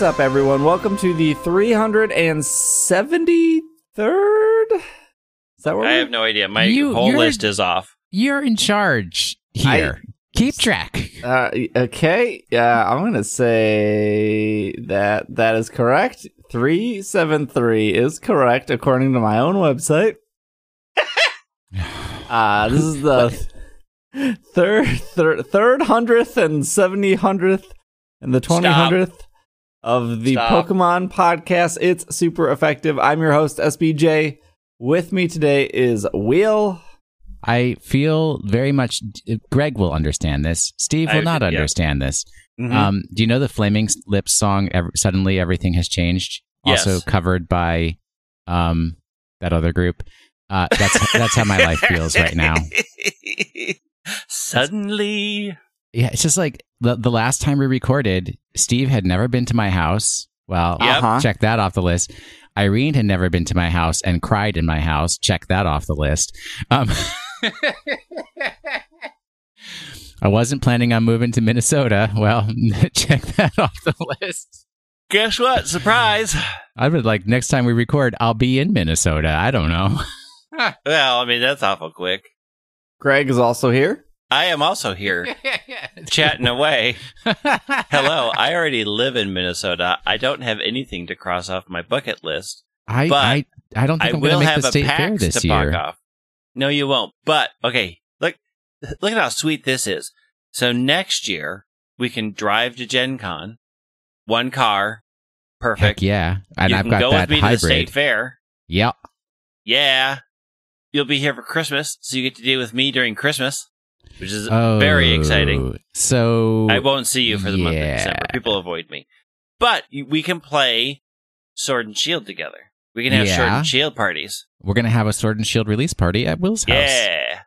What's up, everyone? Welcome to the 373rd. Is that what I have no idea. My You- whole list is off. You're in charge here. Keep track. Uh, okay, yeah, I'm gonna say that that is correct. Three seven three is correct according to my own website. Uh, this is the third, third, third hundredth and seventy hundredth and the twenty hundredth of the Stop. Pokemon podcast. It's super effective. I'm your host SBJ. With me today is Will. I feel very much. Greg will understand this. Steve will I- not yeah. understand this. Mhm. Um, do you know the Flaming Lips song? Ev- Suddenly, everything has changed. Yes. Also covered by um, that other group. Uh, that's that's how my life feels right now. Suddenly, Yeah, it's just like the the last time we recorded, Steve had never been to my house. Well, Yep. Uh-huh. check that off the list. Irene had never been to my house and cried in my house. Check that off the list. Um, I wasn't planning on moving to Minnesota. Well, check that off the list. guess what? Surprise. I would like next time we record, I'll be in Minnesota. I don't know. Well, I mean, that's awful quick. Greg is also here. I am also here chatting away. Hello. I already live in Minnesota. I don't have anything to cross off my bucket list. I But I, I don't think I I'm going to will make have the a state fair PAX this to year. off. No, you won't. But okay, look, look at how sweet this is. So next year we can drive to Gen Con, one car, perfect. Heck yeah, and you I've can got go that with me to the state fair. Yep. Yeah, you'll be here for Christmas, so you get to deal with me during Christmas, which is very exciting. Oh, So I won't see you for the month of. December. People avoid me, but we can play Sword and Shield together. We can have Sword and Shield parties. we're gonna have a Sword and Shield release party at Will's house. Yeah,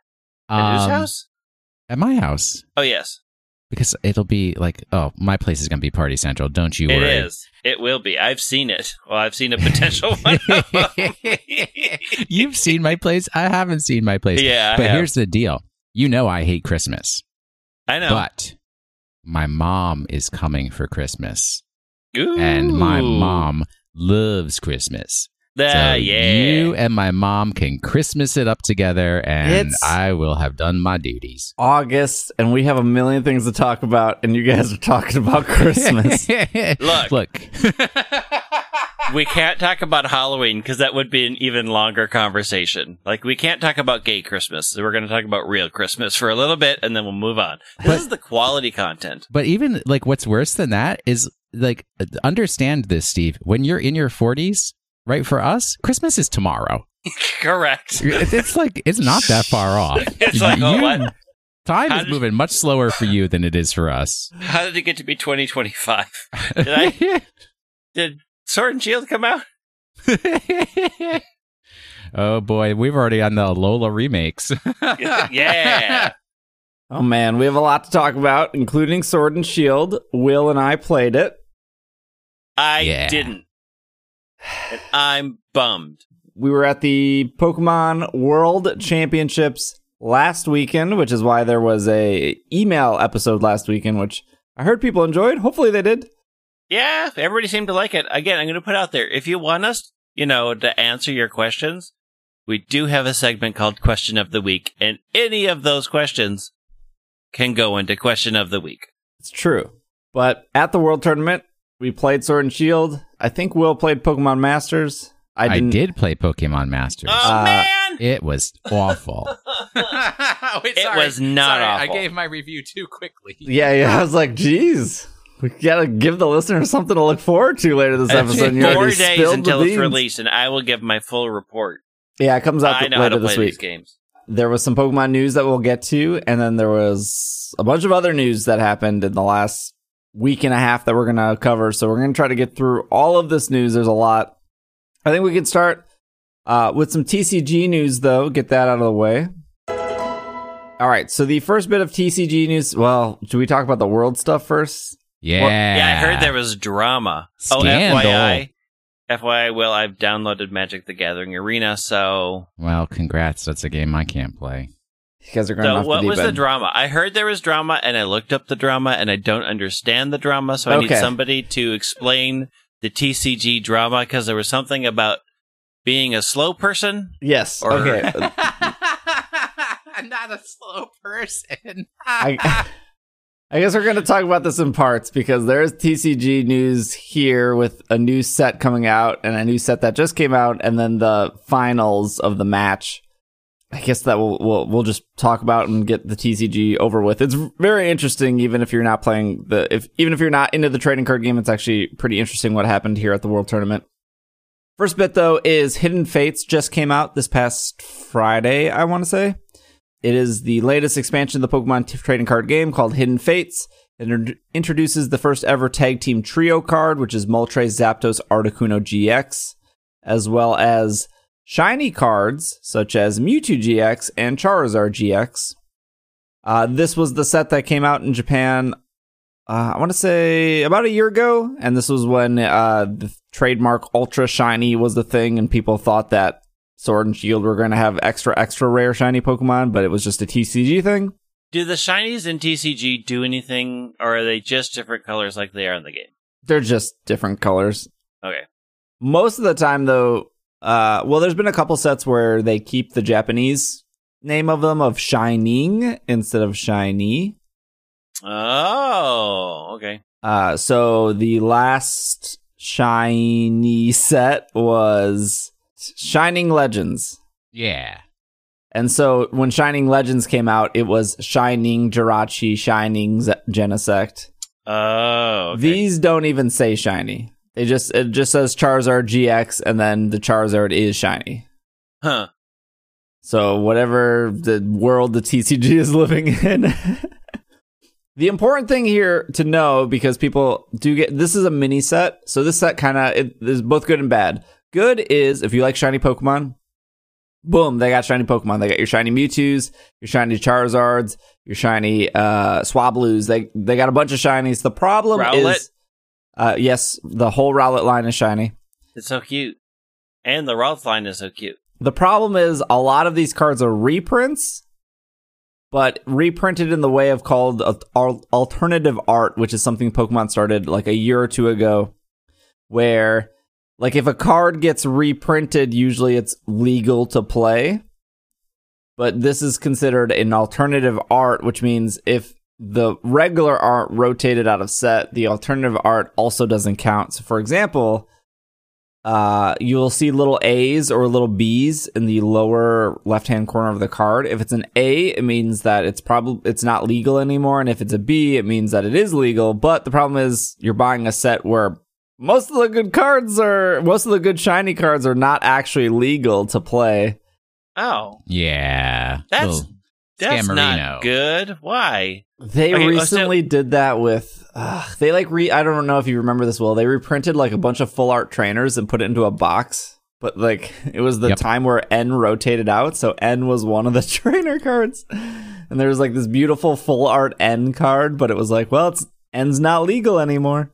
at whose Um, house? At my house. Oh yes. Because it'll be like, oh, my place is gonna be party central. Don't you It worry. is. It will be. I've seen it. Well, I've seen a potential one. You've seen my place. I haven't seen my place. yeah, but here's the deal. You know I hate Christmas. I know. But my mom is coming for Christmas. Ooh. And my mom loves Christmas. Ah, so yeah. you and my mom can Christmas it up together and It's- I will have done my duties. August, and we have a million things to talk about, and you guys are talking about Christmas. Look. Look. we can't talk about Halloween because that would be an even longer conversation. Like, we can't talk about gay Christmas. So we're going to talk about real Christmas for a little bit and then we'll move on. This But- is the quality content. But even like what's worse than that is like understand this, Steve. When you're in your 40s, right? For us, Christmas is tomorrow. Correct. It's like it's not that far off. It's like, oh, You- what? Time How is did- moving much slower for you than it is for us. How did it get to be 2025? Did I? Did Sword and Shield come out? oh boy, we've already on the Lola remakes. yeah. oh man, we have a lot to talk about, including Sword and Shield. Will and I played it. I Yeah. didn't. And I'm bummed. We were at the Pokemon World Championships last weekend, which is why there was a email episode last weekend, which I heard people enjoyed. Hopefully they did. Yeah, everybody seemed to like it. Again, I'm going to put out there if you want us, you know, to answer your questions, we do have a segment called Question of the Week, and any of those questions can go into Question of the Week. It's true. But at the World Tournament, we played Sword and Shield. I think Will played Pokemon Masters. I I, didn't. did play Pokemon Masters. Oh Uh, man, it was awful. it was not awful. I gave my review too quickly. Yeah, yeah. I was like, geez, we gotta give the listener something to look forward to later this episode. you Four days until the it's released, and I will give my full report. Yeah, it comes out I th- know how later to play this these week. games. There was some Pokemon news that we'll get to, and then there was a bunch of other news that happened in the last week and a half that we're gonna cover. So we're gonna try to get through all of this news. There's a lot. I think we can start uh, with some TCG news, though. Get that out of the way. All right. So the first bit of TCG news. Well, should we talk about the world stuff first? Yeah. Yeah, I heard there was drama. Scandal. Oh, FYI. FYI, well, I've downloaded Magic the Gathering Arena, so Well, congrats. That's a game I can't play. You guys are going So off what the deep was the drama? I heard there was drama, and I looked up the drama, and I don't understand the drama. So I need somebody to explain the TCG drama because there was something about being a slow person. yes. Or- okay. I'm not a slow person. I, I guess we're going to talk about this in parts because there's TCG news here with a new set coming out and a new set that just came out, and then the finals of the match. I guess that we'll, we'll we'll just talk about and get the TCG over with. It's very interesting, even if you're not playing the if even if you're not into the trading card game. It's actually pretty interesting what happened here at the World Tournament. First bit though is Hidden Fates just came out this past Friday. I want to say. It is the latest expansion of the Pokemon t- trading card game called Hidden Fates. It inter- introduces the first ever tag team trio card, which is Moltres, Zapdos, Articuno GX, as well as shiny cards such as Mewtwo GX and Charizard GX. Uh, this was the set that came out in Japan, uh, I want to say about a year ago, and this was when uh, the trademark Ultra Shiny was the thing, and people thought that Sword and Shield were going to have extra, extra rare shiny Pokemon, but it was just a TCG thing. Do the shinies in TCG do anything, or are they just different colors like they are in the game? They're just different colors. Okay. Most of the time, though, uh, well, there's been a couple sets where they keep the Japanese name of them of Shining instead of Shiny. Oh, okay. Uh, so the last Shiny set was Shining Legends. Yeah. And so when Shining Legends came out, it was Shining Jirachi, Shining Z- Genesect. Oh, okay. These don't even say shiny. They just it just says Charizard GX and then the Charizard is shiny. huh. So whatever the world the TCG is living in. the important thing here to know because people do get this is a mini set. So this set kind of is both good and bad. Good is if you like shiny Pokemon, boom, they got shiny Pokemon. They got your shiny Mewtwo's, your shiny Charizards, your shiny uh Swablus. They they got a bunch of shinies. The problem Rowlet? is uh yes, the whole Rowlet line is shiny. It's so cute. And the Rolf line is so cute. The problem is a lot of these cards are reprints, but reprinted in the way of called alternative art, which is something Pokemon started like a year or two ago, where like if a card gets reprinted, usually it's legal to play. But this is considered an alternative art, which means if the regular art rotated out of set, the alternative art also doesn't count. So for example, uh, you will see little A's or little B's in the lower left hand corner of the card. If it's an A, it means that it's probably it's not legal anymore, and if it's a B, it means that it is legal. But the problem is you're buying a set where most of the good cards are most of the good shiny cards are not actually legal to play. Oh, Yeah. That's- Little that's Scammerino. not good. Why? They Okay, recently did that with uh, they like re I don't know if you remember this well. They reprinted like a bunch of full art trainers and put it into a box. But like it was the Yep. time where N rotated out, so N was one of the trainer cards. And there was like this beautiful full art N card, but it was like, well, it's N's not legal anymore.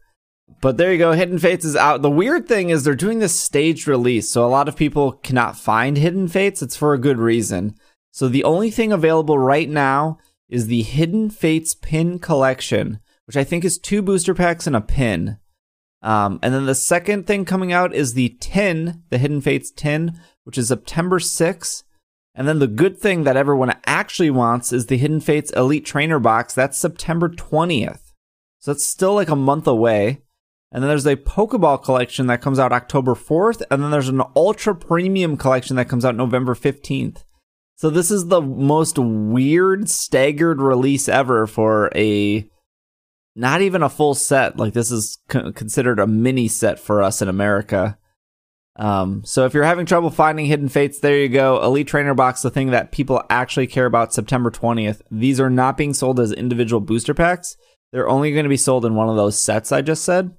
But there you go, Hidden Fates is out. The weird thing is they're doing this staged release, so a lot of people cannot find Hidden Fates. It's for a good reason. So the only thing available right now is the Hidden Fates pin collection, which I think is two booster packs and a pin. Um, and then the second thing coming out is the tin, the Hidden Fates tin, which is September 6th. And then the good thing that everyone actually wants is the Hidden Fates Elite Trainer box. That's September 20th. So that's still like a month away. And then there's a Pokeball collection that comes out October 4th. And then there's an Ultra Premium collection that comes out November 15th. So this is the most weird staggered release ever for a not even a full set. Like this is c- considered a mini set for us in America. Um, so if you're having trouble finding Hidden Fates, there you go. Elite Trainer Box, the thing that people actually care about, September 20th. These are not being sold as individual booster packs. They're only going to be sold in one of those sets I just said.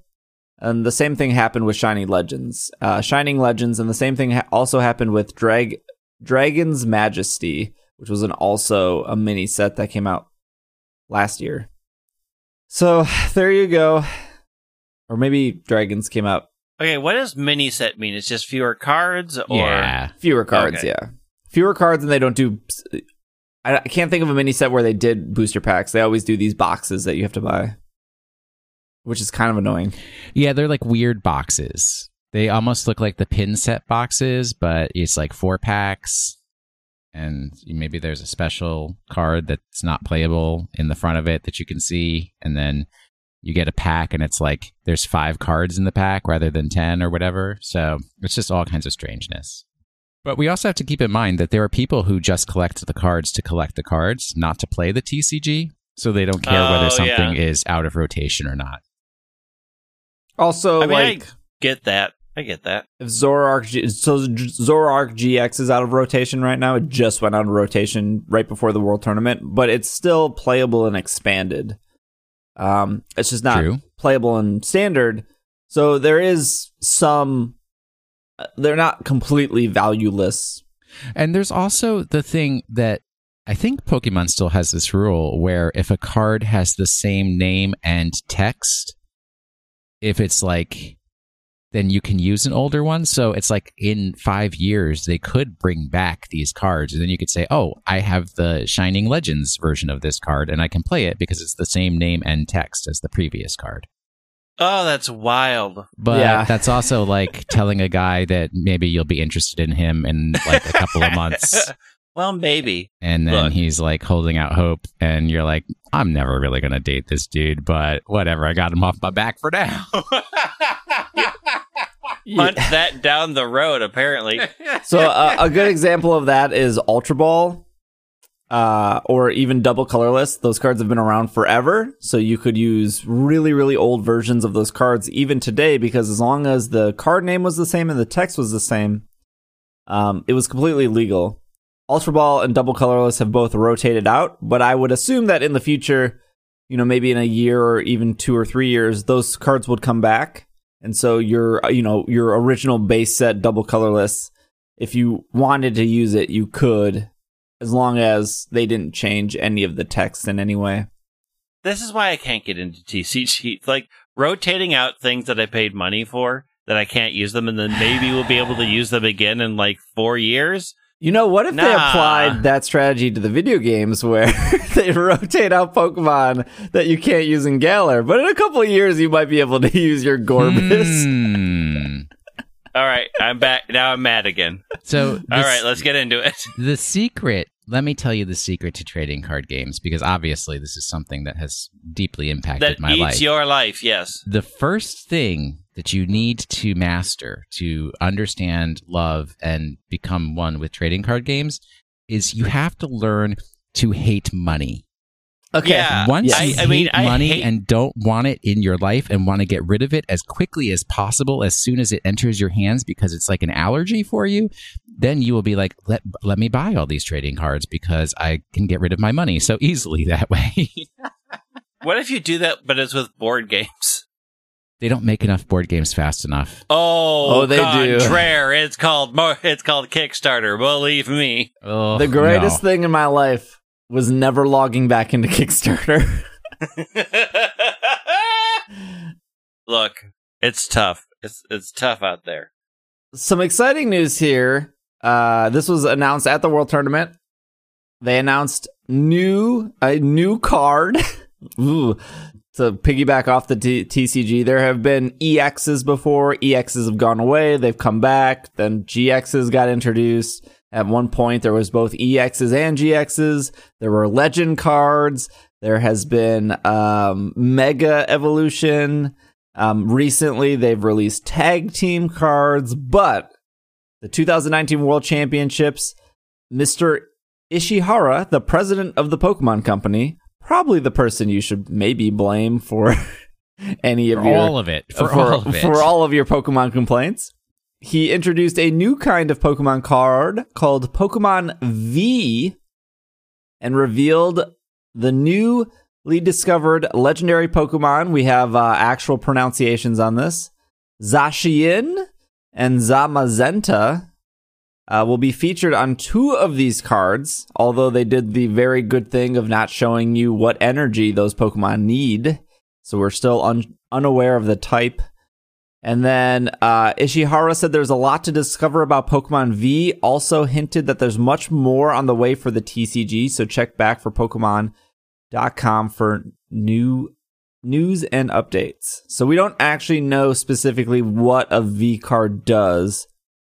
And the same thing happened with Shining Legends, uh, Shining Legends, and the same thing ha- also happened with Drag Dragon's Majesty, which was an also a mini set that came out last year. So there you go. Or maybe Dragons came out Okay, what does mini set mean? It's just fewer cards, or yeah. fewer cards, Okay. yeah, fewer cards, and they don't do I, I can't think of a mini set where they did booster packs. They always do these boxes that you have to buy, which is kind of annoying. Yeah, they're like weird boxes. They almost look like the pin set boxes, but it's like four packs. And maybe there's a special card that's not playable in the front of it that you can see. And then you get a pack and it's like there's five cards in the pack rather than 10 or whatever. So it's just all kinds of strangeness. But we also have to keep in mind that there are people who just collect the cards to collect the cards, not to play the TCG. So they don't care Oh, whether something yeah. is out of rotation or not. Also, I mean, like I get that. I get that. if Zoroark, G- so Zoroark GX is out of rotation right now. It just went out of rotation right before the World Tournament, but it's still playable and expanded. Um, it's just not True. playable in standard. So there is some. uh, They're not completely valueless. And there's also the thing that I think Pokemon still has this rule where if a card has the same name and text, if it's like, then you can use an older one. So it's like in five years, they could bring back these cards. And then you could say, oh, I have the Shining Legends version of this card and I can play it because it's the same name and text as the previous card. Oh, that's wild. But Yeah. that's also like telling a guy that maybe you'll be interested in him in like a couple of months. well, maybe. And then Look. he's like holding out hope, and you're like, I'm never really going to date this dude, but whatever. I got him off my back for now. Hunt that down the road, apparently. So uh, a good example of that is Ultra Ball, uh, or even Double Colorless. Those cards have been around forever, so you could use really, really old versions of those cards even today because as long as the card name was the same and the text was the same, um, it was completely legal. Ultra Ball and Double Colorless have both rotated out, but I would assume that in the future, you know, maybe in a year or even two or three years, those cards would come back. And so your, uh, you know, your original base set Double Colorless if you wanted to use it, you could, as long as they didn't change any of the text in any way. this is why I can't get into TCG. Like rotating out things that I paid money for that I can't use them, and then maybe we'll be able to use them again in like four years. You know, what if they applied that strategy to the video games where they rotate out Pokemon that you can't use in Galar, but in a couple of years you might be able to use your Gorebyss? Hmm. All right, I'm back. Now I'm mad again. So, All this- right, let's get into it. the secret, let me tell you the secret to trading card games, because obviously this is something that has deeply impacted That my eats life. your life, yes. the first thing that you need to master to understand, love, and become one with trading card games is you have to learn to hate money. Okay. Yeah. Once I- you I hate mean, money hate- and don't want it in your life and want to get rid of it as quickly as possible as soon as it enters your hands because it's like an allergy for you, then you will be like, let, let me buy all these trading cards because I can get rid of my money so easily that way. What if you do that, but it's with board games? They don't make enough board games fast enough. Oh, Oh, they do. contraire. It's called it's called Kickstarter. Believe me. Oh, The greatest no. thing in my life was never logging back into Kickstarter. Look, it's tough. It's it's tough out there. Some exciting news here. Uh, this was announced at the World Tournament. They announced new a new card. Ooh, to piggyback off the T- TCG, there have been EXs before. EXs have gone away. They've come back. Then GXs got introduced. At one point, there was both EXs and GXs. There were legend cards. There has been um, Mega Evolution. Um, recently, they've released tag team cards, but the 2019 World Championships, Mr. Ishihara, the president of the Pokemon Company, probably the person you should maybe blame for any of For your all of it. For, for, all of it. for all of your Pokemon complaints. He introduced a new kind of Pokemon card called Pokemon V and revealed the newly discovered legendary Pokemon. We have uh, actual pronunciations on this. Zacian and Zamazenta uh, will be featured on two of these cards, although they did the very good thing of not showing you what energy those Pokemon need. So we're still un- unaware of the type. And then uh, Ishihara said there's a lot to discover about Pokemon V. Also hinted that there's much more on the way for the TCG. So check back for Pokemon.com for new news and updates. So we don't actually know specifically what a V card does,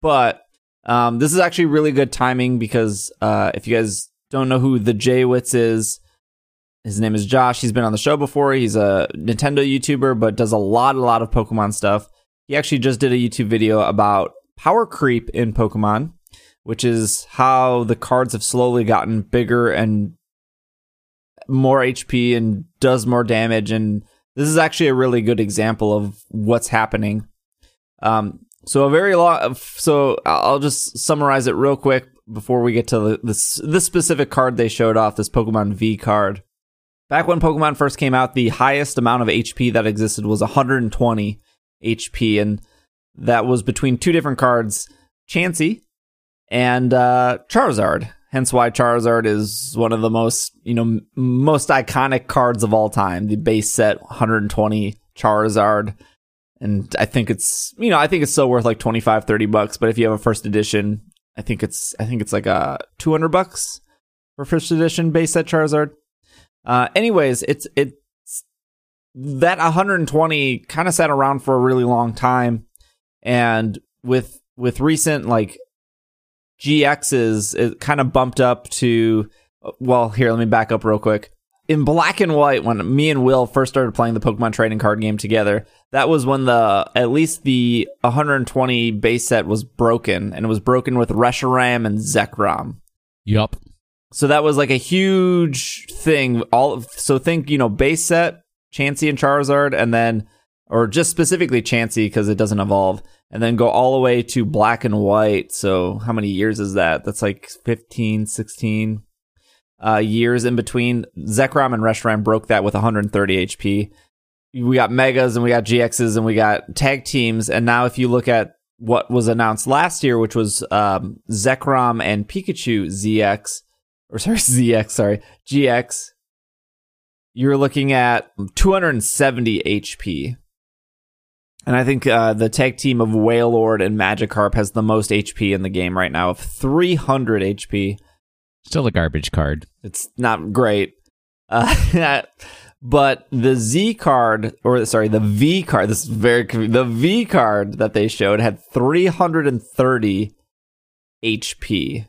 but um, this is actually really good timing because uh, if you guys don't know who the JWittz is, his name is Josh. He's been on the show before. He's a Nintendo YouTuber, but does a lot, a lot of Pokemon stuff. He actually just did a YouTube video about power creep in Pokemon, which is how the cards have slowly gotten bigger and more HP and does more damage. And this is actually a really good example of what's happening. Um, so a very long. So I'll just summarize it real quick before we get to this this specific card they showed off. This Pokemon V card. Back when Pokemon first came out, the highest amount of HP that existed was 120 HP, and that was between two different cards, Chansey and uh, Charizard. Hence why Charizard is one of the most, you know, most iconic cards of all time. The base set 120 Charizard. And I think it's, you know, I think it's still worth like 25, 30 bucks. But if you have a first edition, I think it's, I think it's like a uh, 200 bucks for first edition base set Charizard. Uh, anyways, it's, it's that 120 kind of sat around for a really long time. And with, with recent like GXs, it kind of bumped up to, well, here, let me back up real quick. In black and white, when me and Will first started playing the Pokemon trading card game together, that was when the, at least the 120 base set was broken, and it was broken with Reshiram and Zekrom. Yup. So that was like a huge thing. All so think you know base set Chansey and Charizard, and then or just specifically Chansey because it doesn't evolve, and then go all the way to black and white. So how many years is that? That's like 15, 16 uh, years in between. Zekrom and Reshiram broke that with 130 HP. We got Megas and we got GXs and we got tag teams. And now if you look at what was announced last year, which was um, Zekrom and Pikachu ZX, or sorry, ZX, sorry, GX, you're looking at 270 HP. And I think uh, the tag team of Wailord and Magikarp has the most HP in the game right now of 300 HP. Still a garbage card. It's not great. Uh, but the Z card, or sorry, the V card, this is very, the V card that they showed had 330 HP.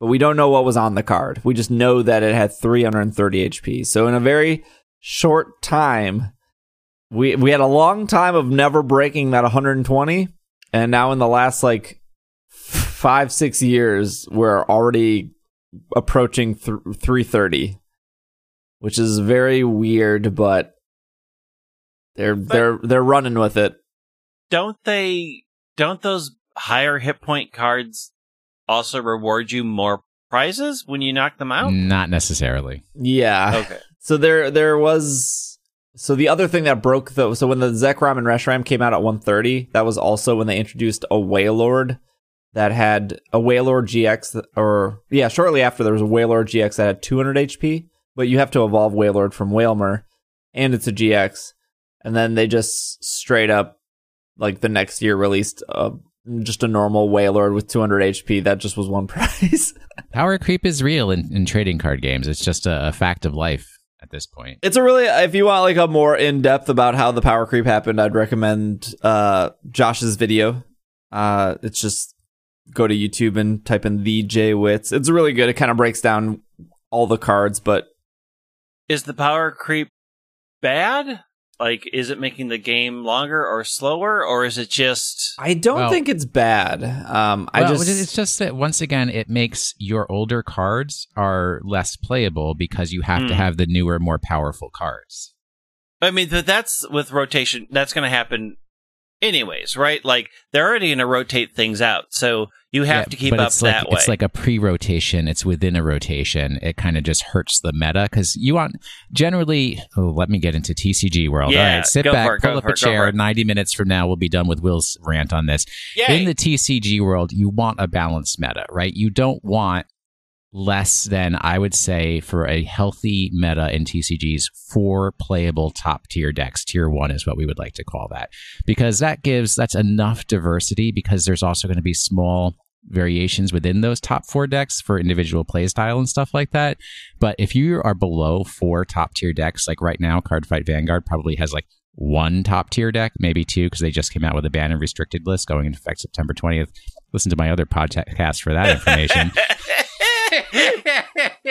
But we don't know what was on the card. We just know that it had 330 HP. So in a very short time, we we had a long time of never breaking that 120 and now in the last like five six years we're already approaching th- 330 which is very weird but they're but they're they're running with it. Don't they don't those higher hit point cards also reward you more prizes when you knock them out? Not necessarily. Yeah. Okay. So there there was so the other thing that broke though, so when the Zekrom and Reshiram came out at 130, that was also when they introduced a Wailord that had a Wailord GX, or yeah, shortly after there was a Wailord GX that had 200 HP, but you have to evolve Wailord from Wailmer, and it's a GX, and then they just straight up, like the next year, released a, just a normal Wailord with 200 HP. That just was one price. Power creep is real in, in trading card games. It's just a, a fact of life at this point. It's a really if you want like a more in depth about how the power creep happened, I'd recommend uh Josh's video. Uh it's just go to YouTube and type in the JWittz. It's really good. It kind of breaks down all the cards, but is the power creep bad? Like, is it making the game longer or slower, or is it just? I don't well, think it's bad. Um, I well, just it's just that once again, it makes your older cards are less playable because you have mm. to hmm. have the newer, more powerful cards. I mean, that's with rotation. That's going to happen anyways, right? Like they're already going to rotate things out, so you have yeah, to keep up like, that way. It's like a pre-rotation. It's within a rotation. It kind of just hurts the meta because you want generally. Oh, let me get into TCG world. Yeah, All right, sit back, it, pull up a chair. Ninety minutes from now, we'll be done with Will's rant on this. Yay. In the TCG world, you want a balanced meta, right? You don't want less than I would say for a healthy meta in TCGs four playable top tier decks. Tier one is what we would like to call that because that gives that's enough diversity because there's also going to be small variations within those top four decks for individual playstyle and stuff like that. But if you are below four top tier decks, like right now, Cardfight Vanguard probably has like one top tier deck, maybe two, because they just came out with a ban and restricted list going into effect September 20th. Listen to my other podcast for that information.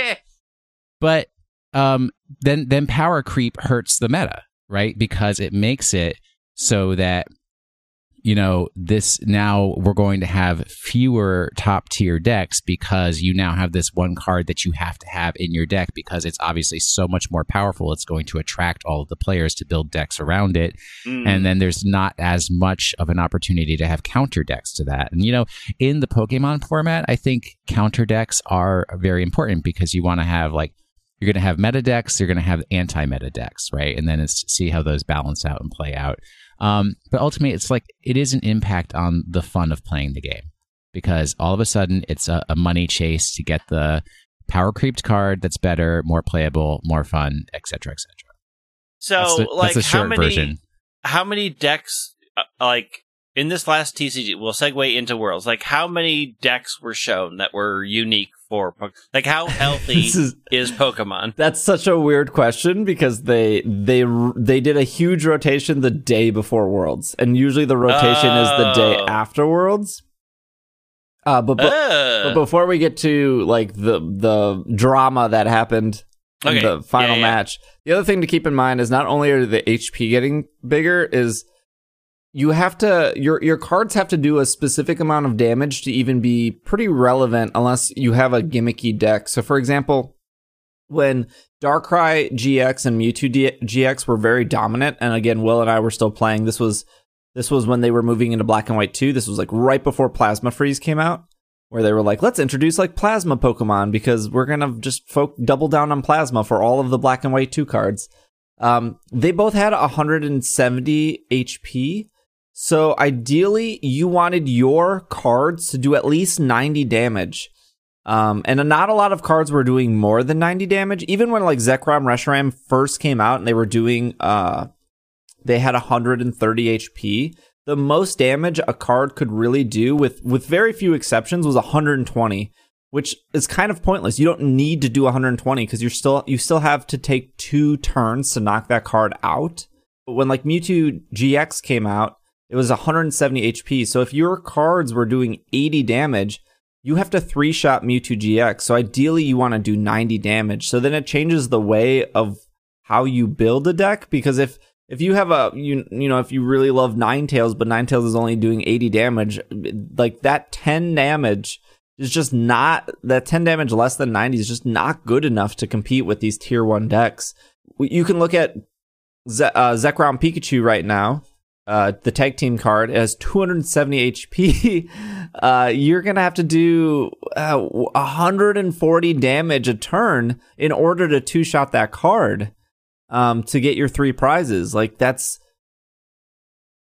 but um, then then power creep hurts the meta, right? Because it makes it so that you know, this now we're going to have fewer top tier decks because you now have this one card that you have to have in your deck because it's obviously so much more powerful. It's going to attract all of the players to build decks around it. Mm. And then there's not as much of an opportunity to have counter decks to that. And, you know, in the Pokemon format, I think counter decks are very important because you want to have like, you're going to have meta decks, you're going to have anti meta decks, right? And then it's see how those balance out and play out. Um, but ultimately, it's like it is an impact on the fun of playing the game because all of a sudden it's a, a money chase to get the power creeped card that's better, more playable, more fun, etc., etc. So, that's the, like, that's how many version. how many decks uh, like in this last TCG? We'll segue into Worlds. Like, how many decks were shown that were unique for like how healthy is, is, Pokemon? That's such a weird question because they they they did a huge rotation the day before Worlds, and usually the rotation oh. is the day oh. after Worlds. Uh, but, but, uh. but, before we get to like the the drama that happened okay. the final yeah, yeah. match, the other thing to keep in mind is not only are the HP getting bigger, is you have to your your cards have to do a specific amount of damage to even be pretty relevant unless you have a gimmicky deck. So for example, when Darkrai GX and Mewtwo D- GX were very dominant and again Will and I were still playing this was this was when they were moving into black and white 2. This was like right before Plasma Freeze came out where they were like let's introduce like plasma Pokemon because we're going to just folk double down on plasma for all of the black and white 2 cards. Um, they both had 170 HP so ideally, you wanted your cards to do at least 90 damage. Um, and not a lot of cards were doing more than 90 damage. Even when like Zekrom Reshiram first came out and they were doing, uh, they had 130 HP. The most damage a card could really do with, with very few exceptions was 120, which is kind of pointless. You don't need to do 120 because you're still, you still have to take two turns to knock that card out. But when like Mewtwo GX came out, it was 170 HP. So if your cards were doing 80 damage, you have to three shot Mewtwo GX. So ideally, you want to do 90 damage. So then it changes the way of how you build a deck because if if you have a you you know if you really love Ninetales but Ninetales is only doing 80 damage like that 10 damage is just not that 10 damage less than 90 is just not good enough to compete with these tier 1 decks you can look at Ze- uh, Zekrom Pikachu right now uh, the tag team card has 270 HP, uh, you're gonna have to do uh, 140 damage a turn in order to two shot that card um, to get your three prizes. Like that's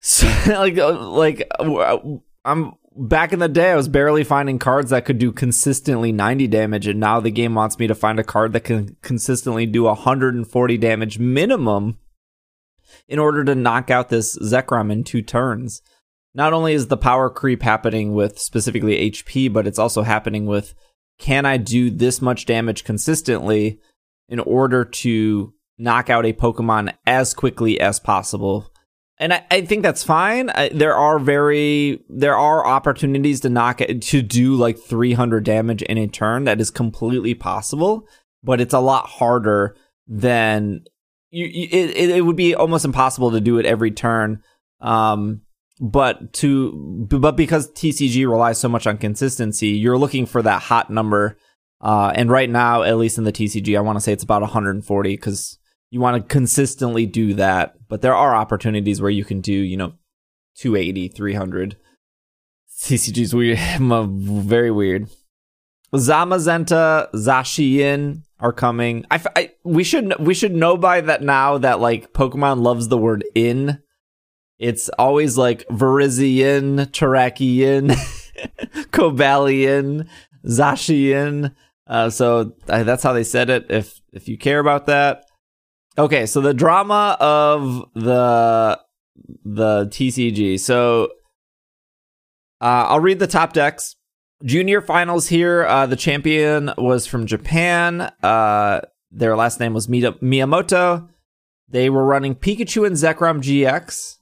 like uh, like uh, I'm back in the day. I was barely finding cards that could do consistently 90 damage, and now the game wants me to find a card that can consistently do 140 damage minimum in order to knock out this Zekrom in two turns. Not only is the power creep happening with specifically HP, but it's also happening with can I do this much damage consistently in order to knock out a Pokemon as quickly as possible? And I, I think that's fine. I, there are very there are opportunities to knock it to do like 300 damage in a turn. That is completely possible, but it's a lot harder than you, it, it would be almost impossible to do it every turn. Um, but to but because TCG relies so much on consistency, you're looking for that hot number. Uh, and right now, at least in the TCG, I want to say it's about 140 because you want to consistently do that. But there are opportunities where you can do, you know, 280, 300. TCG's weird, very weird. Zamazenta, Zacian, are coming. I, I, we should we should know by that now that like Pokemon loves the word in. It's always like Virizion, Terrakion, Cobalion, Zacian. Uh, so that's how they said it. If if you care about that, okay. So the drama of the the TCG. So uh, I'll read the top decks. Junior finals here. Uh, the champion was from Japan. Uh, their last name was Miyamoto. They were running Pikachu and Zekrom GX.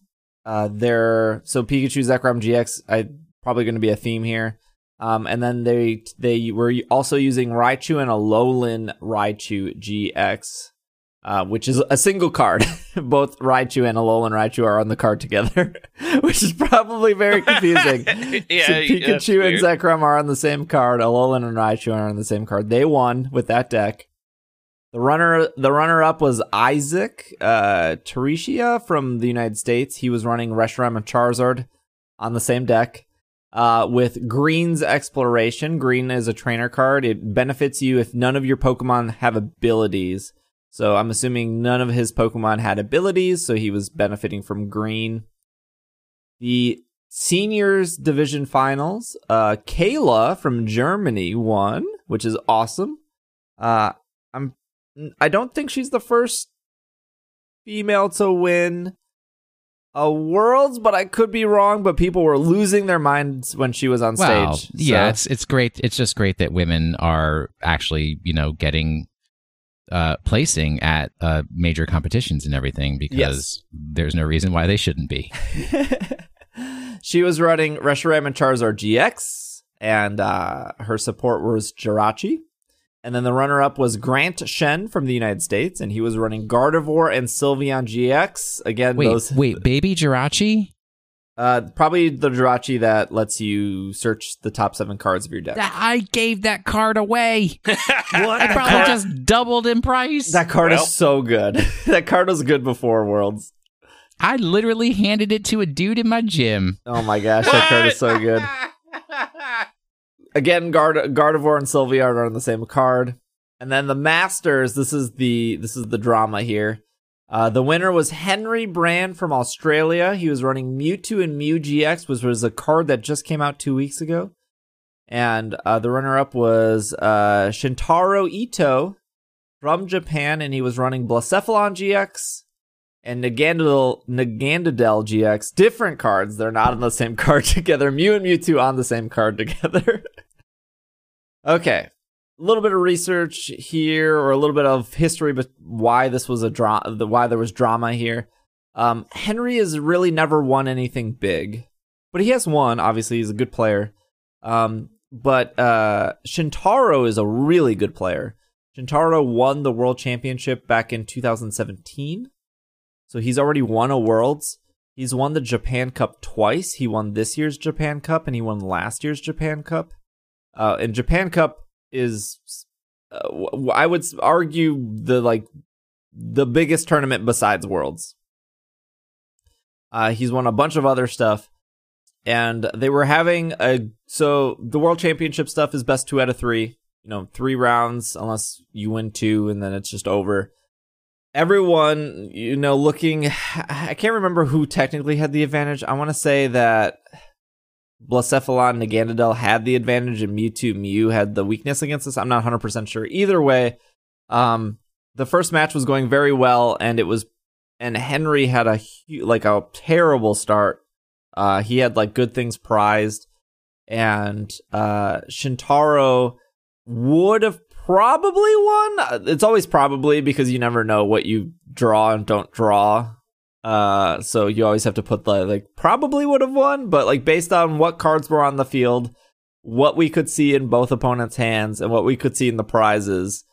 Uh, they're so Pikachu Zekrom GX. I probably going to be a theme here. Um, and then they they were also using Raichu and Alolan Raichu GX, uh, which is a single card. Both Raichu and Alolan Raichu are on the card together, which is probably very confusing. yeah, so Pikachu and Zekrom are on the same card. Alolan and Raichu are on the same card. They won with that deck. The runner, the runner up was Isaac uh, Teresia from the United States. He was running Reshiram and Charizard on the same deck. Uh, with Green's Exploration, Green is a trainer card. It benefits you if none of your Pokemon have abilities. So I'm assuming none of his Pokemon had abilities, so he was benefiting from Green. The Seniors Division Finals, uh, Kayla from Germany won, which is awesome. Uh, I'm, I don't think she's the first female to win a worlds, but I could be wrong. But people were losing their minds when she was on stage. Yeah, so. it's it's great. It's just great that women are actually you know getting uh, placing at uh, major competitions and everything because yes. there's no reason why they shouldn't be. she was running Reshiram and Charizard GX, and uh, her support was Jirachi. And then the runner up was Grant Shen from the United States, and he was running Gardevoir and Sylveon GX. Again, wait, those. Wait, baby Jirachi? Uh, probably the Jirachi that lets you search the top seven cards of your deck. I gave that card away. what? I probably card, just doubled in price. That card well. is so good. that card was good before Worlds. I literally handed it to a dude in my gym. Oh my gosh, that card is so good. again, Gard- Gardevoir and Sylveon are on the same card. And then the Masters, this is the this is the drama here. Uh, the winner was Henry Brand from Australia. He was running Mewtwo and Mew GX, which was a card that just came out two weeks ago. And uh, the runner-up was uh, Shintaro Ito from Japan, and he was running Blacephalon GX and Naganadel, Naganadel GX. Different cards. They're not on the same card together. Mew and Mewtwo on the same card together. Okay. A little bit of research here, or a little bit of history, but why this was a drama, why there was drama here. Um, Henry has really never won anything big, but he has won. Obviously, he's a good player. Um, but uh, Shintaro is a really good player. Shintaro won the world championship back in 2017, so he's already won a worlds. He's won the Japan Cup twice. He won this year's Japan Cup and he won last year's Japan Cup. Uh, and Japan Cup is, uh, I would argue, the like the biggest tournament besides Worlds. Uh, he's won a bunch of other stuff, and they were having a so the World Championship stuff is best two out of three. You know, three rounds unless you win two, and then it's just over. Everyone, you know, looking, I can't remember who technically had the advantage. I want to say that Blacephalon and Naganadel had the advantage and Mewtwo Mew had the weakness against us. I'm not 100% sure. Either way, um, the first match was going very well and it was and Henry had a like a terrible start. Uh, he had like good things prized and uh, Shintaro would have probably won. It's always probably because you never know what you draw and don't draw uh, so you always have to put the like probably would have won, but like based on what cards were on the field, what we could see in both opponents' hands, and what we could see in the prizes,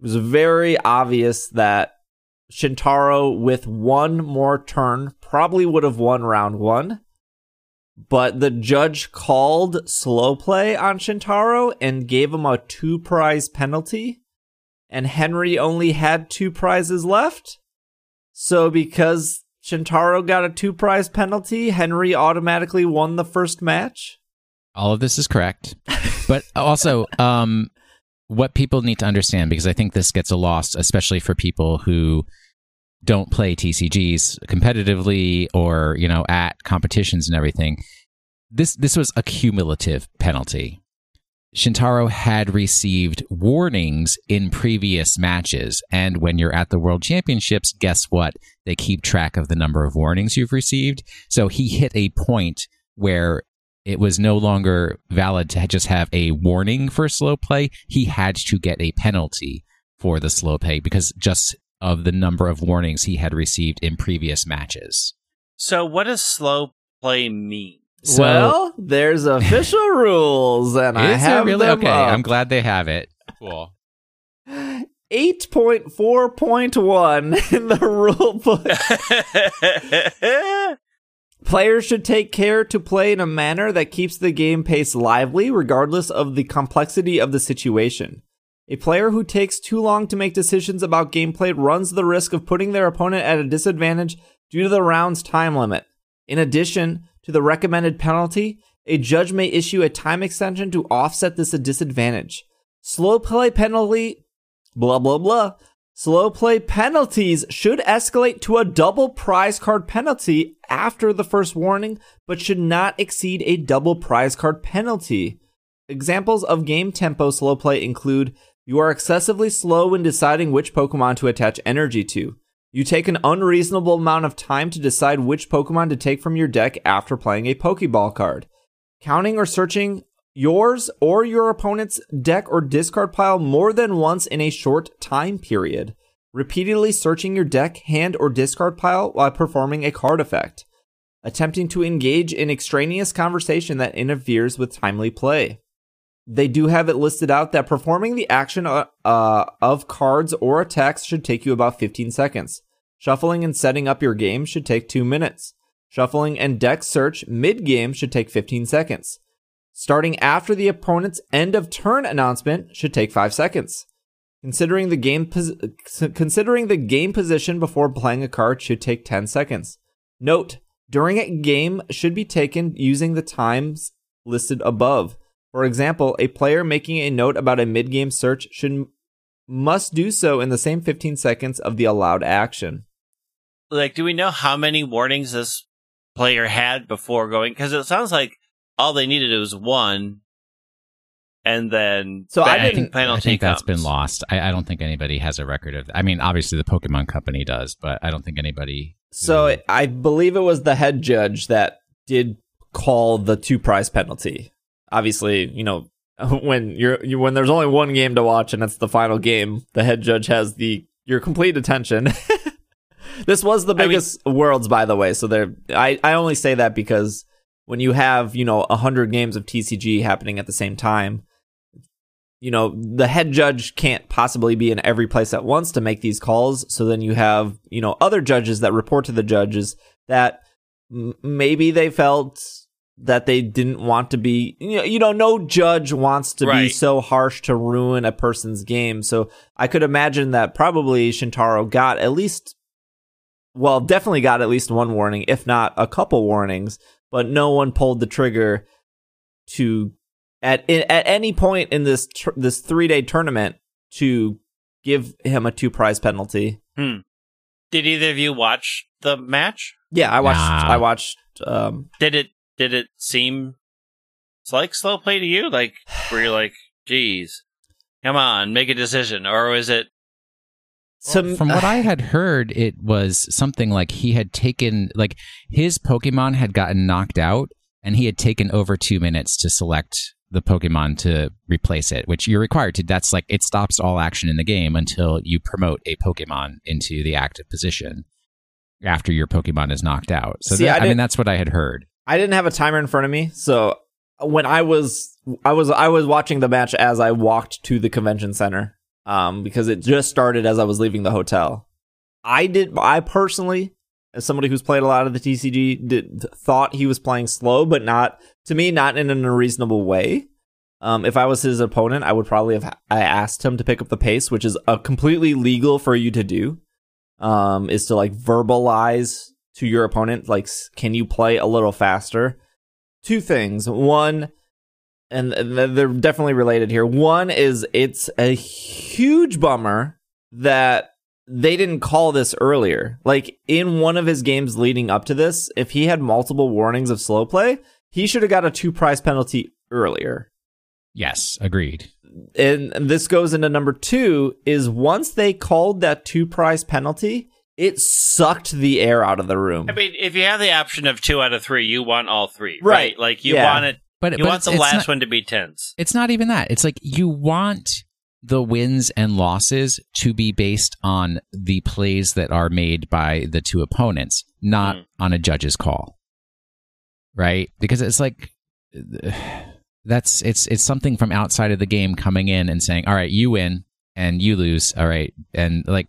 it was very obvious that Shintaro with one more turn probably would have won round one. But the judge called slow play on Shintaro and gave him a two prize penalty. And Henry only had two prizes left. So because Shintaro got a two prize penalty. Henry automatically won the first match. All of this is correct. but also, um, what people need to understand, because I think this gets a lost, especially for people who don't play TCGs competitively or, you know, at competitions and everything. This this was a cumulative penalty. Shintaro had received warnings in previous matches. And when you're at the World Championships, guess what? They keep track of the number of warnings you've received. So he hit a point where it was no longer valid to just have a warning for slow play. He had to get a penalty for the slow play because just of the number of warnings he had received in previous matches. So, what does slow play mean? So, well, there's official rules, and I have really them okay. up. I'm glad they have it. Cool. 8.4.1 in the rule book. Players should take care to play in a manner that keeps the game pace lively, regardless of the complexity of the situation. A player who takes too long to make decisions about gameplay runs the risk of putting their opponent at a disadvantage due to the round's time limit. In addition to the recommended penalty, a judge may issue a time extension to offset this disadvantage. Slow play penalty, blah blah blah. Slow play penalties should escalate to a double prize card penalty after the first warning, but should not exceed a double prize card penalty. Examples of game tempo slow play include you are excessively slow when deciding which Pokemon to attach energy to. You take an unreasonable amount of time to decide which Pokemon to take from your deck after playing a Pokeball card. Counting or searching yours or your opponent's deck or discard pile more than once in a short time period. Repeatedly searching your deck, hand, or discard pile while performing a card effect. Attempting to engage in extraneous conversation that interferes with timely play. They do have it listed out that performing the action uh, uh, of cards or attacks should take you about 15 seconds. Shuffling and setting up your game should take 2 minutes. Shuffling and deck search mid game should take 15 seconds. Starting after the opponent's end of turn announcement should take 5 seconds. Considering the game pos- considering the game position before playing a card should take 10 seconds. Note, during a game should be taken using the times listed above. For example, a player making a note about a mid-game search should must do so in the same 15 seconds of the allowed action. Like, do we know how many warnings this player had before going? Because it sounds like all they needed was one, and then So I bang, didn't- penalty I think that's comes. been lost. I, I don't think anybody has a record of. I mean, obviously the Pokemon Company does, but I don't think anybody. So I believe it was the head judge that did call the two prize penalty. Obviously, you know, when you're you, when there's only one game to watch and it's the final game, the head judge has the your complete attention. this was the I mean- biggest worlds, by the way. So there, I I only say that because when you have you know a hundred games of TCG happening at the same time, you know the head judge can't possibly be in every place at once to make these calls. So then you have you know other judges that report to the judges that m- maybe they felt that they didn't want to be you know, you know no judge wants to be so harsh to ruin a person's game so i could imagine that probably shintaro got at least well definitely got at least one warning if not a couple warnings but no one pulled the trigger to at at any point in this tr- this 3-day tournament to give him a two prize penalty Did either of you watch the match? yeah i watched Nah. i watched um Did it did it seem it's like slow play to you? Like were you're like, geez, come on, make a decision, or was it? Some From what I had heard, it was something like he had taken, like his Pokemon had gotten knocked out, and he had taken over two minutes to select the Pokemon to replace it, which you're required to. That's like it stops all action in the game until you promote a Pokemon into the active position after your Pokemon is knocked out. So See, that- I I, mean, that's what I had heard. I didn't have a timer in front of me, so when I was I was I was watching the match as I walked to the convention center, um, because it just started as I was leaving the hotel. I did I personally, as somebody who's played a lot of the TCG, did thought he was playing slow, but not to me, not in an unreasonable way. Um, if I was his opponent, I would probably have I asked him to pick up the pace, which is a completely legal for you to do. Um, is to like verbalize to your opponent, like, can you play a little faster? Two things. One, and they're definitely related here. One is it's a huge bummer that they didn't call this earlier. Like in one of his games leading up to this, if he had multiple warnings of slow play, he should have got a two prize penalty earlier. Yes, agreed. And this goes into number two is once they called that two prize penalty, it sucked the air out of the room. I mean, if you have the option of two out of three, you want all three, Right. right? Like you Yeah. want it. But You but want the last not- one to be tens. It's not even that. It's like you want the wins and losses to be based on the plays that are made by the two opponents, not Mm. on a judge's call. Right? Because it's like that's it's it's something from outside of the game coming in and saying, "All right, you win and you lose." All right. And like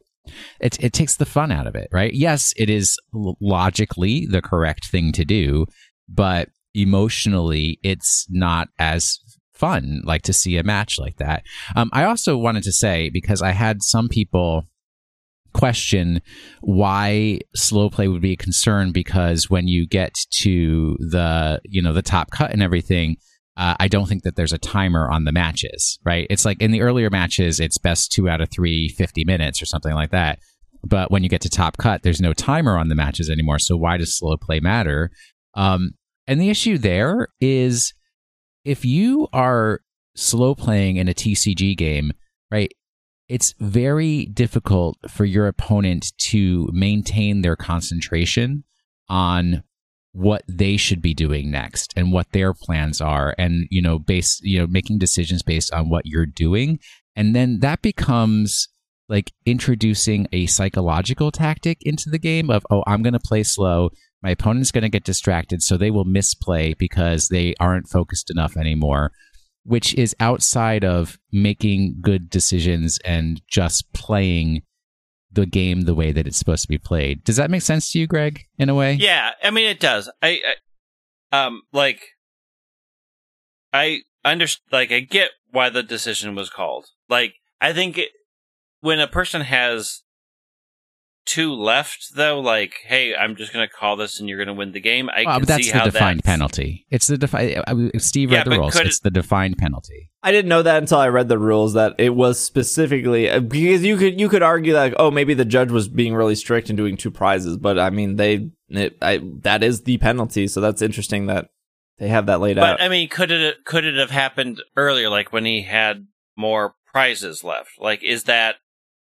it it takes the fun out of it, right? Yes, it is logically the correct thing to do, but emotionally it's not as fun like to see a match like that. Um, I also wanted to say because I had some people question why slow play would be a concern because when you get to the you know the top cut and everything uh, I don't think that there's a timer on the matches, right? It's like in the earlier matches, it's best two out of three, 50 minutes or something like that. But when you get to top cut, there's no timer on the matches anymore. So why does slow play matter? Um, and the issue there is if you are slow playing in a TCG game, right? It's very difficult for your opponent to maintain their concentration on what they should be doing next and what their plans are and you know based you know making decisions based on what you're doing and then that becomes like introducing a psychological tactic into the game of oh I'm going to play slow my opponent's going to get distracted so they will misplay because they aren't focused enough anymore which is outside of making good decisions and just playing the game the way that it's supposed to be played. Does that make sense to you, Greg? In a way, Yeah, I mean it does. I, I um like I understand like I get why the decision was called. Like I think it, when a person has two left though, like hey, I'm just going to call this and you're going to win the game. I Well, can but that's see the how defined that's, penalty. It's the defined uh, Steve Yeah, read the rules. could It's the defined penalty. I didn't know that until I read the rules that it was specifically uh, because you could you could argue that oh maybe the judge was being really strict and doing two prizes, but I mean they it, I, that is the penalty, so that's interesting that they have that laid out. But I mean, could it could it have happened earlier, like when he had more prizes left? Like, is that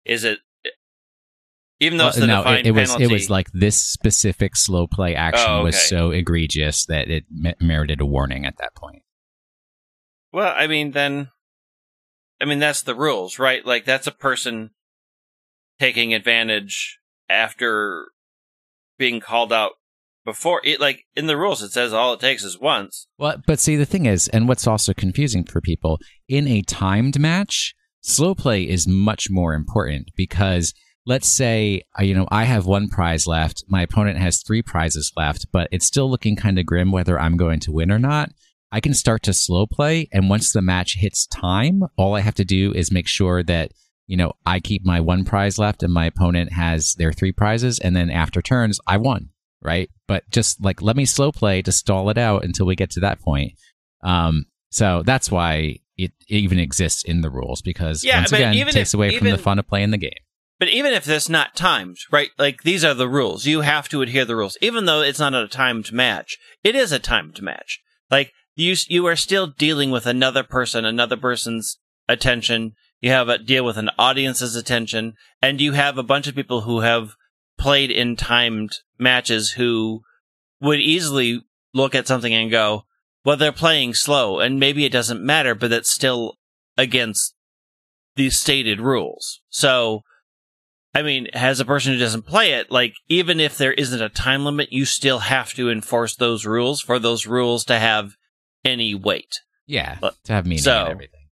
is it? Even though Well, no, it, it was penalty, it was like this specific slow play action Oh, was so egregious that it me- merited a warning at that point. Well, I mean, then, I mean, that's the rules, right? Like, that's a person taking advantage after being called out before. It like in the rules, it says all it takes is once. Well, but see, the thing is, and what's also confusing for people in a timed match, slow play is much more important because let's say, uh, you know, I have one prize left, my opponent has three prizes left, but it's still looking kind of grim whether I'm going to win or not. I can start to slow play, and once the match hits time, all I have to do is make sure that you know I keep my one prize left, and my opponent has their three prizes, and then after turns, I won right? But just like let me slow play to stall it out until we get to that point. Um, so that's why it even exists in the rules because Yeah, once again, it even takes if- away from the even- fun of playing the game. But even if it's not timed, right? Like these are the rules. You have to adhere the rules, even though it's not a timed match. It is a timed match. Like you, you are still dealing with another person, another person's attention. You have a deal with an audience's attention, and you have a bunch of people who have played in timed matches who would easily look at something and go, "Well, they're playing slow, and maybe it doesn't matter, but that's still against these stated rules." So. I mean, as a person who doesn't play it, like, even if there isn't a time limit, you still have to enforce those rules for those rules to have any weight. Yeah, But- to have meaning so- and everything.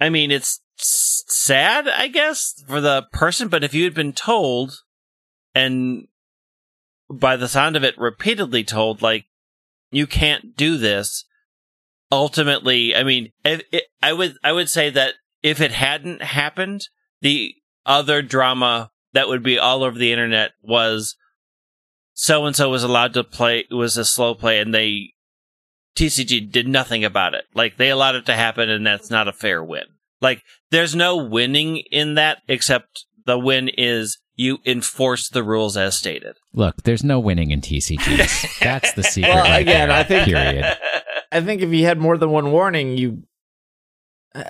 I mean, it's sad, I guess, for the person, but if you had been told, and by the sound of it, repeatedly told, like, you can't do this, ultimately, I mean, if it, I would, I would say that if it hadn't happened, the other drama that would be all over the internet was so and so was allowed to play, was a slow play, and they TCG did nothing about it. Like they allowed it to happen, and that's not a fair win. Like there's no winning in that, except the win is you enforce the rules as stated. Look, there's no winning in TCGs. That's the secret. Well, right again, there, I think- period. I think if you had more than one warning, you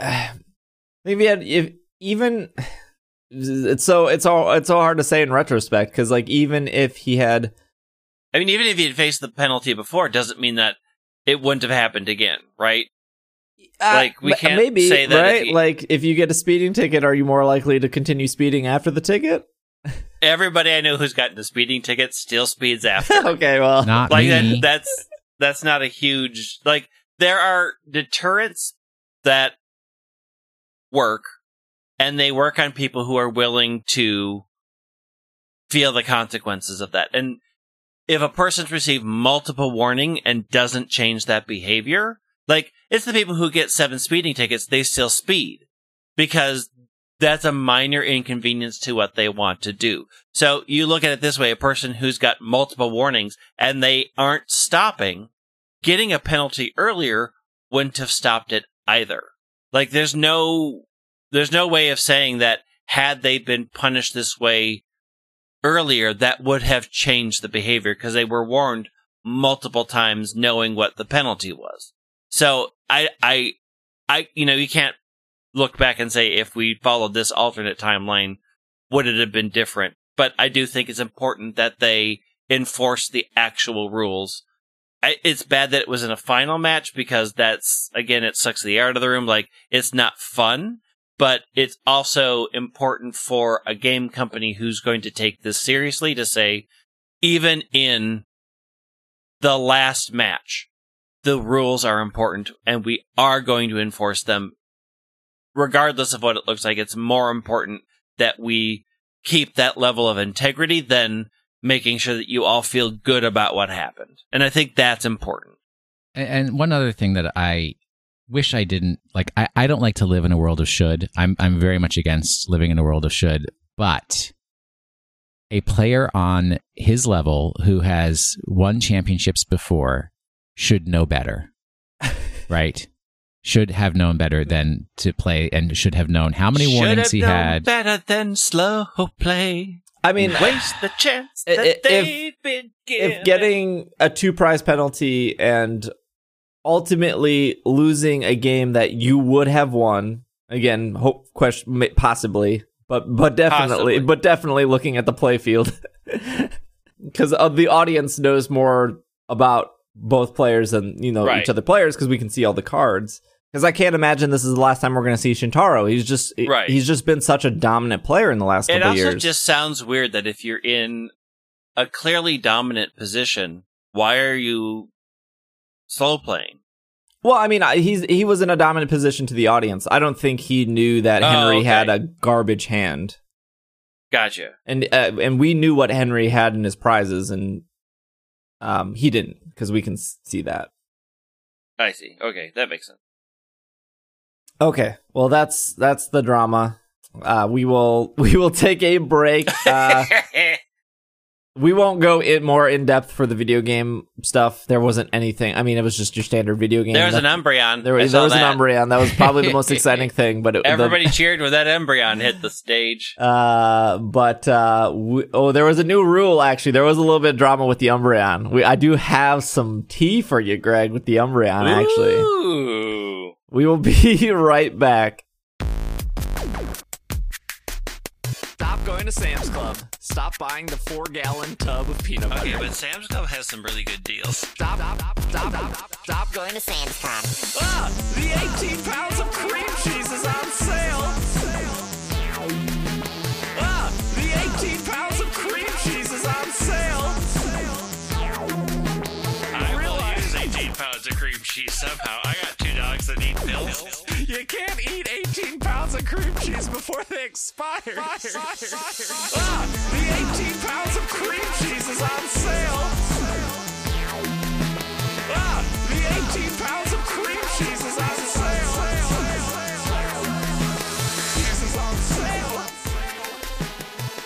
maybe had, if even it's so it's all it's so hard to say in retrospect because like even if he had I mean, even if he had faced the penalty before, it doesn't mean that it wouldn't have happened again, right? Like, we Uh, can't maybe say that if right he- like if you get a speeding ticket are you more likely to continue speeding after the ticket Everybody I know who's gotten a speeding ticket still speeds after. okay well Not like me. that, that's that's not a huge like there are deterrents that work and they work on people who are willing to feel the consequences of that and if a person's received multiple warning and doesn't change that behavior like it's the people who get seven speeding tickets they still speed because that's a minor inconvenience to what they want to do so you look at it this way a person who's got multiple warnings and they aren't stopping, getting a penalty earlier wouldn't have stopped it either. Like there's no there's no way of saying that had they been punished this way earlier that would have changed the behavior because they were warned multiple times knowing what the penalty was. So I I I you know you can't look back and say if we followed this alternate timeline would it have been different but I do think it's important that they enforce the actual rules. I, it's bad that it was in a final match because that's again it sucks the air out of the room. Like it's not fun, but it's also important for a game company who's going to take this seriously to say, even in the last match, the rules are important and we are going to enforce them, regardless of what it looks like. It's more important that we keep that level of integrity than making sure that you all feel good about what happened. And I think that's important. And- one other thing that I wish I didn't like, I, I don't like to live in a world of should. I'm I'm very much against living in a world of should, but a player on his level who has won championships before should know better, right? Should have known better than to play, and should have known how many Should warnings have he known had. better than slow play. i mean Waste the chance that if- they've been given. if getting a two prize penalty and ultimately losing a game that you would have won again hope question possibly but but definitely Possibly. but definitely looking at the play field because uh, the audience knows more about both players and you know Right. each other players because we can see all the cards because i can't imagine this is the last time we're going to see shintaro he's just Right. he's just been such a dominant player in the last it couple also years just sounds weird that if you're in a clearly dominant position, why are you slow playing? Well, I mean, he's he was in a dominant position to the audience. I don't think he knew that Oh, Henry okay. had a garbage hand, Gotcha. and uh, and we knew what Henry had in his prizes, and um, he didn't because we can see that. I see. Okay, that makes sense. Okay, well that's that's the drama. Uh, we will we will take a break. Uh, we won't go in more in depth for the video game stuff. There wasn't anything. I mean, it was just your standard video game. there was an Nothing- Umbreon. There was, there was that. an Umbreon. That was probably the most exciting thing. But it, the- Everybody cheered when that Umbreon hit the stage. Uh, but uh, we, oh, there was a new rule. Actually, there was a little bit of drama with the Umbreon. We, I do have some tea for you, Greg, with the Umbreon. Actually, we will be right back. Going to Sam's Club. Stop buying the four-gallon tub of peanut Okay, but Sam's Club has some really good deals. Stop, stop, stop, stop, stop, stop. Going to Sam's Club. Ah, the 18 pounds of cream cheese is on sale. Ah, the 18 pounds of cream cheese is on sale. I will use 18 pounds of cream cheese somehow. I got two dogs that need pills. You can't eat 18 pounds of cream cheese before they expire. ah, the 18 pounds of cream cheese is on sale. Ah, the 18 pounds of cream cheese is on sale. Cheese is on sale.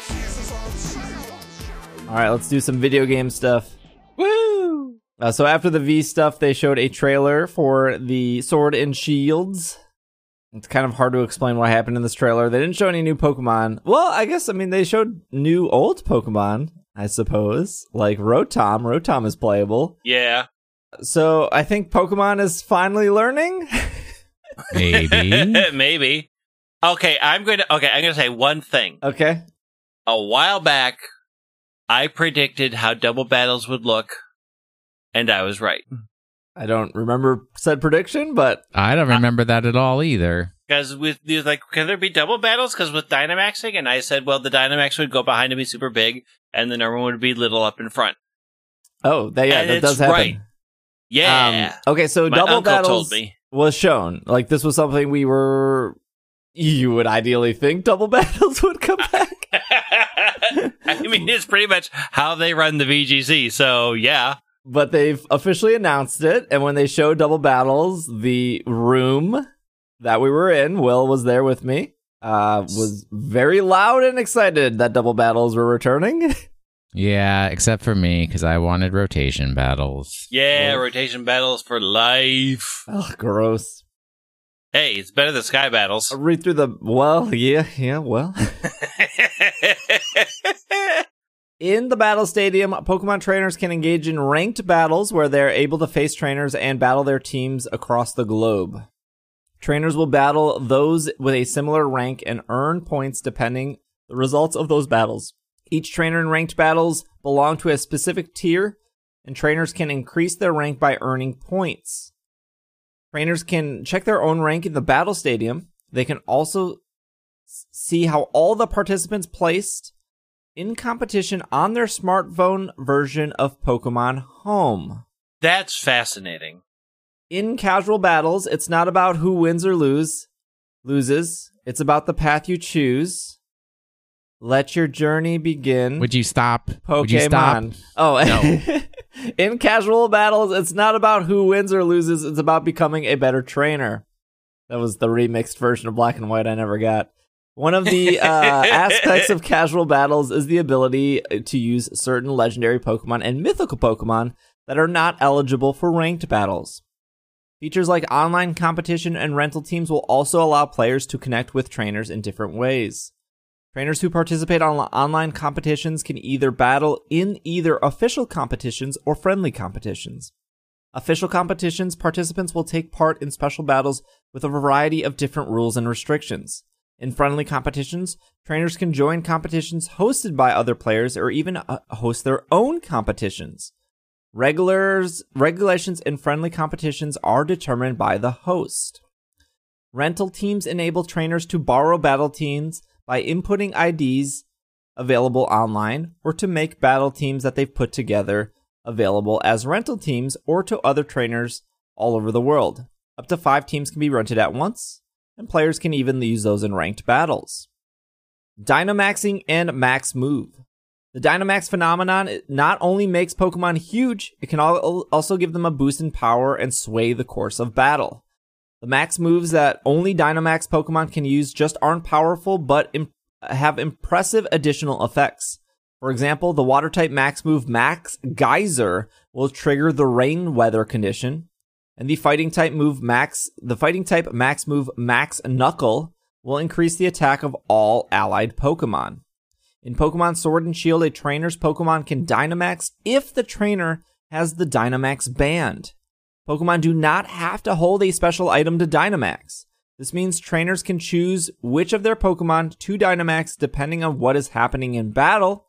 Cheese is on sale. All right, let's do some video game stuff. Woo! Uh, so after the V stuff, they showed a trailer for the Sword and Shields. It's kind of hard to explain what happened in this trailer. They didn't show any new Pokemon. Well, I guess I mean they showed new old Pokemon, I suppose, like Rotom. Rotom is playable. Yeah. So I think Pokemon is finally learning. Maybe. Maybe. Okay, I'm going to. Okay, I'm going to say one thing. Okay. A while back, I predicted how double battles would look, and I was right. Hmm. I don't remember said prediction, but I don't remember that at all either. Because with you like, can there be double battles? Because with Dynamaxing, and I said, well, the Dynamax would go behind and be super big, and the number one would be little up in front. oh, that, yeah, And that it's does happen. right. Yeah, Um, okay, so my double battles told me. was shown. Like this was something we were. You would ideally think double battles would come back. I mean, it's pretty much how they run the VGC. So yeah, but they've officially announced it and when they showed double battles the room that we were in will was there with me uh was very loud and excited that double battles were returning Yeah, except for me because I wanted rotation battles. yeah, Well- rotation battles for life. oh gross Hey, it's better than sky battles. I'll read through the well yeah yeah well In the battle stadium, Pokemon trainers can engage in ranked battles where they're able to face trainers and battle their teams across the globe. Trainers will battle those with a similar rank and earn points depending the results of those battles. Each trainer in ranked battles belong to a specific tier, and trainers can increase their rank by earning points. Trainers can check their own rank in the battle stadium. They can also see how all the participants placed in competition on their smartphone version of Pokemon Home. That's fascinating. In casual battles, it's not about who wins or lose loses. It's about the path you choose. Let your journey begin. Would you stop? Pokemon. Would you stop? Oh, No. in casual battles, it's not about who wins or loses. It's about becoming a better trainer. That was the remixed version of Black and White I never got. One of the uh, aspects of casual battles is the ability to use certain legendary Pokemon and mythical Pokemon that are not eligible for ranked battles. Features like online competition and rental teams will also allow players to connect with trainers in different ways. Trainers who participate on online competitions can either battle in either official competitions or friendly competitions. Official competitions, participants will take part in special battles with a variety of different rules and restrictions. In friendly competitions, trainers can join competitions hosted by other players or even uh, host their own competitions. Regulars, regulations in friendly competitions are determined by the host. Rental teams enable trainers to borrow battle teams by inputting IDs available online or to make battle teams that they've put together available as rental teams or to other trainers all over the world. Up to five teams can be rented at once, and players can even use those in ranked battles. Dynamaxing and Max Move. The Dynamax phenomenon not only makes Pokemon huge, it can also give them a boost in power and sway the course of battle. The max moves that only Dynamax Pokemon can use just aren't powerful, but im- have impressive additional effects. For example, the water type max move Max Geyser will trigger the rain weather condition, and the fighting type move Max, the fighting type max move Max Knuckle will increase the attack of all allied Pokemon. In Pokemon Sword and Shield, a trainer's Pokemon can Dynamax if the trainer has the Dynamax band. Pokemon do not have to hold a special item to Dynamax. This means trainers can choose which of their Pokemon to Dynamax depending on what is happening in battle,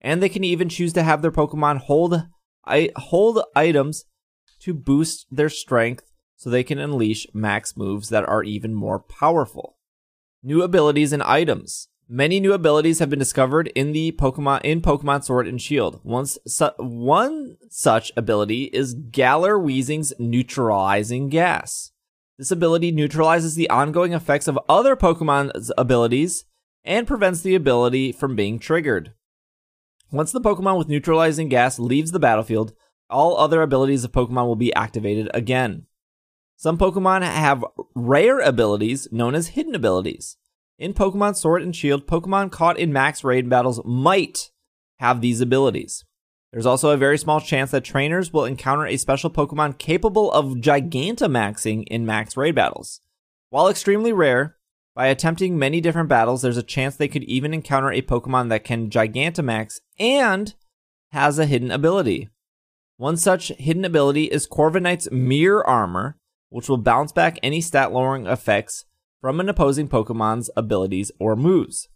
and they can even choose to have their Pokemon hold I, hold items to boost their strength so they can unleash max moves that are even more powerful. New abilities and items. Many new abilities have been discovered in the Pokemon in Pokemon Sword and Shield. One, su- one such ability is Galar Weezing's neutralizing gas. This ability neutralizes the ongoing effects of other Pokemon's abilities and prevents the ability from being triggered. Once the Pokemon with neutralizing gas leaves the battlefield, all other abilities of Pokemon will be activated again. Some Pokemon have rare abilities known as hidden abilities. In Pokemon Sword and Shield, Pokemon caught in max raid battles might have these abilities. There's also a very small chance that trainers will encounter a special Pokemon capable of Gigantamaxing in max raid battles. While extremely rare, by attempting many different battles, there's a chance they could even encounter a Pokemon that can Gigantamax and has a hidden ability. One such hidden ability is Corviknight's Mirror Armor, which will bounce back any stat lowering effects from an opposing Pokemon's abilities or moves.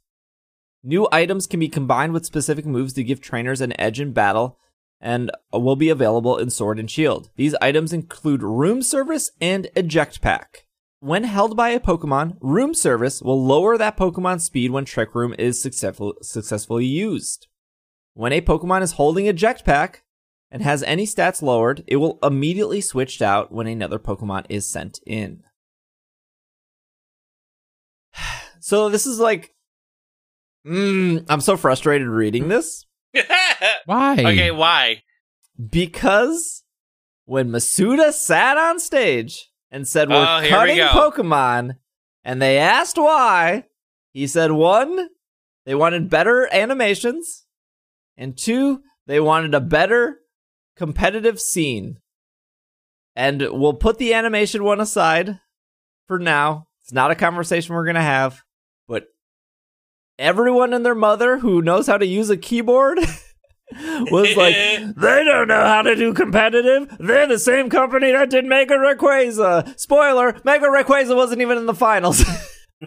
New items can be combined with specific moves to give trainers an edge in battle and will be available in Sword and Shield. These items include Room Service and Eject Pack. When held by a Pokemon, Room Service will lower that Pokemon's speed when Trick Room is successful, successfully used. When a Pokemon is holding Eject Pack and has any stats lowered, it will immediately switch out when another Pokemon is sent in. So this is like, mm, I'm so frustrated reading this Why? okay, why? because when Masuda sat on stage and said we're Oh, here we cutting. Pokemon, and they asked why, he said one, they wanted better animations, and two, they wanted a better competitive scene. And we'll put the animation one aside for now. It's not a conversation we're gonna have, but everyone and their mother who knows how to use a keyboard was like, they don't know how to do competitive. They're the same company that did Mega Rayquaza. Spoiler: Mega Rayquaza wasn't even in the finals.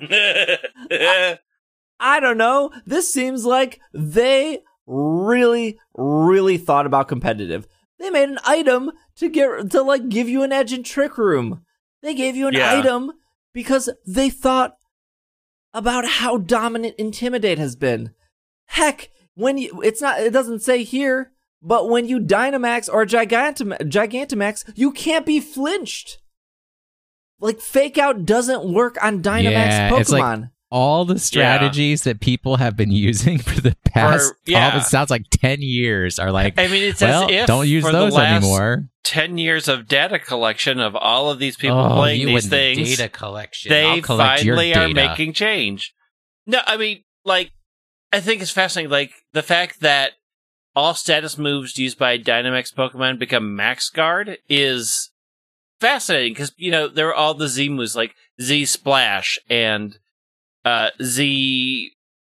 I don't know. This seems like they really, really thought about competitive. They made an item to get to like give you an edge in Trick Room. They gave you an Yeah. item because they thought about how dominant Intimidate has been. Heck, when you it's not it doesn't say here, but when you Dynamax or Gigantam- Gigantamax, you can't be flinched. Like fake out doesn't work on Dynamax Yeah, Pokemon. it's like- All the strategies that people have been using for the past, yeah. all, it sounds like 10 years are like, I mean, it's well, as if don't use for those anymore. 10 years of data collection of all of these people oh, playing these things, data collection. they finally are making change. No, I mean, like, I think it's fascinating. Like, the fact that all status moves used by Dynamax Pokemon become Max Guard is fascinating because, you know, there are all the Z moves like Z Splash and uh, Z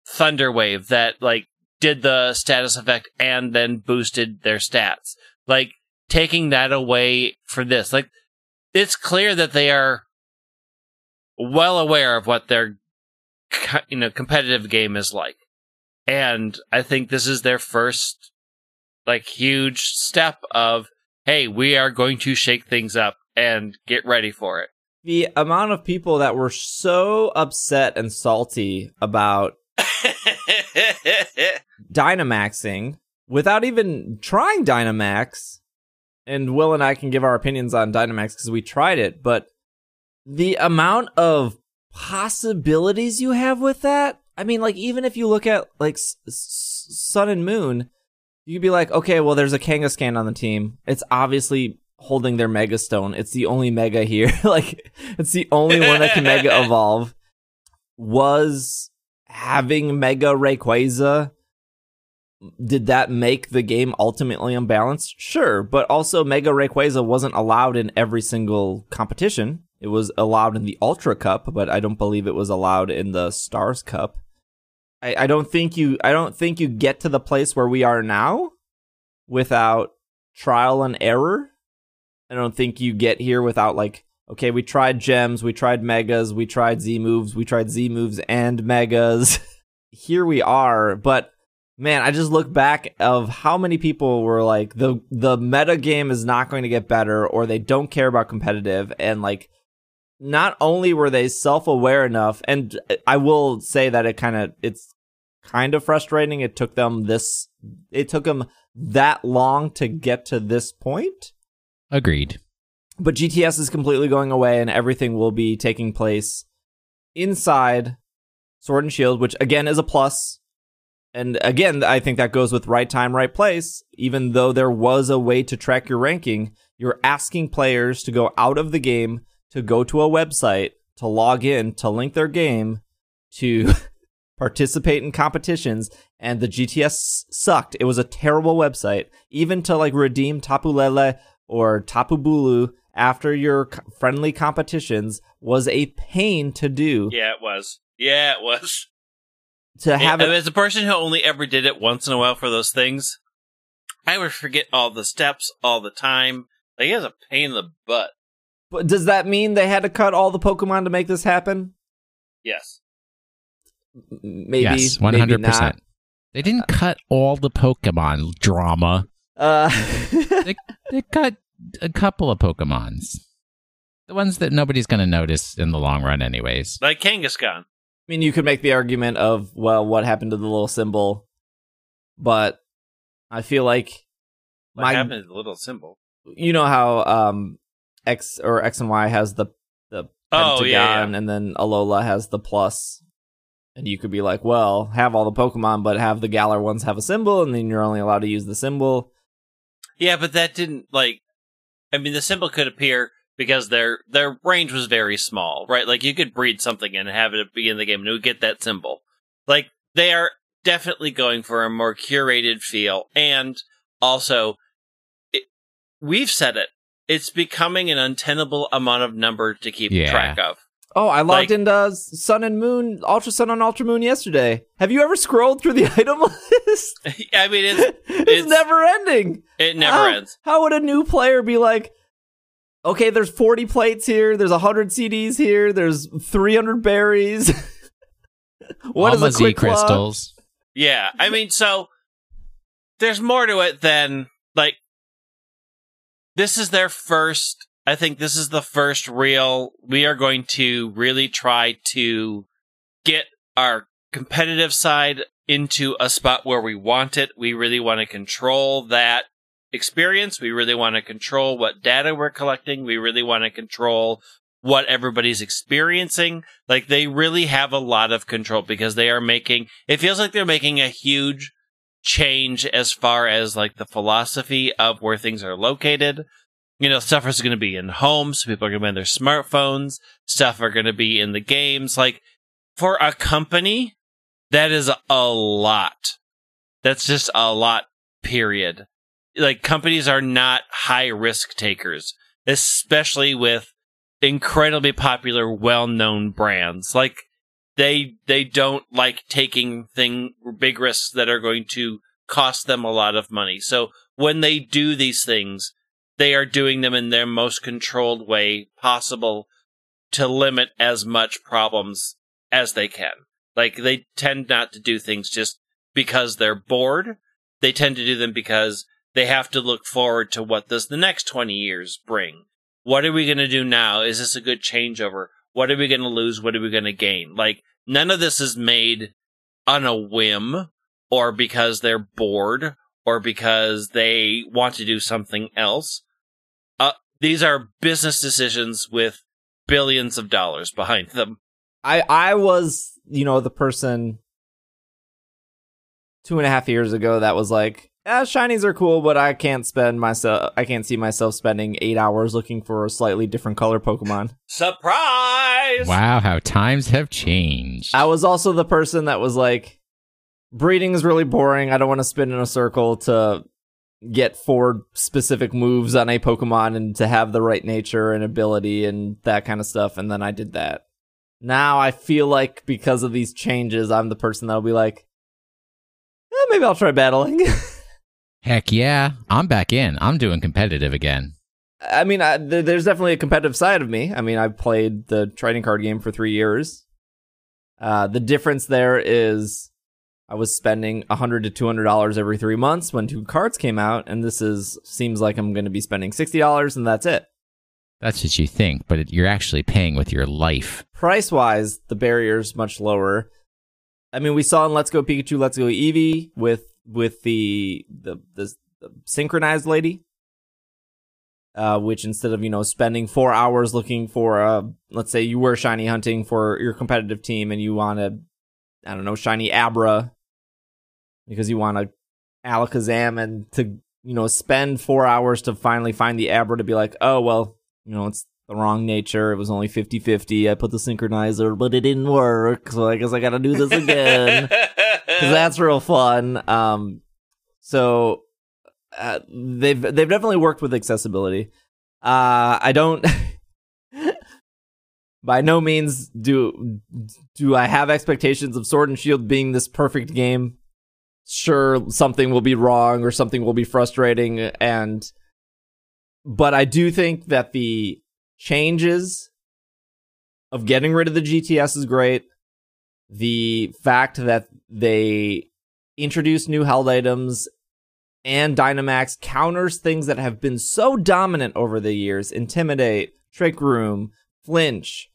Thunder Wave that, like, did the status effect and then boosted their stats. Like, taking that away for this. Like, it's clear that they are well aware of what their you know competitive game is like and i think this is their first like huge step of hey we are going to shake things up and get ready for it the amount of people that were so upset and salty about Dynamaxing without even trying Dynamax. And Will and I can give our opinions on Dynamax because we tried it, but the amount of possibilities you have with that. I mean, like, even if you look at, like, S- S- Sun and Moon, you'd be like, okay, well, there's a Kangaskhan on the team. It's obviously holding their Mega Stone. It's the only Mega here. like, it's the only one that can Mega Evolve. Was having Mega Rayquaza did that make the game ultimately unbalanced? Sure, but also Mega Rayquaza wasn't allowed in every single competition. It was allowed in the Ultra Cup, but I don't believe it was allowed in the Stars Cup. I, I don't think you I don't think you get to the place where we are now without trial and error. I don't think you get here without like okay, we tried gems, we tried megas, we tried Z moves, we tried Z moves and megas. here we are, but man, I just look back of how many people were like the the meta game is not going to get better or they don't care about competitive and like not only were they self-aware enough and uh, I will say that it kind of it's kind of frustrating it took them this it took them that long to get to this point Agreed. but GTS is completely going away and everything will be taking place inside Sword and Shield, which again is a plus. And again, I think that goes with right time, right place. Even though there was a way to track your ranking, you're asking players to go out of the game, to go to a website, to log in, to link their game, to participate in competitions. And the GTS sucked. It was a terrible website. Even to like redeem Tapu Lele or Tapu Bulu after your friendly competitions was a pain to do. yeah it was yeah it was To have And it as a person who only ever did it once in a while for those things i would forget all the steps all the time like it was a pain in the butt But does that mean they had to cut all the Pokemon to make this happen? Yes. Maybe. yes, hundred percent. They didn't uh, cut all the Pokemon drama. Uh, They they cut a couple of Pokemons. The ones that nobody's going to notice in the long run, anyways. Like Kangaskhan. I mean, you could make the argument of, well, what happened to the little symbol? But I feel like What My- happened to the little symbol? you know how um X or X and Y has the the Oh, pentagon, yeah, yeah. and then Alola has the plus, and you could be like, well, have all the Pokemon, but have the Galar ones have a symbol, and then you're only allowed to use the symbol. Yeah, but that didn't like. I mean, the symbol could appear because their their range was very small, right? Like you could breed something and have it be in the game, and it would get that symbol. Like they are definitely going for a more curated feel, and also, it, we've said it. It's becoming an untenable amount of number to keep Yeah. track of. Oh, I logged Like- into Sun and Moon, Ultra Sun on Ultra Moon yesterday. Have you ever scrolled through the item list? I mean, it's it's, It's- never ending. it never how, ends. How would a new player be like? Okay, there's 40 plates here. There's 100 CDs here. There's 300 berries. what is Alma a Z quick claw? crystals. Yeah, I mean, so there's more to it than like this is their first. I think this is the first real. We are going to really try to get our competitive side into a spot where we want it. We really want to control that experience. We really want to control what data we're collecting. We really want to control what everybody's experiencing. Like they really have a lot of control because they are making, it feels like they're making a huge change as far as like the philosophy of where things are located. You know, stuff is going to be in homes. People are going to be in their smartphones. Stuff are going to be in the games. Like for a company, that is a lot. That's just a lot, period. Like companies are not high risk takers, especially with incredibly popular, well known brands. Like they they don't like taking thing big risks that are going to cost them a lot of money. So when they do these things, they are doing them in their most controlled way possible to limit as much problems as they can. Like they tend not to do things just because they're bored. They tend to do them because they have to look forward to what does the next 20 years bring. What are we going to do now? Is this a good changeover? What are we going to lose? What are we going to gain? Like none of this is made on a whim or because they're bored or because they want to do something else. These are business decisions with billions of dollars behind them. I I was, you know, the person two and a half years ago that was like, ah, shinies are cool, but I can't spend myself. I can't see myself spending eight hours looking for a slightly different color Pokemon. Surprise! Wow, how times have changed. I was also the person that was like, breeding is really boring. I don't want to spin in a circle to get four specific moves on a Pokemon and to have the right nature and ability and that kind of stuff. And then I did that. Now I feel like because of these changes, I'm the person that'll be like, eh, maybe I'll try battling. Heck yeah, I'm back in. I'm doing competitive again. I mean, I, th- there's definitely a competitive side of me. I mean, I've played the trading card game for three years. Uh, the difference there is I was spending a hundred to two hundred dollars every three months when two cards came out, and this is seems like I'm going to be spending sixty dollars, and that's it. That's what you think, but it, you're actually paying with your life. Price wise, the barrier's much lower. I mean, we saw in Let's Go Pikachu, Let's Go Eevee with with the the the, the synchronized lady, uh, which instead of you know spending four hours looking for a, let's say you were shiny hunting for your competitive team and you want to, I don't know, shiny Abra, because you want a Alakazam and to you know spend four hours to finally find the Abra to be like, oh well, you know it's the wrong nature. It was only 50-50. I put the synchronizer, but it didn't work. So I guess I got to do this again because that's real fun. Um, so uh, they've they've definitely worked with accessibility. Uh, I don't. by no means do do I have expectations of Sword and Shield being this perfect game. Sure, something will be wrong or something will be frustrating, and but I do think that the changes of getting rid of the GTS is great. The fact that they introduce new held items and Dynamax counters things that have been so dominant over the years intimidate, trick room, flinch.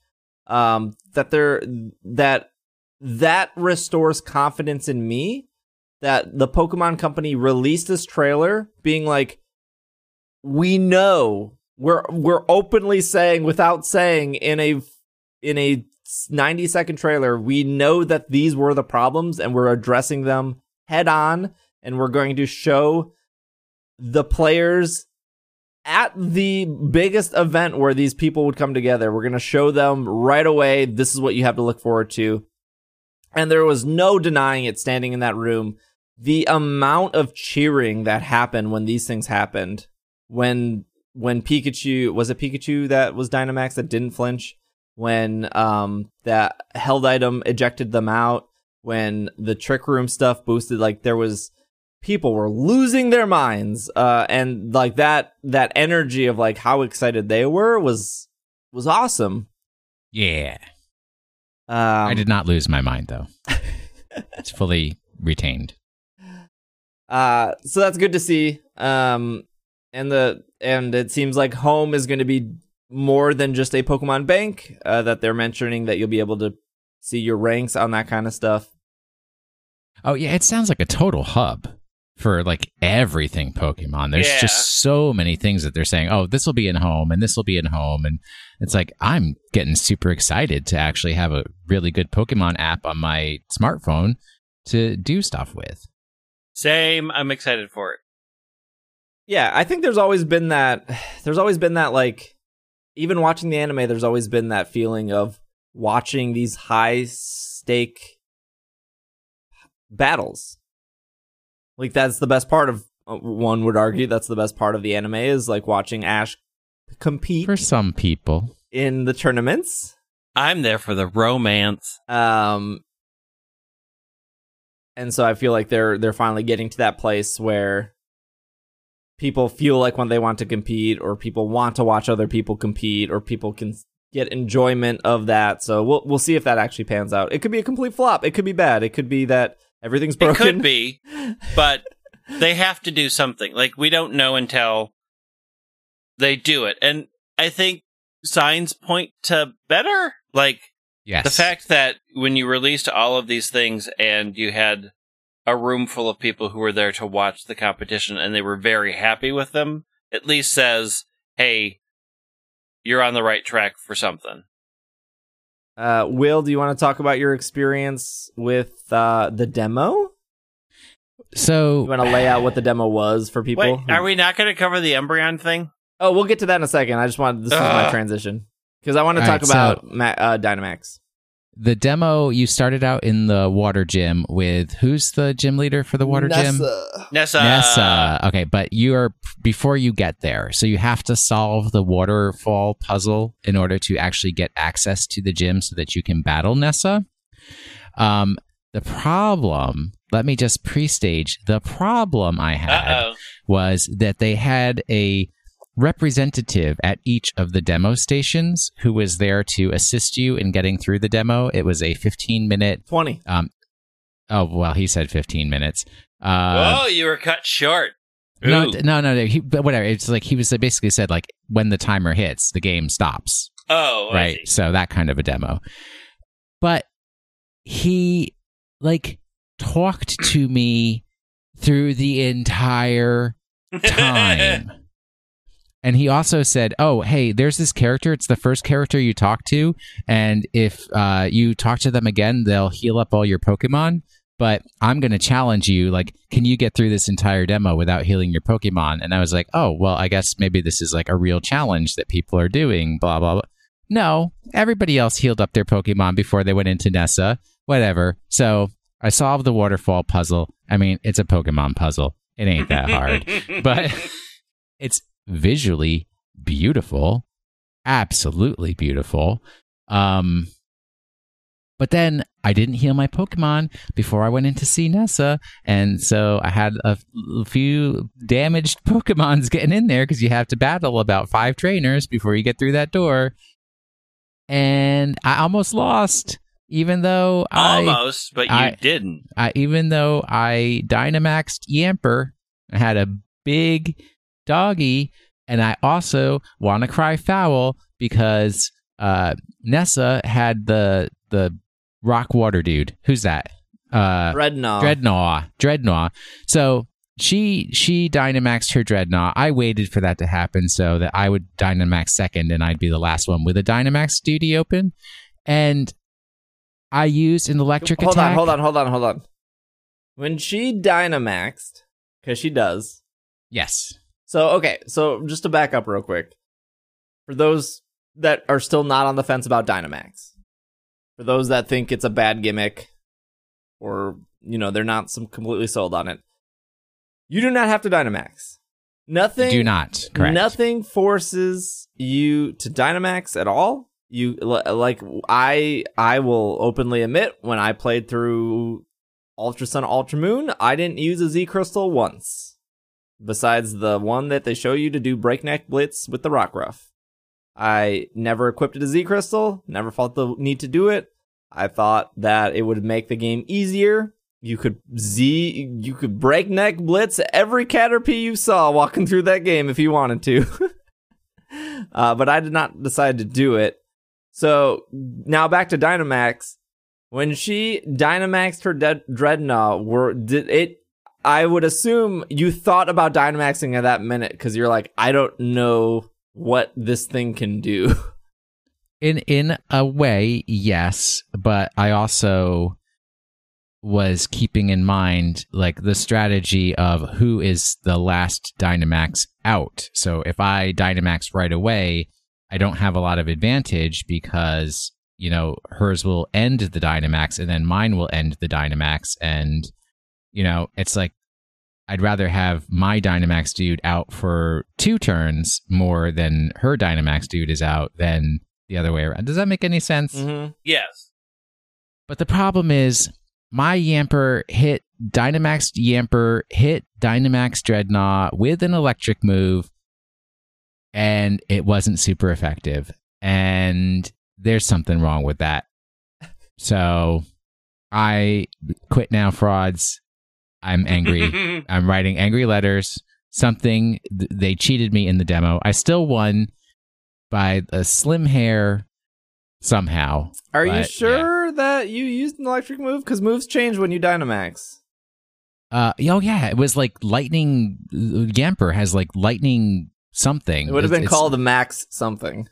Um, that they're that that restores confidence in me that the Pokemon Company released this trailer being like, we know we're we're openly saying without saying in a in a 90 second trailer, we know that these were the problems and we're addressing them head on and we're going to show the players at the biggest event where these people would come together. We're going to show them right away this is what you have to look forward to. And there was no denying it standing in that room. The amount of cheering that happened when these things happened, when when Pikachu was it Pikachu that was Dynamax that didn't flinch, when um that held item ejected them out, when the trick room stuff boosted, like there was people were losing their minds, uh, and like that that energy of like how excited they were was was awesome. Yeah. Um, I did not lose my mind though. it's fully retained. Uh, so that's good to see. Um, and the and it seems like home is going to be more than just a Pokemon bank. Uh, that they're mentioning that you'll be able to see your ranks on that kind of stuff. Oh yeah, it sounds like a total hub for like everything Pokemon. There's Yeah. just so many things that they're saying, "Oh, this will be in home and this will be in home." And it's like I'm getting super excited to actually have a really good Pokemon app on my smartphone to do stuff with. Same. I'm excited for it. Yeah, I think there's always been that. There's always been that like, even watching the anime, there's always been that feeling of watching these high stake battles. Like that's the best part of. uh, One would argue that's the best part of the anime is like watching Ash compete For some people. in the tournaments. I'm there for the romance. Um, and so I feel like they're they're finally getting to that place where people feel like when they want to compete, or people want to watch other people compete, or people can get enjoyment of that. So we'll we'll see if that actually pans out. It could be a complete flop. It could be bad. It could be that everything's It broken. could be, but they have to do something. Like we don't know until they do it. And I think signs point to better. Like Yes. the fact that when you released all of these things and you had a room full of people who were there to watch the competition and they were very happy with them, at least says, hey, you're on the right track for something. Uh, Will, do you want to talk about your experience with uh, the demo? so You want to lay out what the demo was for people? Wait, who- are we not going to cover the Umbreon thing? Oh, we'll get to that in a second. I just wanted this is my transition because I want to All talk right, about Ma- uh, Dynamax. The demo you started out in the water gym with who's the gym leader for the water gym? Nessa. Nessa. Okay, but you are before you get there, so you have to solve the waterfall puzzle in order to actually get access to the gym so that you can battle Nessa. Um, the problem, let me just pre-stage. The problem I had Uh-oh. was that they had a representative at each of the demo stations who was there to assist you in getting through the demo. It was a 15 minute. 20. Oh well, he said 15 minutes. Uh, Whoa, you were cut short. no, no, no, no. He, but whatever. It's like he was basically said like when the timer hits, the game stops. Oh, right. So that kind of a demo. But he like talked to me through the entire time. And he also said, "Oh, hey, there's this character. It's the first character you talk to, and if uh, you talk to them again, they'll heal up all your Pokemon. But I'm going to challenge you. Like, can you get through this entire demo without healing your Pokemon?" And I was like, "Oh, well, I guess maybe this is like a real challenge that people are doing." Blah blah blah. No, everybody else healed up their Pokemon before they went into Nessa. Whatever. So I solved the waterfall puzzle. I mean, it's a Pokemon puzzle. It ain't that hard but it's visually beautiful absolutely beautiful um But then I didn't heal my Pokemon before I went in to see Nessa. And so I had a few damaged Pokemons getting in there because you have to battle about five trainers before you get through that door. And I almost lost, even though I Almost, but you I- didn't. I, even though I Dynamaxed Yamper, I had a big doggy, and I also want to cry foul because uh, Nessa had the the rock water dude. Who's that? Uh, Drednaw. Drednaw. Drednaw. So she she Dynamaxed her Drednaw. I waited for that to happen so that I would Dynamax second and I'd be the last one with a Dynamax duty open. And I used an electric hold attack. Hold on, hold on, hold on, hold on. When she Dynamaxed, because she does. Yes. So okay, so just to back up real quick, for those that are still not on the fence about Dynamax, for those that think it's a bad gimmick, or you know they're not some completely sold on it, you do not have to Dynamax. Nothing. Do not. Correct. Nothing forces you to Dynamax at all. You like I I will openly admit when I played through Ultra Sun Ultra Moon, I didn't use a Z Crystal once. Besides the one that they show you to do Breakneck Blitz with the Rockruff. I never equipped a Z Crystal, never felt the need to do it. I thought that it would make the game easier. You could Z, you could breakneck blitz every Caterpie you saw walking through that game if you wanted to. uh, but I did not decide to do it. So now back to Dynamax. When she Dynamaxed her dead Drednaw, were did it? I would assume you thought about Dynamaxing at that minute because you're like, I don't know what this thing can do. in in a way, yes, but I also was keeping in mind like the strategy of who is the last Dynamax out. So if I Dynamax right away, I don't have a lot of advantage because you know hers will end the Dynamax and then mine will end the Dynamax and you know it's like I'd rather have my Dynamax dude out for two turns more than her Dynamax dude is out than the other way around. Does that make any sense? mm-hmm. Yes. But the problem is my Yamper hit Dynamax Yamper hit Dynamax Drednaw with an electric move and it wasn't super effective. And there's something wrong with that. So I quit now frauds. I'm angry. I'm writing angry letters. Something th- they cheated me in the demo. I still won by a slim hair somehow. Are you But, yeah. sure that you used an electric move? Because moves change when you Dynamax. Uh, oh yeah, it was like lightning. Yamper has like lightning something. It would have been it's- called a Max something.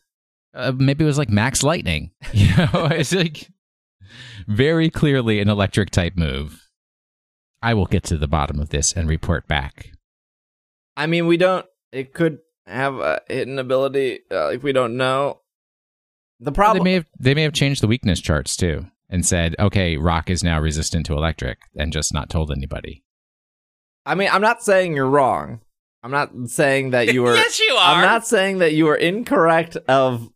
Uh, maybe it was like Max Lightning. You know, it's like very clearly an electric type move. I will get to the bottom of this and report back. I mean, we don't. It could have a hidden ability. Uh, like we don't know. The They problem. may have they may have changed the weakness charts too and said, okay, rock is now resistant to electric, and just not told anybody. I mean, I'm not saying you're wrong. I'm not saying that you were. yes, you are. I'm not saying that you were incorrect. Of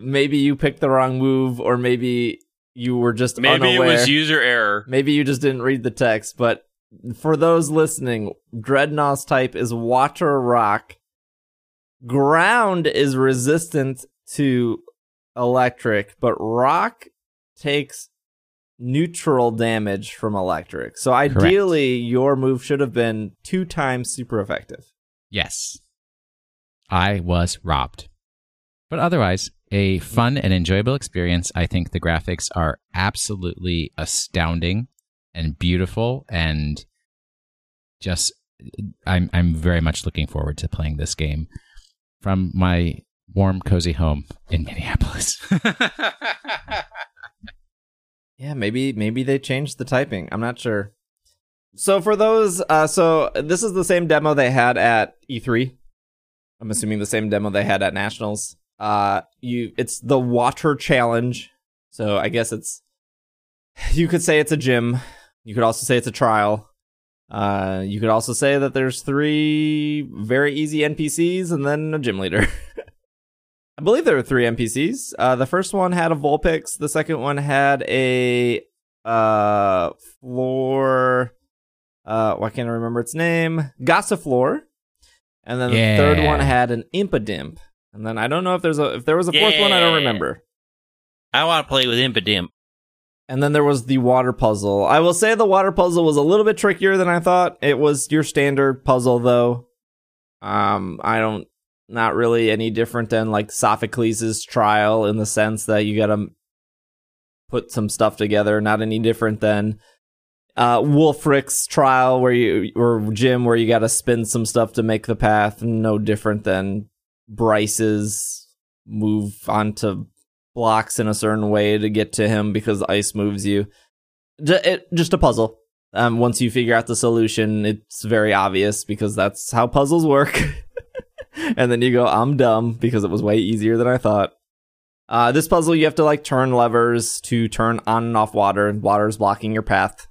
maybe you picked the wrong move, or maybe you were just Maybe unaware. it was user error. Maybe you just didn't read the text, but for those listening, Drednaw's type is water rock. Ground is resistant to electric, but rock takes neutral damage from electric. So ideally, your move should have been two times super effective. Yes, I was robbed. But otherwise, a fun and enjoyable experience. I think the graphics are absolutely astounding and beautiful, and just I'm I'm very much looking forward to playing this game from my warm, cozy home in Minneapolis. Yeah, maybe maybe they changed the typing. I'm not sure. So for those, uh, so this is the same demo they had at E3. I'm assuming the same demo they had at Nationals. Uh, you, it's the Water Challenge. So I guess it's, you could say it's a gym. You could also say it's a trial. Uh, you could also say that there's three very easy NPCs and then a gym leader. I believe there were three NPCs. Uh, the first one had a Vulpix. The second one had a uh floor. Uh, why can't I remember its name? Gossifleur. And then the third one had an Impidimp. And then I don't know if there's a if there was a fourth one. I don't remember. I want to play with Impidimp. And then there was the water puzzle. I will say the water puzzle was a little bit trickier than I thought. It was your standard puzzle though. Um, I don't not really any different than like Sophocles' trial in the sense that you gotta put some stuff together, not any different than uh Wulfric's trial where you or gym where you gotta spin some stuff to make the path, no different than Pryce's move onto blocks in a certain way to get to him because ice moves you. It, just a puzzle. Um, once you figure out the solution, it's very obvious because that's how puzzles work. and then you go, I'm dumb because it was way easier than I thought. Uh, this puzzle, you have to like turn levers to turn on and off water, and water is blocking your path.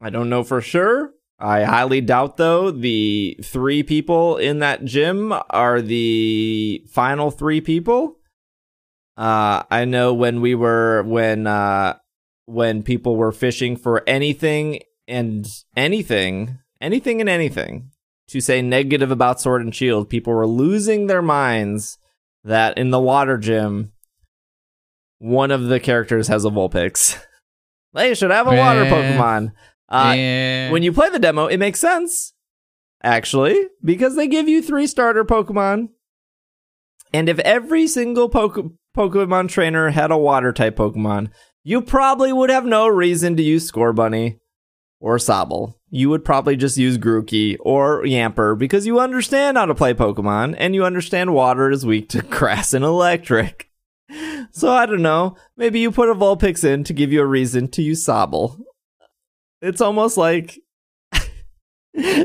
I don't know for sure. I highly doubt, though, the three people in that gym are the final three people. Uh, I know when we were when uh when people were fishing for anything and anything, anything and anything to say negative about Sword and Shield, people were losing their minds that in the water gym, one of the characters has a Vulpix. they should have a water. Pokemon. Uh, Yeah. when you play the demo, it makes sense, actually, because they give you three starter Pokemon. And if every single Poke- Pokemon trainer had a water type Pokemon, you probably would have no reason to use Scorbunny or Sobble. You would probably just use Grookey or Yamper because you understand how to play Pokemon and you understand water is weak to grass and electric. So I don't know. Maybe you put a Vulpix in to give you a reason to use Sobble. It's almost like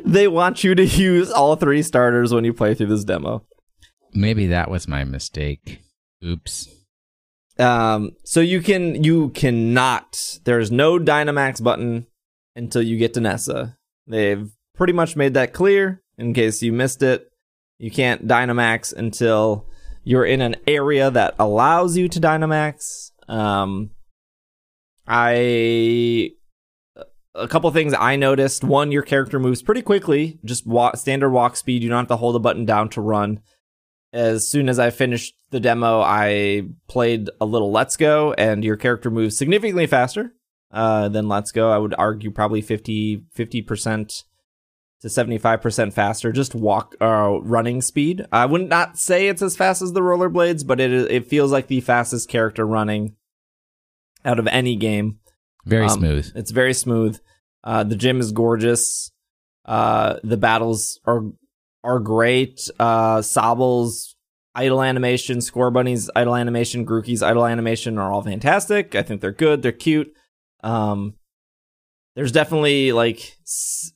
they want you to use all three starters when you play through this demo. Maybe that was my mistake. Oops. Um, so you can you cannot. There's no Dynamax button until you get to Nessa. They've pretty much made that clear. In case you missed it, you can't Dynamax until you're in an area that allows you to Dynamax. Um, I a couple things I noticed. One, your character moves pretty quickly, just walk, standard walk speed. You don't have to hold a button down to run. As soon as I finished the demo, I played a little Let's Go, and your character moves significantly faster uh, than Let's Go. I would argue probably 50 50% to seventy five percent faster. Just walk uh, running speed. I would not say it's as fast as the rollerblades, but it it feels like the fastest character running out of any game. Very Um, smooth. It's very smooth. Uh, the gym is gorgeous. Uh, the battles are are great. Uh, Sobble's idle animation, Scorbunny's idle animation, Grookey's idle animation are all fantastic. I think they're good. They're cute. Um, there's definitely like s-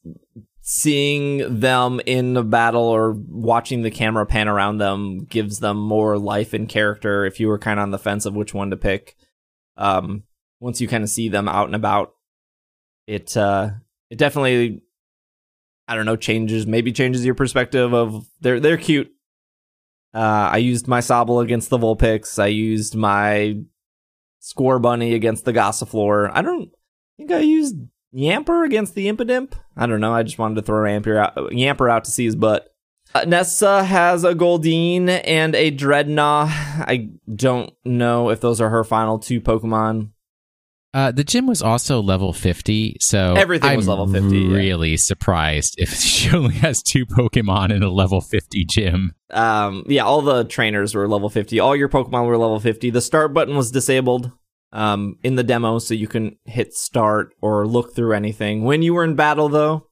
seeing them in a battle or watching the camera pan around them gives them more life and character. If you were kind of on the fence of which one to pick, um, once you kind of see them out and about, it uh, it definitely, I don't know, changes maybe changes your perspective of they're they're cute. Uh, I used my Sobble against the Vulpix. I used my Scorbunny against the Gossifleur. I don't think I used Yamper against the Impidimp. I don't know. I just wanted to throw Yamper out, Yamper out to see his butt. Uh, Nessa has a Goldeen and a Drednaw. I don't know if those are her final two Pokemon. Uh, the gym was also level 50, so Everything I'm was level 50, yeah. Really surprised if she only has two Pokemon in a level 50 gym. Um, yeah, all the trainers were level 50. All your Pokemon were level 50. The start button was disabled um, in the demo, so you can hit start or look through anything. When you were in battle, though,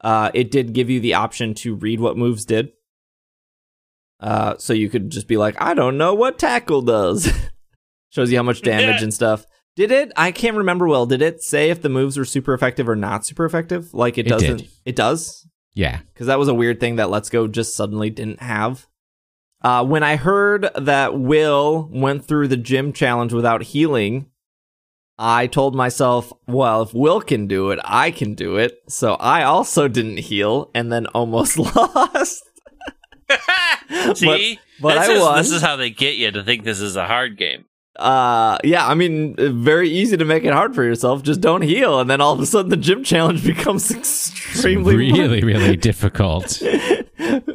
uh, it did give you the option to read what moves did. Uh, so you could just be like, I don't know what tackle does. Shows you how much damage and stuff. Did it? I can't remember well. Did it say if the moves were super effective or not super effective? Like it It doesn't. did. It does Yeah. because that was a weird thing that Let's Go just suddenly didn't have. Uh, when I heard that Will went through the gym challenge without healing, I told myself, well, if Will can do it, I can do it. So I also didn't heal and then almost lost. See, but this I is, won. This is how they get you to think this is a hard game. Uh yeah i mean very easy to make it hard for yourself. Just don't heal. And then all of a sudden the gym challenge becomes extremely really, really difficult.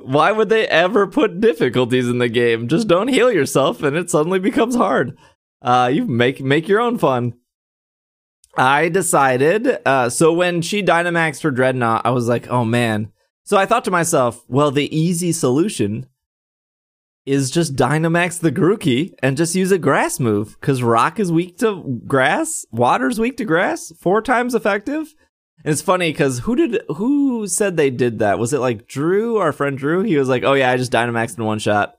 why would they ever put difficulties in the game? Just don't heal yourself and it suddenly becomes hard. Uh you make make your own fun. I decided uh so when she dynamaxed her Drednaw i was like oh man. So i thought to myself well the easy solution is just Dynamax the Grookey and just use a grass move because rock is weak to grass, water's weak to grass, four times effective. And it's funny because who did who said they did that? Was it like Drew, our friend Drew? He was like, "Oh yeah, I just Dynamaxed in one shot."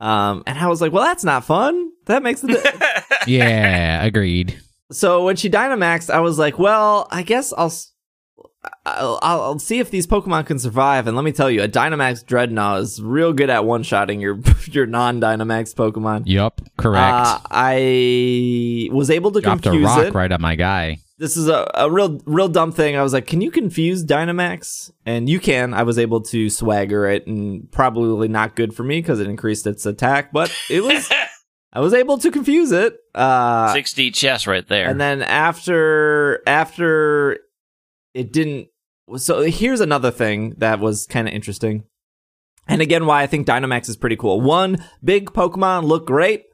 Um, and I was like, "Well, that's not fun. That makes the." yeah, agreed. so when she Dynamaxed, I was like, "Well, I guess I'll." S- I'll, I'll I'll see if these Pokemon can survive, and let me tell you, a Dynamax Drednaw is real good at one-shotting your your non-Dynamax Pokemon. Yup, correct. Uh, I was able to Dropped a confuse rock it. right at my guy. This is a, a real real dumb thing. I was like, "Can you confuse Dynamax?" And you can. I was able to swagger it, and probably not good for me because it increased its attack, but it was. I was able to confuse it. Uh, 60 chess right there. and then after after it didn't. So here's another thing that was kind of interesting. And again, why I think Dynamax is pretty cool. One, big Pokemon look great.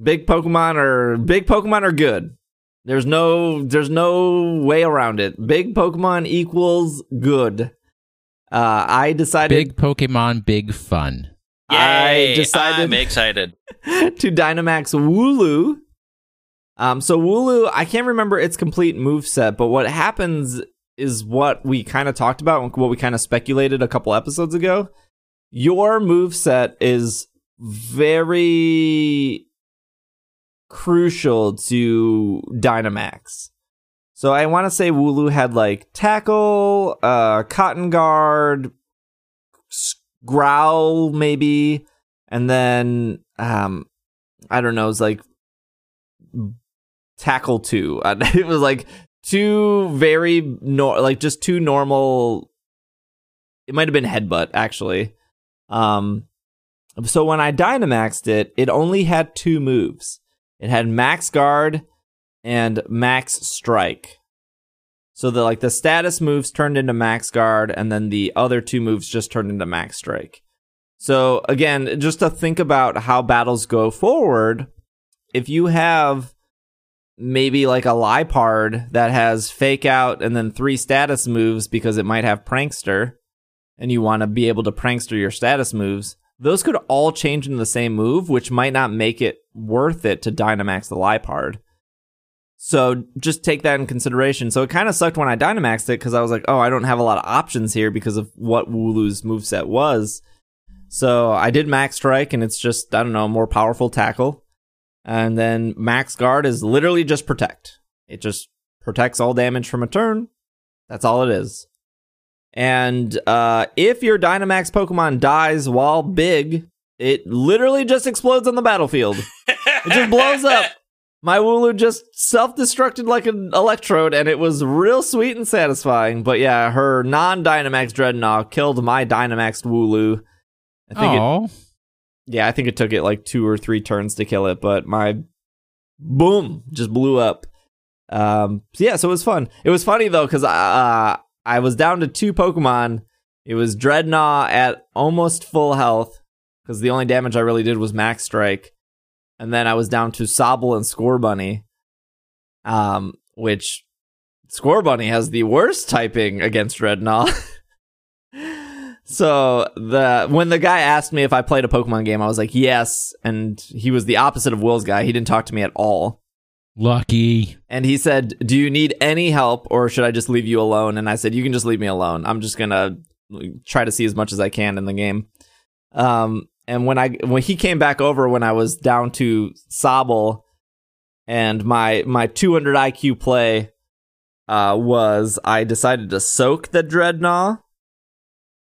Big Pokemon are big Pokemon are good. There's no there's no way around it. Big Pokemon equals good. Uh, I decided Big Pokemon, big fun. I decided- I'm excited. to Dynamax Wooloo. Um, so Wooloo, I can't remember its complete move set, but what happens is what we kind of talked about, what we kind of speculated a couple episodes ago. Your move set is very crucial to Dynamax. So I want to say Wooloo had like tackle, uh, cotton guard, growl maybe, and then um, I don't know, it's like tackle two. Uh, It was like two very nor like just two normal. It might have been headbutt actually. Um, so when I Dynamaxed it, it only had two moves. It had Max Guard and Max Strike. So the like the status moves turned into Max Guard, and then the other two moves just turned into Max Strike. So again, just to think about how battles go forward, if you have maybe like a Liepard that has Fake Out and then three status moves because it might have Prankster, and you want to be able to Prankster your status moves, those could all change into the same move, which might not make it worth it to Dynamax the Liepard. So just take that in consideration. So it kind of sucked when I Dynamaxed it because I was like, oh, I don't have a lot of options here because of what Wooloo's moveset was. So I did Max Strike, and it's just, I don't know, more powerful tackle. And then Max Guard is literally just protect. It just protects all damage from a turn. That's all it is. And uh, if your Dynamax Pokemon dies while big, it literally just explodes on the battlefield. It just blows up. My Wooloo just self-destructed like an electrode, and it was real sweet and satisfying. But yeah, her non-Dynamax Drednaw killed my Dynamax Wooloo. I think it, Oh, yeah, I think it took it like two or three turns to kill it, but my boom just blew up. Um, so yeah, so it was fun. It was funny though because uh, I was down to two Pokemon. It was Drednaw at almost full health because the only damage I really did was Max Strike, and then I was down to Sobble and Scorbunny, um, which Scorbunny has the worst typing against Drednaw. So the when the guy asked me if I played a Pokemon game, I was like, yes. And he was the opposite of Will's guy. He didn't talk to me at all. lucky. And he said, Do you need any help or should I just leave you alone? And I said, You can just leave me alone. I'm just gonna try to see as much as I can in the game. Um and when I when he came back over when I was down to Sobble and my my 200 IQ play uh was I decided to soak the Drednaw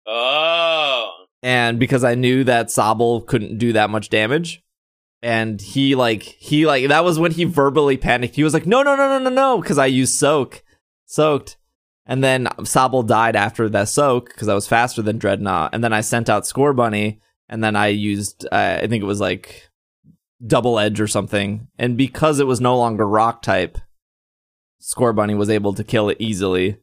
oh. and because I knew that Sobble couldn't do that much damage, and he like he like that was when he verbally panicked. He was like, "No, no, no, no, no, no," because I used soak, soaked, and then Sobble died after that soak because I was faster than Drednaw, and then I sent out Scorbunny, and then I used uh, I think it was like double edge or something, and because it was no longer rock type, Scorbunny was able to kill it easily.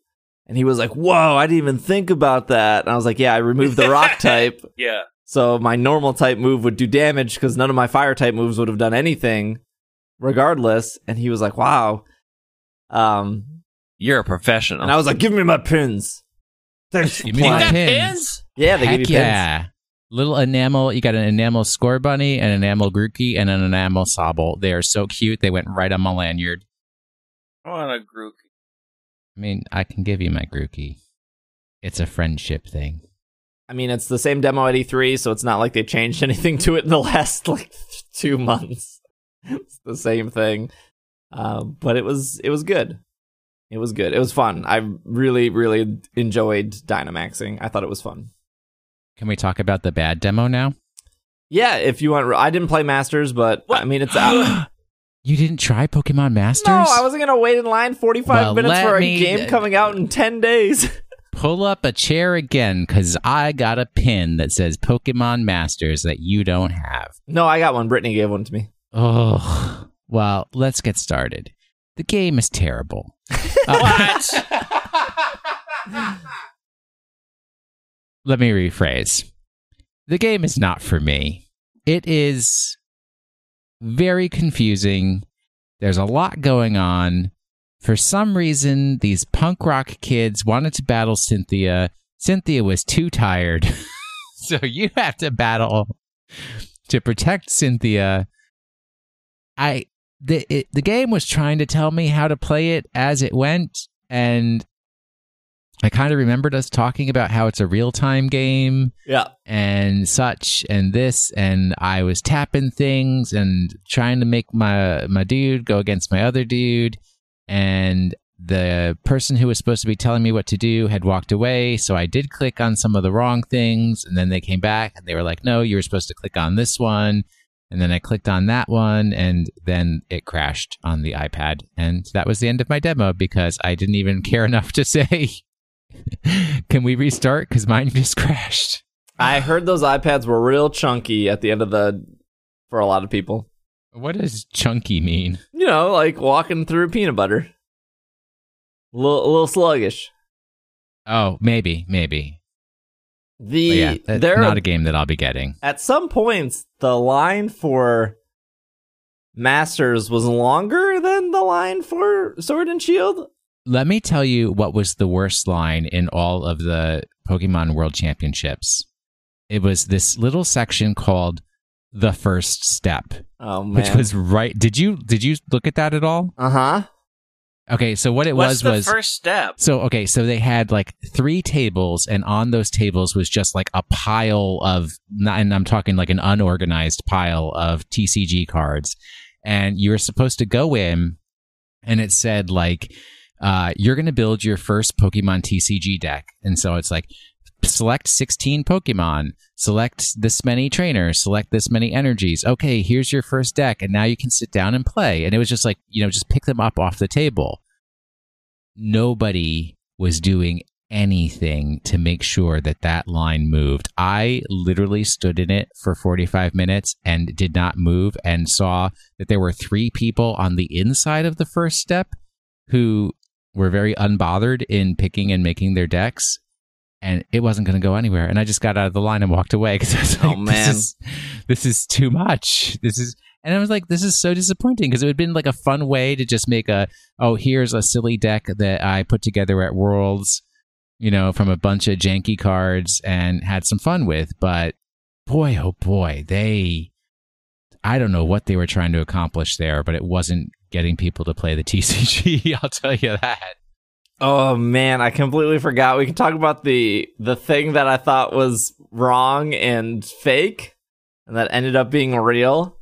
And he was like, "Whoa, I didn't even think about that." And I was like, "Yeah, I removed the rock type, Yeah. so my normal type move would do damage because none of my fire type moves would have done anything, regardless." And he was like, "Wow." Um, You're a professional. and I was like, "Give me my pins." Thanks for you my got pins. pins? Yeah, they Heck give you pins. yeah. Little enamel. You got an enamel Scorbunny, an enamel Grookey, and an enamel Sobble. They are so cute. They went right on my lanyard. I want a Grook. I mean, I can give you my Grookey. It's a friendship thing. I mean, it's the same demo at E3, so it's not like they changed anything to it in the last like two months. It's the same thing, uh, but it was it was good. It was good. It was fun. I really really enjoyed Dynamaxing. I thought it was fun. Can we talk about the bad demo now? Yeah, if you want, I didn't play Masters, but I mean, it's out. You didn't try Pokemon Masters? no, I wasn't gonna wait in line forty five Well, minutes for a me- game coming out in ten days. Pull up a chair again, because I got a pin that says Pokemon Masters that you don't have. no, I got one. Brittany gave one to me. Oh, well, let's get started. The game is terrible. Uh, what? Let me rephrase. The game is not for me. It is very confusing. There's a lot going on. For some reason, these punk rock kids wanted to battle Cynthia. Cynthia was too tired. so you have to battle to protect Cynthia. I the it, the game was trying to tell me how to play it as it went and I kind of remembered us talking about how it's a real-time game Yeah, and such and this and I was tapping things and trying to make my my dude go against my other dude. And the person who was supposed to be telling me what to do had walked away. So I did click on some of the wrong things and then they came back and they were like no you were supposed to click on this one. And then I clicked on that one and then it crashed on the iPad. And that was the end of my demo because I didn't even care enough to say can we restart cuz mine just crashed I heard those iPads were real chunky at the end of the for a lot of people. What does chunky mean? You know, like walking through peanut butter. A little, a little sluggish. Oh, maybe, maybe. The yeah, that's there not a game that I'll be getting. at some points the line for Masters was longer than the line for Sword and Shield. Let me tell you what was the worst line in all of the Pokemon World Championships. It was this little section called the first step, Oh man. which was right. Did you did you look at that at all? uh huh. Okay, so what it What's was the was first step? So okay, so they had like three tables, and on those tables was just like a pile of, not- and I'm talking like an unorganized pile of TCG cards, and you were supposed to go in, and it said like, uh, you're going to build your first Pokemon TCG deck, and so it's like. Select 16 Pokemon, select this many trainers, select this many energies. Okay, here's your first deck, and now you can sit down and play. And it was just like, you know, just pick them up off the table nobody was doing anything to make sure that that line moved. I literally stood in it for 45 minutes and did not move and saw that there were three people on the inside of the first step who were very unbothered in picking and making their decks. And it wasn't going to go anywhere. And I just got out of the line and walked away because I was oh, like, Oh, man. This, is, this is too much. This is, and I was like, this is so disappointing because it would have been like a fun way to just make a, oh, here's a silly deck that I put together at Worlds, you know, from a bunch of janky cards and had some fun with. But boy, oh boy, they, I don't know what they were trying to accomplish there, but it wasn't getting people to play the TCG. I'll tell you that. Oh man, I completely forgot. We can talk about the the thing that I thought was wrong and fake, and that ended up being real.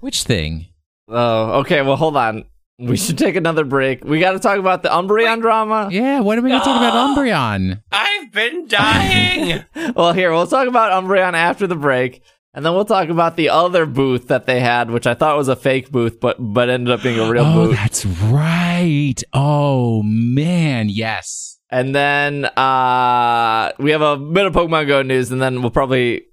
Which thing? Oh, okay. Well, hold on. We should take another break. We got to talk about the Umbreon drama. Yeah, what are we going to talk about. Umbreon? I've been dying. Well, here we'll talk about Umbreon after the break, and then we'll talk about the other booth that they had, which I thought was a fake booth, but but ended up being a real oh, booth. that's right. Oh, man. Yes. And then uh we have a bit of Pokemon Go news, and then we'll probably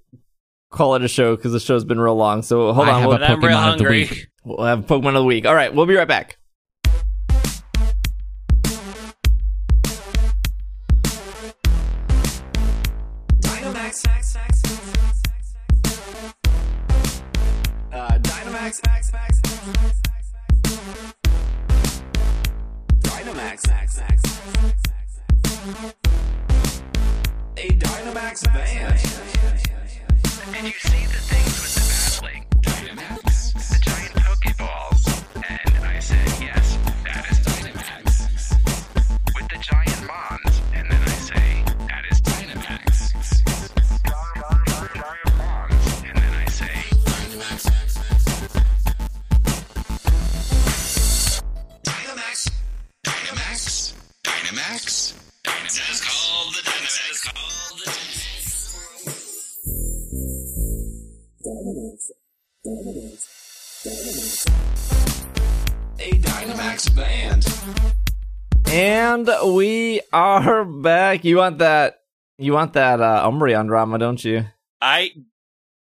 call it a show because the show's been real long. So hold I on, have we'll, a I'm real Pokemon of the hungry. week. we'll have Pokemon of the week. All right, we'll be right back. Dynamax band. And we are back. You want that? You want that uh, Umbreon drama, don't you? I.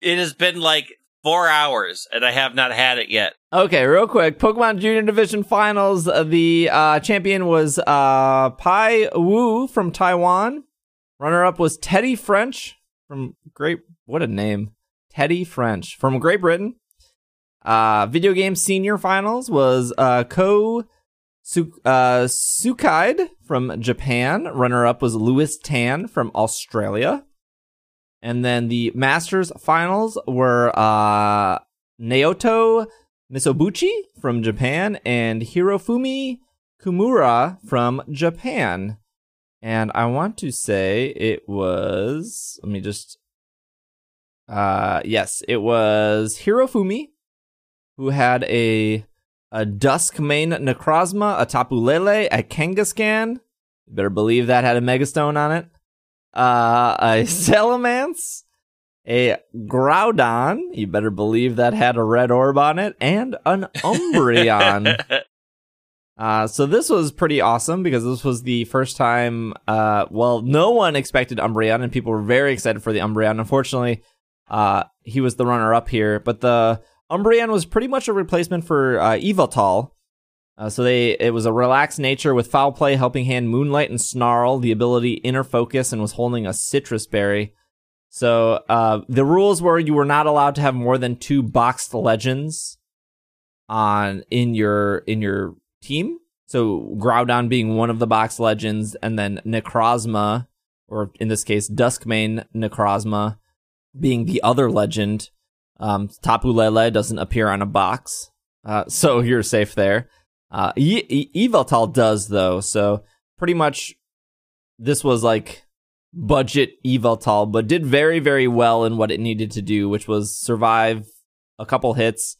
It has been like four hours, and I have not had it yet. Okay, real quick. Pokemon Junior Division Finals. The uh, champion was uh, Pai Wu from Taiwan. Runner up was Teddy French from Great. What a name, Teddy French from Great Britain. Uh, video game Senior Finals was uh, Ko Su- uh, Sukaide from Japan. Runner up was Lewis Tan from Australia. And then the Masters Finals were uh, Naoto Mizobuchi from Japan and Hirofumi Kumura from Japan. And I want to say it was let me just uh yes, it was Hirofumi who had a a Dusk Mane Necrozma, a Tapu Lele, a Kangaskhan. You better believe that had a Megastone on it. Uh a Salamence, a Groudon. You better believe that had a red orb on it, and an Umbreon. uh, so this was pretty awesome because this was the first time. Uh, well, no one expected Umbreon, and people were very excited for the Umbreon. Unfortunately, uh, he was the runner-up here, but the Umbreon was pretty much a replacement for uh. Uh, so they it was a relaxed nature with foul play, helping hand, moonlight, and snarl. The ability inner focus, and was holding a Sitrus Berry. So uh, the rules were you were not allowed to have more than two boxed legends on in your in your team. So Groudon being one of the boxed legends, and then Necrozma, or in this case Duskmane Necrozma, being the other legend. Um, Tapu Lele doesn't appear on a box, uh, so you're safe there. Uh, e- does though, so pretty much this was like budget Yveltal, but did very, very well in what it needed to do, which was survive a couple hits,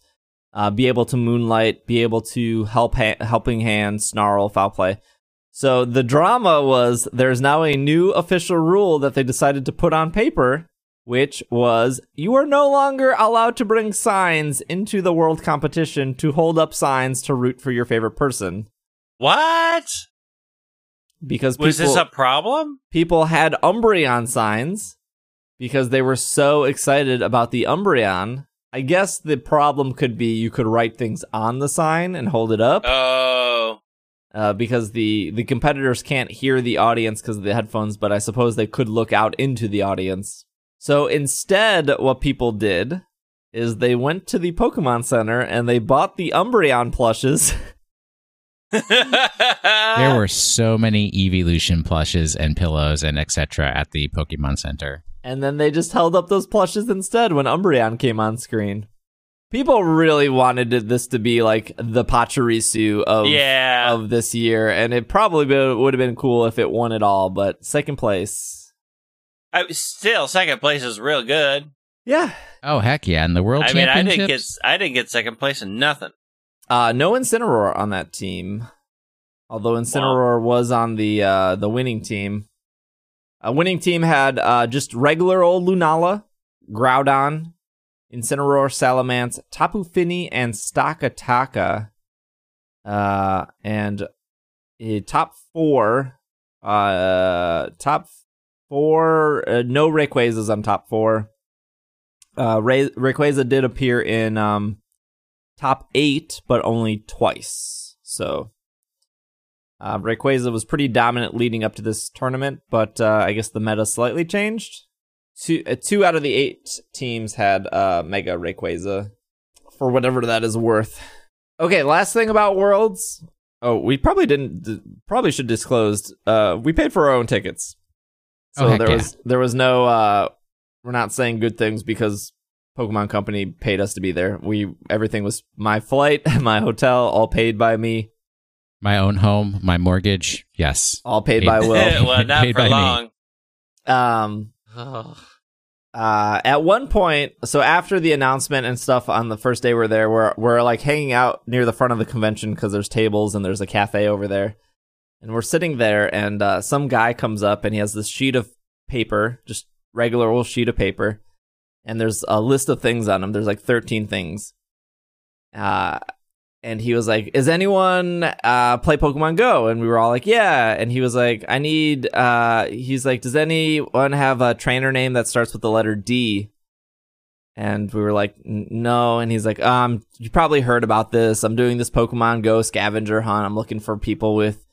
uh, be able to moonlight, be able to help ha- helping hand, snarl, foul play. So the drama was there's now a new official rule that they decided to put on paper, which was you are no longer allowed to bring signs into the world competition to hold up signs to root for your favorite person what because was people, this a problem? people had Umbreon signs because they were so excited about the Umbreon. I guess the problem could be you could write things on the sign and hold it up Oh, uh, because the the competitors can't hear the audience because of the headphones, but I suppose they could look out into the audience. So instead, what people did is they went to the Pokemon Center and they bought the Umbreon plushes. There were so many Eeveelution plushes and pillows and etc. at the Pokemon Center. And then they just held up those plushes instead when Umbreon came on screen. People really wanted this to be like the Pachirisu of yeah. of this year, and it probably would have been cool if it won it all. But second place, I, still, second place is real good. yeah, Oh heck yeah! And the World I mean, I didn't get I didn't get second place in nothing. uh, no Incineroar on that team. Although Incineroar was on the uh, the winning team. A winning team had uh, just regular old Lunala, Groudon, Incineroar, Salamence, Tapu Fini, and Stakataka. Uh, and uh, top four, uh, top four, uh, no Rayquazas on top four. Uh, Ray- Rayquaza did appear in um, top eight, but only twice. So uh, Rayquaza was pretty dominant leading up to this tournament, but uh, I guess the meta slightly changed. Two, uh, two out of the eight teams had uh, Mega Rayquaza, for whatever that is worth. Okay, last thing about Worlds. Oh, we probably didn't. Probably should disclose. Uh, we paid for our own tickets, so Oh, there yeah. was there was no. Uh, we're not saying good things because Pokemon Company paid us to be there. We everything was my flight, my hotel, all paid by me, My own home, my mortgage. Yes. all paid Paid- by Will. well, not Paid for by me. long. um, uh, at one point, so after the announcement and stuff on the first day we're there, we're we're like hanging out near the front of the convention because there's tables and there's a cafe over there, and we're sitting there, and uh, some guy comes up and he has this sheet of paper, just regular old sheet of paper, and there's a list of things on him. There's like 13 things. Uh, and he was like, "Is anyone uh play Pokemon Go?" And we were all like, "Yeah." And he was like, "I need." uh He's like, "Does anyone have a trainer name that starts with the letter D?" And we were like, "No." And he's like, "Um, you probably heard about this. I'm doing this Pokemon Go scavenger hunt. I'm looking for people with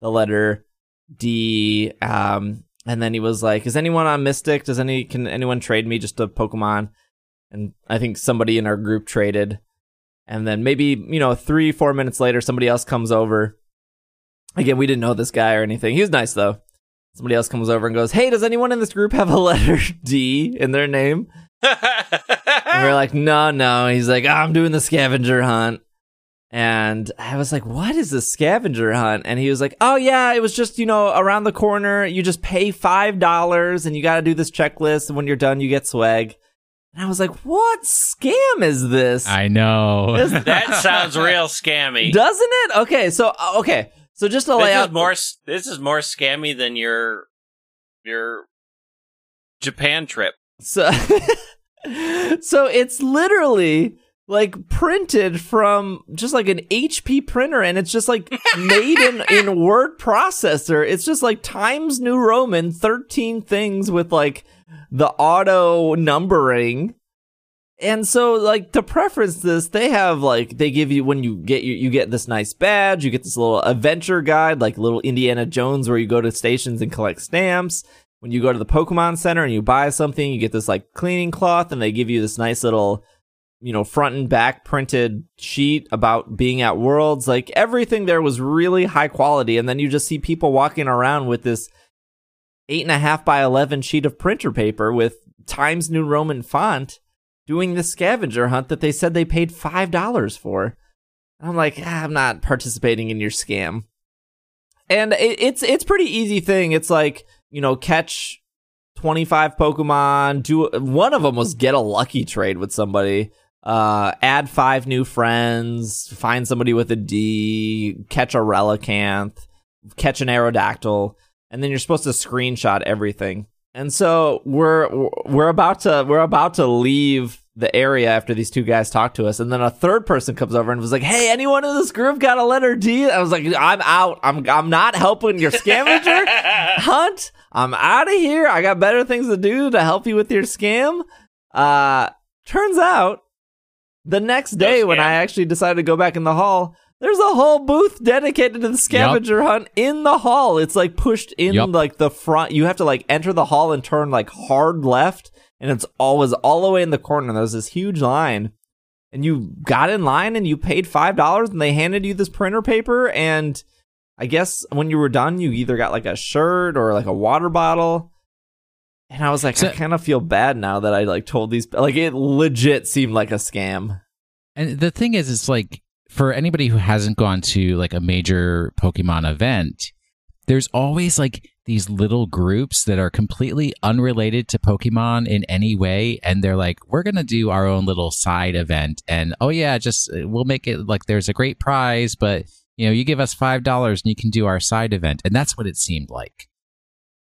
the letter D." Um, and then he was like, "Is anyone on Mystic? Does any can anyone trade me just a Pokemon?" And I think somebody in our group traded. And then maybe, you know, three, four minutes later, somebody else comes over. Again, we didn't know this guy or anything. He was nice though. Somebody else comes over and goes, Hey, does anyone in this group have a letter D in their name? And we're like, No, no. He's like, "Oh, I'm doing the scavenger hunt. And I was like, What is a scavenger hunt? And he was like, Oh, yeah, it was just, you know, around the corner. You just pay $5 and you got to do this checklist. And when you're done, you get swag. And I was like, What scam is this? I know. that sounds real scammy. Doesn't it? Okay, so uh, okay, so just to lay out more. This is more scammy than your your Japan trip. So, so it's literally like printed from just like an HP printer, and it's just like made in in word processor. It's just like Times New Roman, thirteen things with like the auto numbering. And so, like to preference this, they have like they give you when you get you you get this nice badge, you get this little adventure guide, like little Indiana Jones, where you go to stations and collect stamps. When you go to the Pokemon Center and you buy something, you get this like cleaning cloth, and they give you this nice little, you know, front and back printed sheet about being at Worlds. Like everything there was really high quality, and then you just see people walking around with this eight and a half by eleven sheet of printer paper with Times New Roman font doing the scavenger hunt that they said they paid five dollars for. I'm like, ah, I'm not participating in your scam. And it, it's it's pretty easy thing. It's like you know, catch 25 Pokemon. Do one of them was get a lucky trade with somebody. Uh, add five new friends. Find somebody with a D. Catch a Relicanth. Catch an Aerodactyl, and then you're supposed to screenshot everything. And so we're we're about to we're about to leave the area after these two guys talk to us, and then a third person comes over and was like, "Hey, anyone in this group got a letter D?" I was like, "I'm out. I'm I'm not helping your scavenger hunt. I'm out of here. I got better things to do to help you with your scam." Uh, turns out the next day when. I actually decided to go back in the hall, there's a whole booth dedicated to the scavenger hunt in the hall. It's like pushed in Yup. like the front. You have to like enter the hall and turn like hard left, and it's always all the way in the corner. And there's this huge line, and you got in line and you paid five dollars, and they handed you this printer paper. And I guess when you were done, you either got like a shirt or like a water bottle. And I was like, So- I kind of feel bad now that I like told these like it legit seemed like a scam. And the thing is, it's like for anybody who hasn't gone to like a major Pokemon event, there's always like these little groups that are completely unrelated to Pokemon in any way. And they're like, we're going to do our own little side event. And oh, yeah, just uh, we'll make it like there's a great prize, but you know, you give us $5 and you can do our side event. And that's what it seemed like.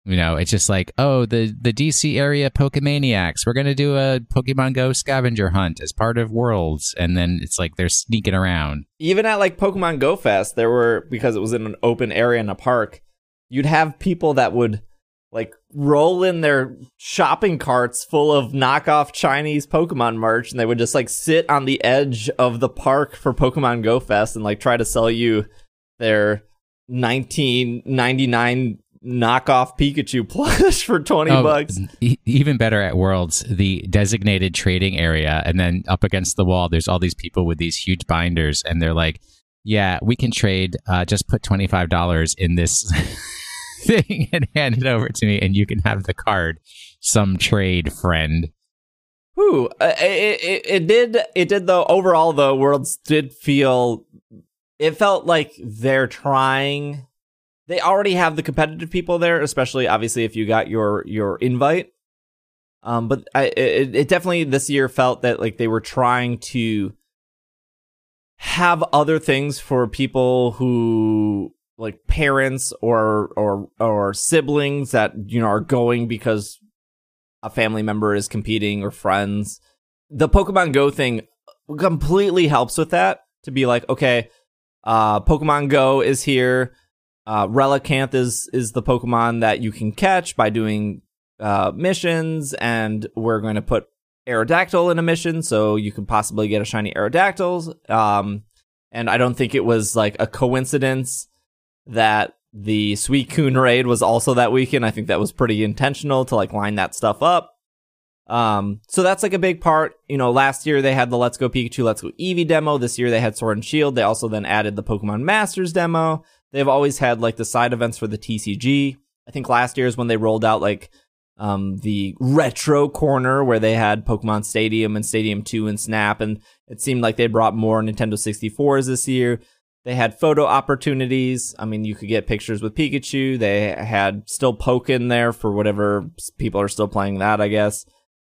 You know, it's just like, oh, the the DC area Pokemaniacs, we're gonna do a Pokemon Go scavenger hunt as part of Worlds, and then it's like they're sneaking around. even at like Pokemon Go Fest, there were because it was in an open area in a park, you'd have people that would like roll in their shopping carts full of knockoff Chinese Pokemon merch and they would just like sit on the edge of the park for Pokemon Go Fest and like try to sell you their 1999 knockoff Pikachu plush for 20 Oh, bucks. e- even better at Worlds, the designated trading area, and then up against the wall, there's all these people with these huge binders, and they're like, "Yeah, we can trade. Uh, just put twenty five dollars in this thing and hand it over to me, and you can have the card. Some trade, friend." Whew, uh, it, it, it did it did though overall though worlds did feel it felt like they're trying they already have the competitive people there especially obviously if you got your your invite um but I it, it definitely this year felt that like they were trying to have other things for people who like parents or or or siblings that you know are going because a family member is competing or friends. The Pokemon Go thing completely helps with that to be like, okay, uh, Pokemon Go is here. Uh, Relicanth is is the Pokemon that you can catch by doing uh, missions, and we're going to put Aerodactyl in a mission, so you can possibly get a shiny Aerodactyls. Um, and I don't think it was like a coincidence that the Suicune raid was also that weekend. I think that was pretty intentional to like line that stuff up. Um, so that's like a big part. You know, last year they had the Let's Go Pikachu, Let's Go Eevee demo. This year they had Sword and Shield. They also then added the Pokemon Masters demo. They've always had like the side events for the TCG. I think last year is when they rolled out like um, the retro corner where they had Pokemon Stadium and Stadium 2 and Snap. And it seemed like they brought more Nintendo 64s this year. They had photo opportunities. I mean, you could get pictures with Pikachu. They had still Pokken in there for whatever people are still playing that, I guess.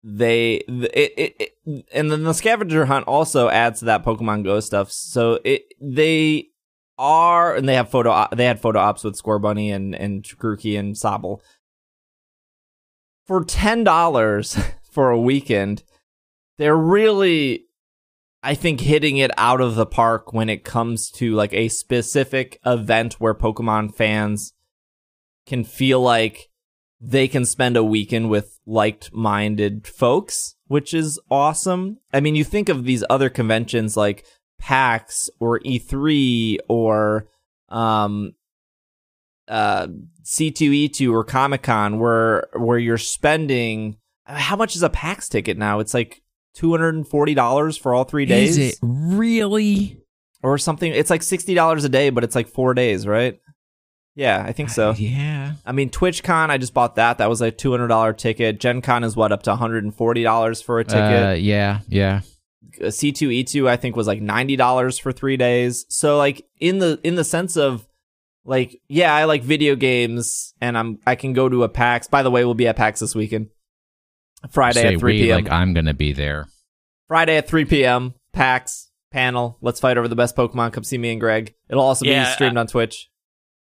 They, it, it, it, and then the scavenger hunt also adds to that Pokemon Go stuff. So it, they are, and they have photo, they had photo ops with Scorbunny and, and Grookey and Sobble. For $10 for a weekend, they're really I think hitting it out of the park when it comes to like a specific event where Pokemon fans can feel like they can spend a weekend with liked-minded folks, which is awesome. I mean, you think of these other conventions like PAX or E3 or um uh C2E2 or Comic-Con where where you're spending how much is a PAX ticket now? It's like two hundred and forty dollars for all three days, Is it really? or something. It's like sixty dollars a day, but it's like four days, right? Yeah, I think so. Uh, yeah. I mean, TwitchCon, I just bought that. That was a two hundred dollar ticket. Gen Con is what up to one hundred and forty dollars for a Uh, ticket. yeah. Yeah. C two E two, I think, was like ninety dollars for three days. So, like in the in the sense of like, yeah, I like video games, and I'm I can go to a PAX. By the way, we'll be at PAX this weekend, Friday Say at three we, p.m. like I'm gonna be there. Friday at 3 p.m. PAX panel. Let's fight over the best Pokemon. Come see me and Greg. It'll also Yeah, be streamed on Twitch.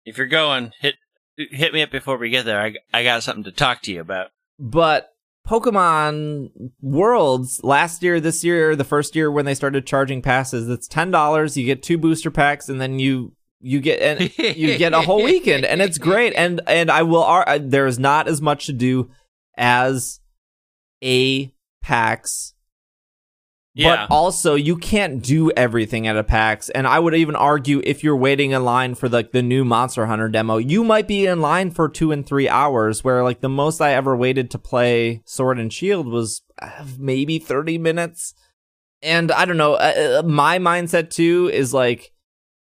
If you're going, hit hit me up before we get there. I, I got something to talk to you about. But Pokemon Worlds last year, this year, the first year when they started charging passes, it's ten dollars. You get two booster packs, and then you you get and you get a whole weekend, and it's great. And and I will. There is not as much to do as a PAX Yeah. But also, you can't do everything at a PAX. And I would even argue if you're waiting in line for like the new Monster Hunter demo, you might be in line for two and three hours. Where like the most I ever waited to play Sword and Shield was uh, maybe 30 minutes. And I don't know. Uh, uh, my mindset too is like,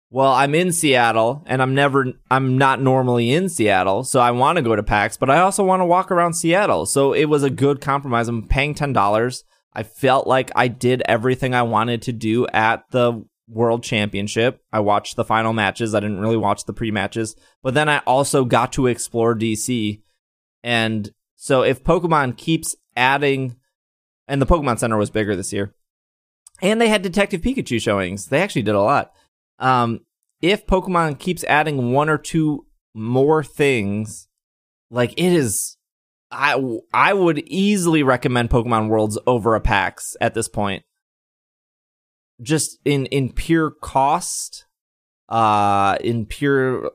well, I'm in Seattle and I'm never, I'm not normally in Seattle. So I want to go to PAX, but I also want to walk around Seattle. So it was a good compromise. I'm paying $10. I felt like I did everything I wanted to do at the World Championship. I watched the final matches. I didn't really watch the pre matches, but then I also got to explore DC. And so if Pokemon keeps adding, and the Pokemon Center was bigger this year, and they had Detective Pikachu showings, they actually did a lot. Um, if Pokemon keeps adding one or two more things, like it is I I would easily recommend Pokemon Worlds over a PAX at this point. Just in in pure cost. uh in pure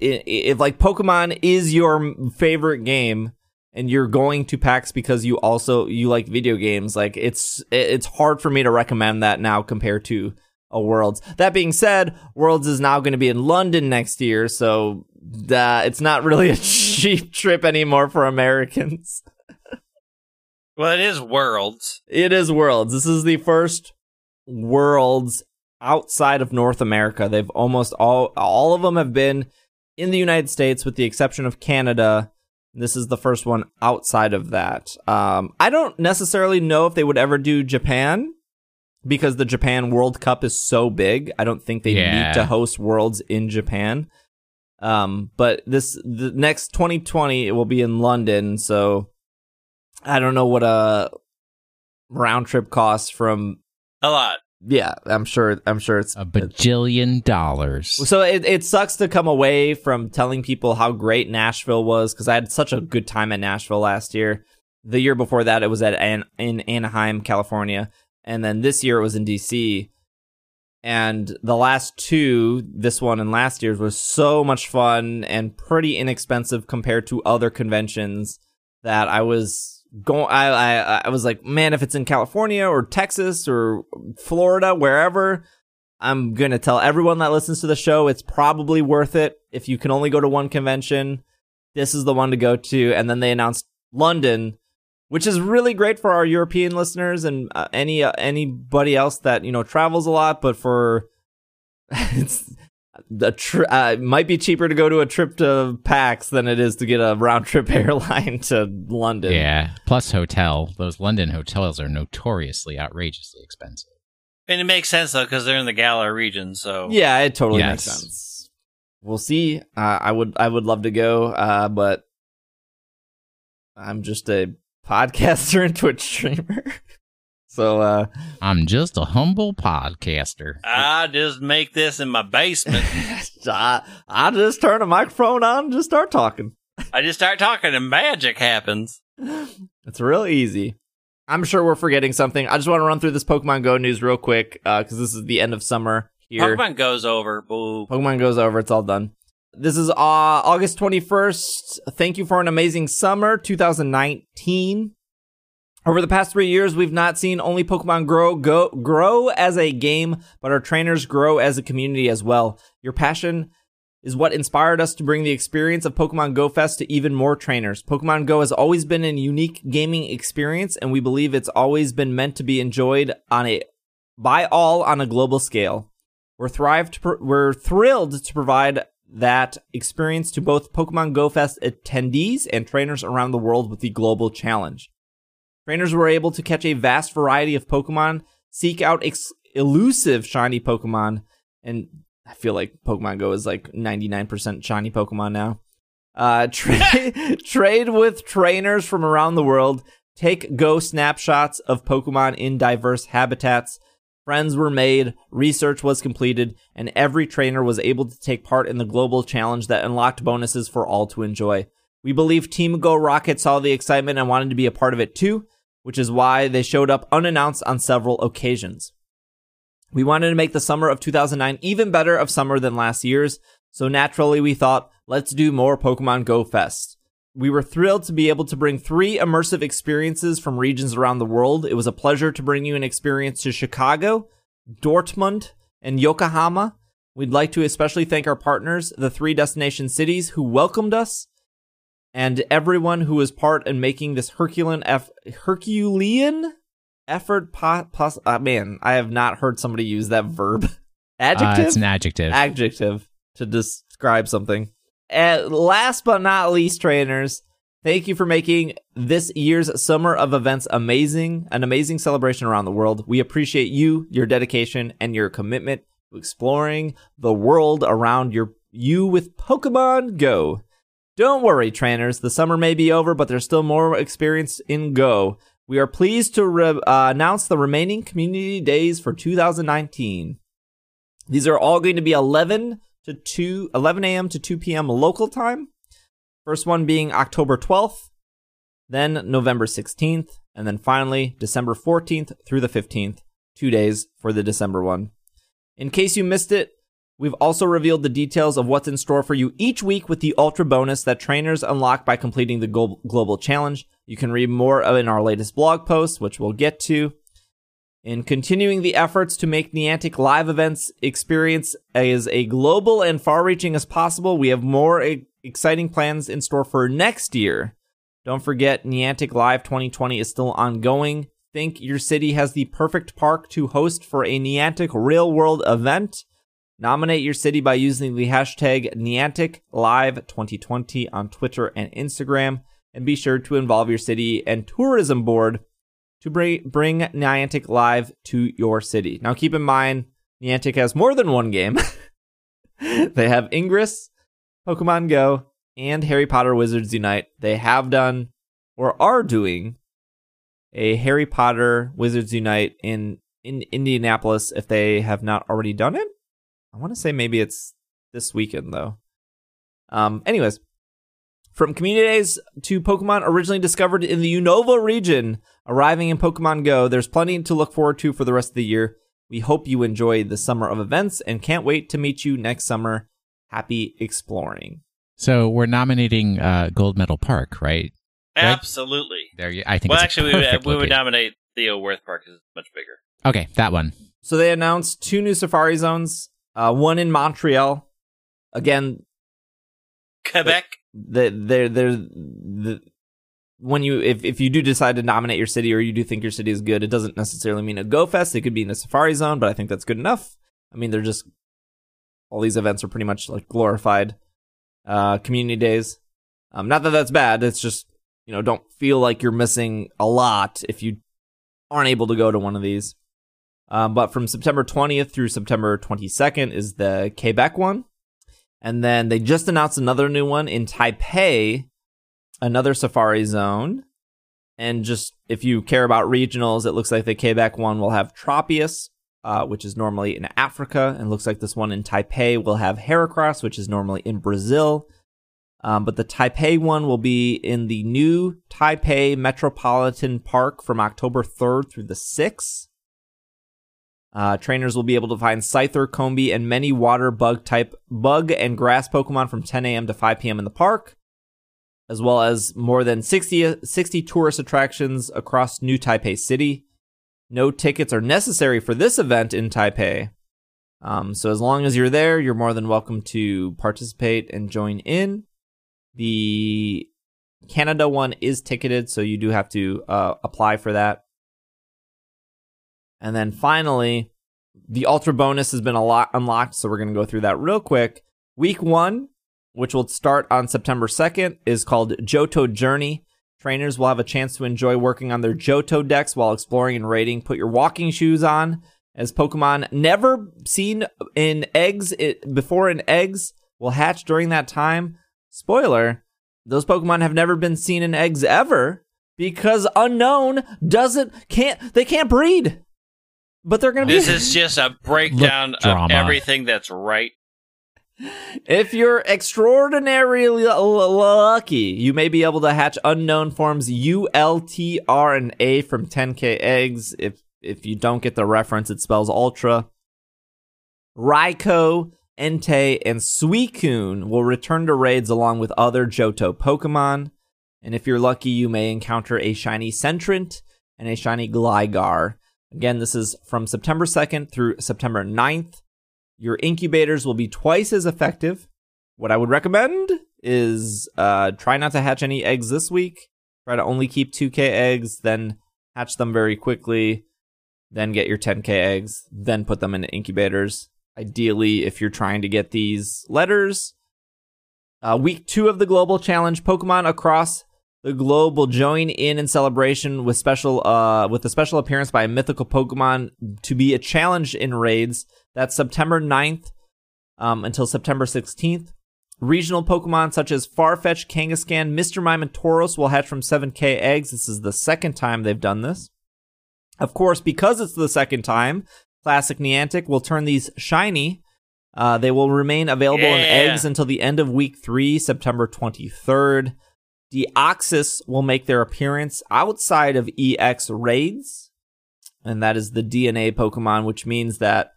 if like Pokemon is your favorite game and you're going to PAX because you also you like video games, like it's it's hard for me to recommend that now compared to a Worlds. That being said, Worlds is now going to be in London next year, so uh, it's not really a cheap trip anymore for Americans. Well, it is Worlds. It is Worlds. This is the first Worlds outside of North America. They've almost all all of them have been in the United States with the exception of Canada. This is the first one outside of that. Um, I don't necessarily know if they would ever do Japan because the Japan World Cup is so big. I don't think they Yeah. need to host Worlds in Japan. Um, but this the next 2020 it will be in London, so I don't know what a round trip costs from. A lot. Yeah, I'm sure. I'm sure it's A bajillion dollars. so it, it sucks to come away from telling people how great Nashville was because I had such a good time at Nashville last year. The year before that, it was at An- in Anaheim, California, and then this year it was in DC. And the last two, this one and last year's, was so much fun and pretty inexpensive compared to other conventions that I was going. I, I I was like, man, if it's in California or Texas or Florida, wherever, I'm to tell everyone that listens to the show it's probably worth it. If you can only go to one convention, this is the one to go to. And then they announced London, which is really great for our European listeners and uh, any uh, anybody else that, you know, travels a lot, but for it's the tri- uh, it might be cheaper to go to a trip to PAX than it is to get a round trip airline to London. yeah. Plus hotel. Those London hotels are notoriously outrageously expensive. And it makes sense though because they're in the Galar region. So Yeah, it totally makes sense. We'll see. Uh, I would I would love to go, uh, but I'm just a podcaster and Twitch streamer. so uh, I'm just a humble podcaster. I just make this in my basement. I, I just turn a microphone on and just start talking. I just start talking and magic happens. It's real easy. I'm sure we're forgetting something. I just want to run through this Pokemon Go news real quick because this is the end of summer here. Pokemon goes over. Boo. Pokemon goes over. It's all done. This is uh, August 21st. Thank you for an amazing summer 2019. Over the past three years, we've not seen only Pokemon grow go grow as a game, but our trainers grow as a community as well. Your passion is what inspired us to bring the experience of Pokemon Go Fest to even more trainers. Pokemon Go has always been a unique gaming experience, and we believe it's always been meant to be enjoyed on a by all on a global scale. We're thrived. We're thrilled to provide that experience to both Pokemon Go Fest attendees and trainers around the world with the global challenge. Trainers were able to catch a vast variety of Pokemon, seek out ex- elusive shiny Pokemon, and I feel like Pokemon Go is like 99% shiny Pokemon now. Uh, tra- trade with trainers from around the world, take Go snapshots of Pokemon in diverse habitats. Friends were made, research was completed, and every trainer was able to take part in the global challenge that unlocked bonuses for all to enjoy. We believe Team Go Rocket saw the excitement and wanted to be a part of it too, which is why they showed up unannounced on several occasions. We wanted to make the summer of 2009 even better of summer than last year's, so naturally we thought, let's do more Pokemon Go Fest. We were thrilled to be able to bring three immersive experiences from regions around the world. It was a pleasure to bring you an experience to Chicago, Dortmund, and Yokohama. We'd like to especially thank our partners, the three destination cities who welcomed us, and everyone who was part in making this Herculean eff- Herculean effort. Po- pos- uh, man, I have not heard somebody use that verb. Uh, Adjective it's an adjective. adjective to describe something. And last but not least, trainers, thank you for making this year's Summer of Events amazing, an amazing celebration around the world. We appreciate you, your dedication, and your commitment to exploring the world around your you with Pokemon Go. Don't worry, trainers. The summer may be over, but there's still more experience in Go. We are pleased to re- uh, announce the remaining community days for 2019. These are all going to be 11 to 2, 11 a.m. to 2 p.m. local time. First one being October 12th, then November 16th, and then finally December 14th through the 15th, two days for the December one. In case you missed it, We've also revealed the details of what's in store for you each week with the Ultra bonus that trainers unlock by completing the Global Challenge. You can read more in our latest blog post, which we'll get to. In continuing the efforts to make Niantic live events experience as a global and far reaching as possible, we have more e- exciting plans in store for next year. Don't forget, Niantic Live 2020 is still ongoing. Think your city has the perfect park to host for a Niantic real world event? Nominate your city by using the hashtag Niantic Live 2020 on Twitter and Instagram, and be sure to involve your city and tourism board to bring, bring Niantic Live to your city. Now, keep in mind, Niantic has more than one game. they have Ingress, Pokemon Go, and Harry Potter Wizards Unite. They have done or are doing a Harry Potter Wizards Unite in in Indianapolis if they have not already done it. I want to say maybe it's this weekend though. Um anyways, from community days to Pokemon originally discovered in the Unova region, arriving in Pokemon Go, there's plenty to look forward to for the rest of the year. We hope you enjoy the summer of events and can't wait to meet you next summer. Happy exploring. So we're nominating uh, Gold Medal Park, right? Absolutely. There, you, I think. Well, it's a actually, we would, we would nominate Theo Wirth Park because it's much bigger. Okay, that one. So they announced two new safari zones, uh, one in Montreal. Again, Quebec. The there there the when you if, if you do decide to nominate your city or you do think your city is good, it doesn't necessarily mean a go fest. It could be in a safari zone, but I think that's good enough. I mean, they're just all these events are pretty much like glorified uh community days. Um not that that's bad, it's just, you know, don't feel like you're missing a lot if you aren't able to go to one of these. Um, but from September 20th through September 22nd is the Quebec one. And then they just announced another new one in Taipei, another safari zone. And just if you care about regionals, it looks like the Quebec one will have Tropius, uh, which is normally in Africa. And looks like this one in Taipei will have Heracross, which is normally in Brazil. Um, but the Taipei one will be in the new Taipei Metropolitan Park from October 3rd through the 6th. Uh, trainers will be able to find Scyther, Combee, and many water bug type bug and grass Pokemon from 10 a.m. to 5 p.m. in the park, as well as more than 60, 60 tourist attractions across New Taipei City. No tickets are necessary for this event in Taipei. Um, so as long as you're there, you're more than welcome to participate and join in. The Canada one is ticketed, so you do have to uh, apply for that. And then finally, the Ultra bonus has been a lot unlocked, so we're going to go through that real quick. Week one, which will start on September 2nd, is called Johto Journey. Trainers will have a chance to enjoy working on their Johto decks while exploring and raiding. Put your walking shoes on, as Pokemon never seen in eggs it, before in eggs will hatch during that time. Spoiler: those Pokemon have never been seen in eggs ever because unknown doesn't can't they can't breed. But they're gonna be. This is just a breakdown Look, of everything that's right. If you're extraordinarily lucky, you may be able to hatch unknown forms U, L, T, R, and A from 10k eggs. If if you don't get the reference, it spells ultra. Raikou, Entei, and Suicune will return to raids along with other Johto Pokemon. And if you're lucky, you may encounter a shiny Sentret and a shiny Gligar. Again, this is from September 2nd through September 9th. Your incubators will be twice as effective. What I would recommend is uh, try not to hatch any eggs this week. Try to only keep 2k eggs, then hatch them very quickly, then get your 10k eggs, then put them into incubators. Ideally, if you're trying to get these letters, uh, week two of the global challenge, Pokemon across the globe will join in in celebration with special uh with a special appearance by a mythical Pokemon to be a challenge in raids. That's September 9th um, until September 16th. Regional Pokemon such as Farfetch, Kangaskhan, Mr. Mime, and Tauros will hatch from 7k eggs. This is the second time they've done this. Of course, because it's the second time, Classic Niantic will turn these shiny. Uh, they will remain available in eggs until the end of week three, September 23rd. Deoxys will make their appearance outside of EX raids, and that is the DNA Pokemon, which means that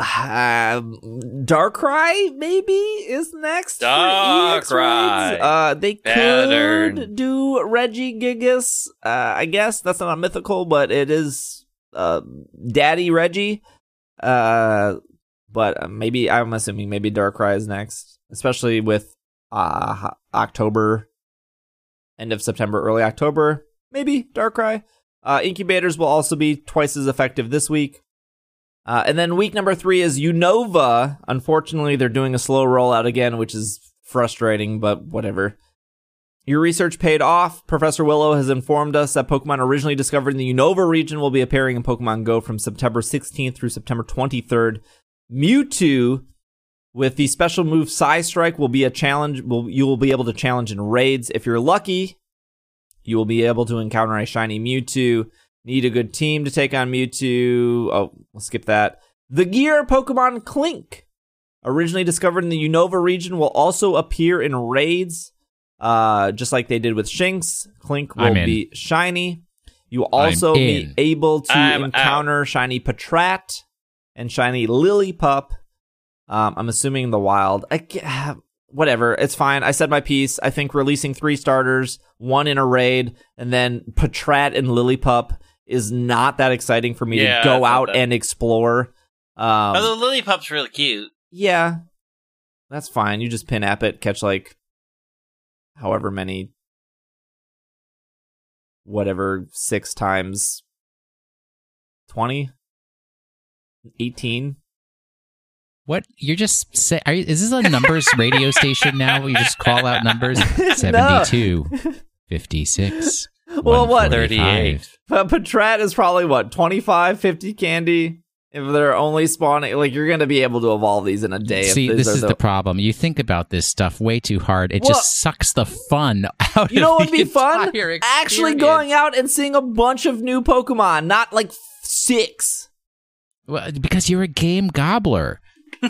Um, Darkrai maybe is next. for EX Darkrai. raids. Uh, they could do Regigigas. Uh, I guess that's not a mythical, but it is uh, Daddy Reggie. Uh, but uh, maybe I'm assuming maybe Darkrai is next, especially with uh October, end of September, early October. Maybe Darkrai. Uh, incubators will also be twice as effective this week. Uh, and then week number three is Unova. Unfortunately, they're doing a slow rollout again, which is frustrating, but whatever. Your research paid off. Professor Willow has informed us that Pokemon originally discovered in the Unova region will be appearing in Pokemon Go from September 16th through September 23rd. Mewtwo, with the special move Psystrike, will be a challenge. Will you will be able to challenge in raids if you're lucky. You will be able to encounter a shiny Mewtwo. Need a good team to take on Mewtwo. Oh, we'll skip that. The gear Pokemon Klink, originally discovered in the Unova region, will also appear in raids, uh, just like they did with Shinx. Klink will be shiny. You will also be able to I'm encounter shiny Patrat and shiny Lillipup. Um, I'm assuming the wild. I ca- whatever. It's fine. I said my piece. I think releasing three starters, one in a raid, and then Patrat and Lillipup is not that exciting for me Yeah, to go out that. and explore. Um, the Lily really cute. yeah, that's fine. You just pin app it, catch like however many, whatever, six times 20, 18. What you're just say? Are you, is this a numbers radio station now? Where You just call out numbers 72, 56. Well, what? 145. But Patrat is probably what, 25, 50 candy? If they're only spawning, like you're going to be able to evolve these in a day. See, these this is the problem. You think about this stuff way too hard. It Well- just sucks the fun out. Of you know of what would be fun? entire Actually going out and seeing a bunch of new Pokemon, not like six. Well, because you're a game gobbler.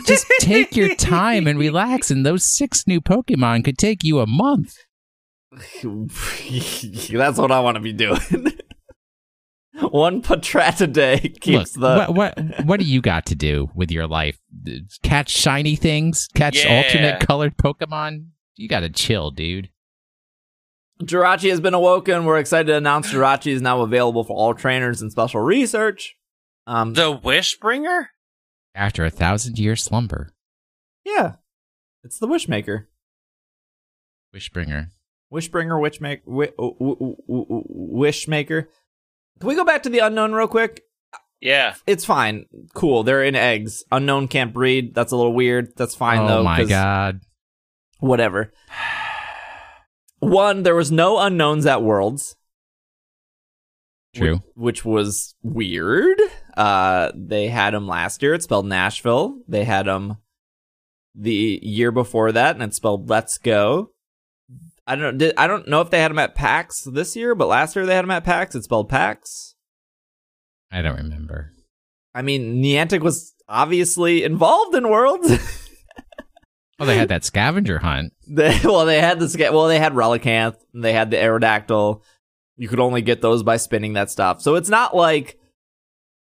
Just take your time and relax, and those six new Pokemon could take you a month. That's what I want to be doing. One Patrat a day keeps Look, the. what, what what do you got to do with your life? Catch shiny things? Catch Yeah. alternate colored Pokemon? You got to chill, dude. Jirachi has been awoken. We're excited to announce Jirachi is now available for all trainers and special research. Um, The Wishbringer? After a thousand year slumber, yeah, it's the Wishmaker. Wishbringer. Wishbringer, Wishmaker, wi- uh, w- w- w- Wishmaker. Can we go back to the unknown real quick? Yeah. It's fine. Cool. They're in eggs. Unknown can't breed. That's a little weird. That's fine though. oh though. my 'cause god! Whatever. One, there was no unknowns at Worlds. True. Which, which was weird. Uh, they had them last year. It spelled Nashville. They had them the year before that, and it spelled Let's Go. I don't know. Did, I don't know if they had them at PAX this year, but last year they had them at PAX. It spelled PAX. I don't remember. I mean, Niantic was obviously involved in Worlds. Oh, they had that scavenger hunt. They, well, they had the sca- well, they had Relicanth, and they had the Aerodactyl. You could only get those by spinning that stuff. So it's not like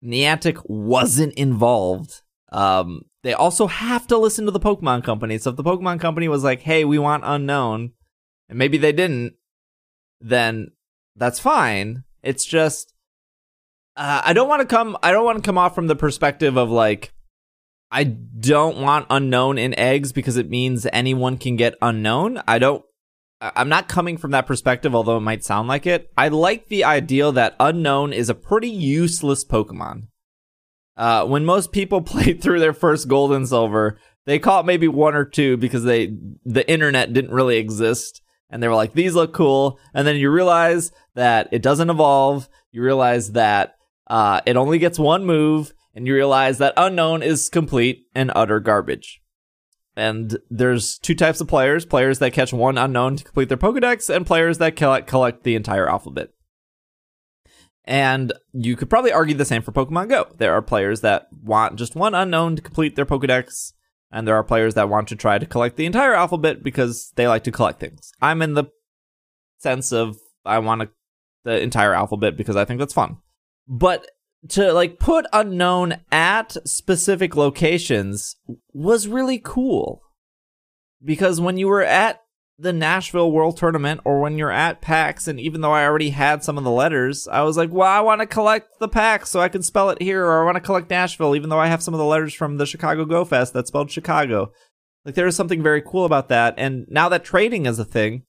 Niantic wasn't involved. Um, they also have to listen to the Pokemon Company. So if the Pokemon Company was like, "Hey, we want unknown," and maybe they didn't, then that's fine. It's just uh, I don't want to come. I don't want to come off from the perspective of like I don't want unknown in eggs because it means anyone can get unknown. I don't. I'm not coming from that perspective, although it might sound like it. I like the idea that unknown is a pretty useless Pokemon. Uh, when most people played through their first gold and silver, they caught maybe one or two because they the internet didn't really exist, and they were like, "These look cool," and then you realize that it doesn't evolve. You realize that uh, it only gets one move, and you realize that unknown is complete and utter garbage. And there's two types of players: players that catch one unknown to complete their Pokedex, and players that collect the entire alphabet. And you could probably argue the same for Pokemon Go. There are players that want just one unknown to complete their Pokedex, and there are players that want to try to collect the entire alphabet because they like to collect things. I'm in the sense of I want the entire alphabet because I think that's fun. But to like put unknown at specific locations was really cool. Because when you were at the Nashville World Tournament or when you're at PAX, and even though I already had some of the letters, I was like, well, I want to collect the PAX so I can spell it here, or I want to collect Nashville, even though I have some of the letters from the Chicago Go Fest that spelled Chicago. Like, there is something very cool about that. And now that trading is a thing,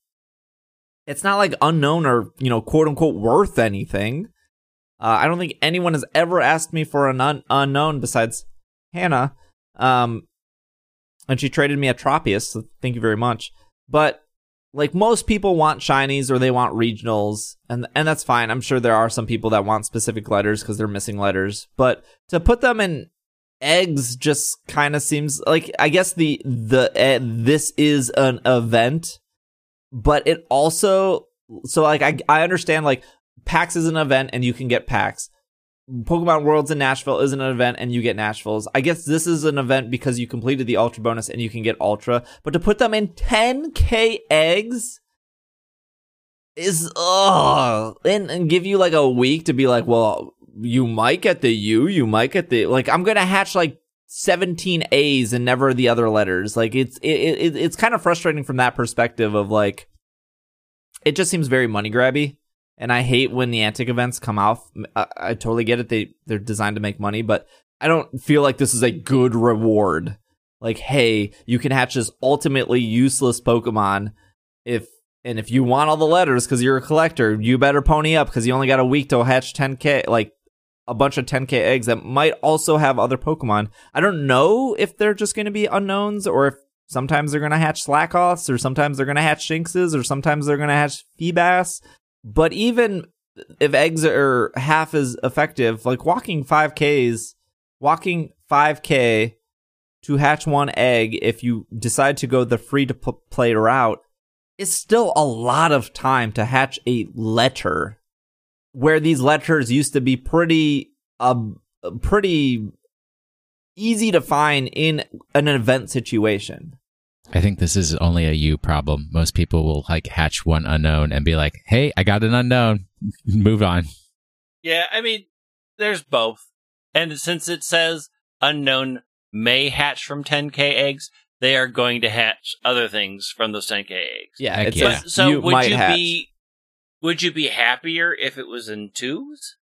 it's not like unknown or, you know, quote unquote worth anything. Uh, I don't think anyone has ever asked me for an un- unknown besides Hannah. Um, and she traded me a Tropius, so thank you very much. But like most people want shinies or they want regionals, and and that's fine. I'm sure there are some people that want specific letters because they're missing letters. But to put them in eggs just kind of seems like I guess the the uh, this is an event, but it also so like I I understand like PAX is an event and you can get PAX. Pokemon Worlds in Nashville is an event and you get Nashville's. I guess this is an event because you completed the Ultra bonus and you can get Ultra. But to put them in 10k eggs is ugh, and, and give you like a week to be like, well, you might get the U, you might get the like. I'm gonna hatch like 17 A's and never the other letters. Like it's it, it it's kind of frustrating from that perspective of like, it just seems very money grabby and I hate when the antic events come out. I, I totally get it; they they're designed to make money, but I don't feel like this is a good reward. Like, hey, you can hatch this ultimately useless Pokemon if and if you want all the letters because you're a collector, you better pony up because you only got a week to hatch 10k, like a bunch of 10k eggs that might also have other Pokemon. I don't know if they're just going to be unknowns or if sometimes they're going to hatch Slakoths or sometimes they're going to hatch Shinxes or sometimes they're going to hatch Feebas. But even if eggs are half as effective, like walking 5Ks, walking 5K to hatch one egg, if you decide to go the free to play route, is still a lot of time to hatch a letter. Where these letters used to be pretty, um, pretty easy to find in an event situation. I think this is only a you problem. Most people will like hatch one unknown and be like, "Hey, I got an unknown." Move on. Yeah, I mean, there's both. And since it says unknown may hatch from 10k eggs, they are going to hatch other things from those 10k eggs. Yeah, it's yeah. a- So you would might you hatch. be would you be happier if it was in twos?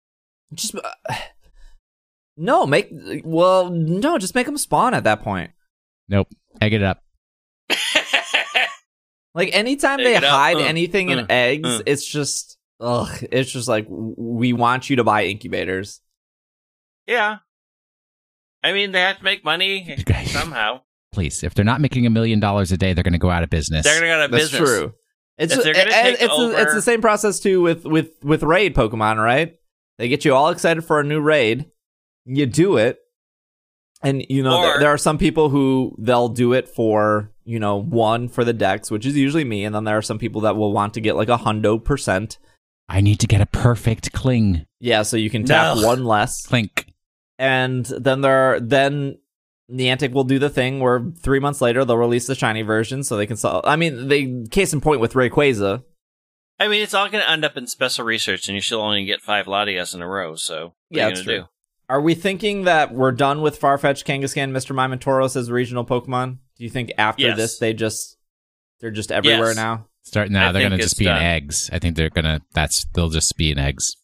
Just uh, no, make well, no, just make them spawn at that point. Nope. Egg it up. Like anytime Egg they hide uh, anything in uh, eggs, uh. it's just ugh. It's just like we want you to buy incubators. yeah. I mean, they have to make money somehow. Please, if they're not making a million dollars a day, they're going to go out of business. They're going to go out of That's business. true. It's If and take it's the, it's the same process too with with with raid Pokemon, right? They get you all excited for a new raid. You do it, and you know Or- there, there are some people who they'll do it for you know one for the decks, which is usually me, and then there are some people that will want to get like a hundo percent. I need to get a perfect Klink. Yeah, so you can tap No. one less. Klink. and then there are, then Niantic will do the thing where three months later they'll release the shiny version so they can sell. I mean, they case in point with Rayquaza. I mean, it's all going to end up in special research, and you still only get five Latias in a row. So, what Yeah, are you that's gonna true. Are we thinking that we're done with Farfetch, Kangaskhan, Mr. Mime, and Tauros as regional Pokemon? Do you think after Yes. this they just they're just everywhere Yes. now? Start now. I they're gonna just be done. in eggs. I think they're going to. That's they'll just be in eggs.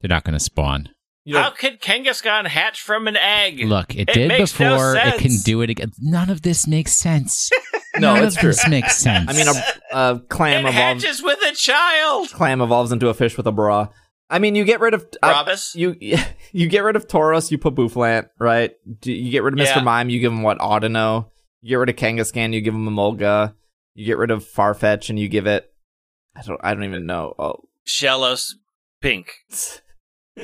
They're not going to spawn. You know, How could Kangaskhan hatch from an egg? Look, it, It did makes no before. it can do it again. None of this makes sense. no, None it's of true. this makes sense. I mean, a, a clam it evolves. hatches with a child. Clam evolves into a fish with a bra. I mean, you get rid of uh, Robus? you you get rid of Tauros, you put Bouffalant, right? You get rid of Mr. Yeah. Mime, you give him what Audino. You get rid of Kangaskhan, you give him a Mulga. You get rid of Farfetch, and you give it. I don't. I don't even know. Oh, Shellos pink.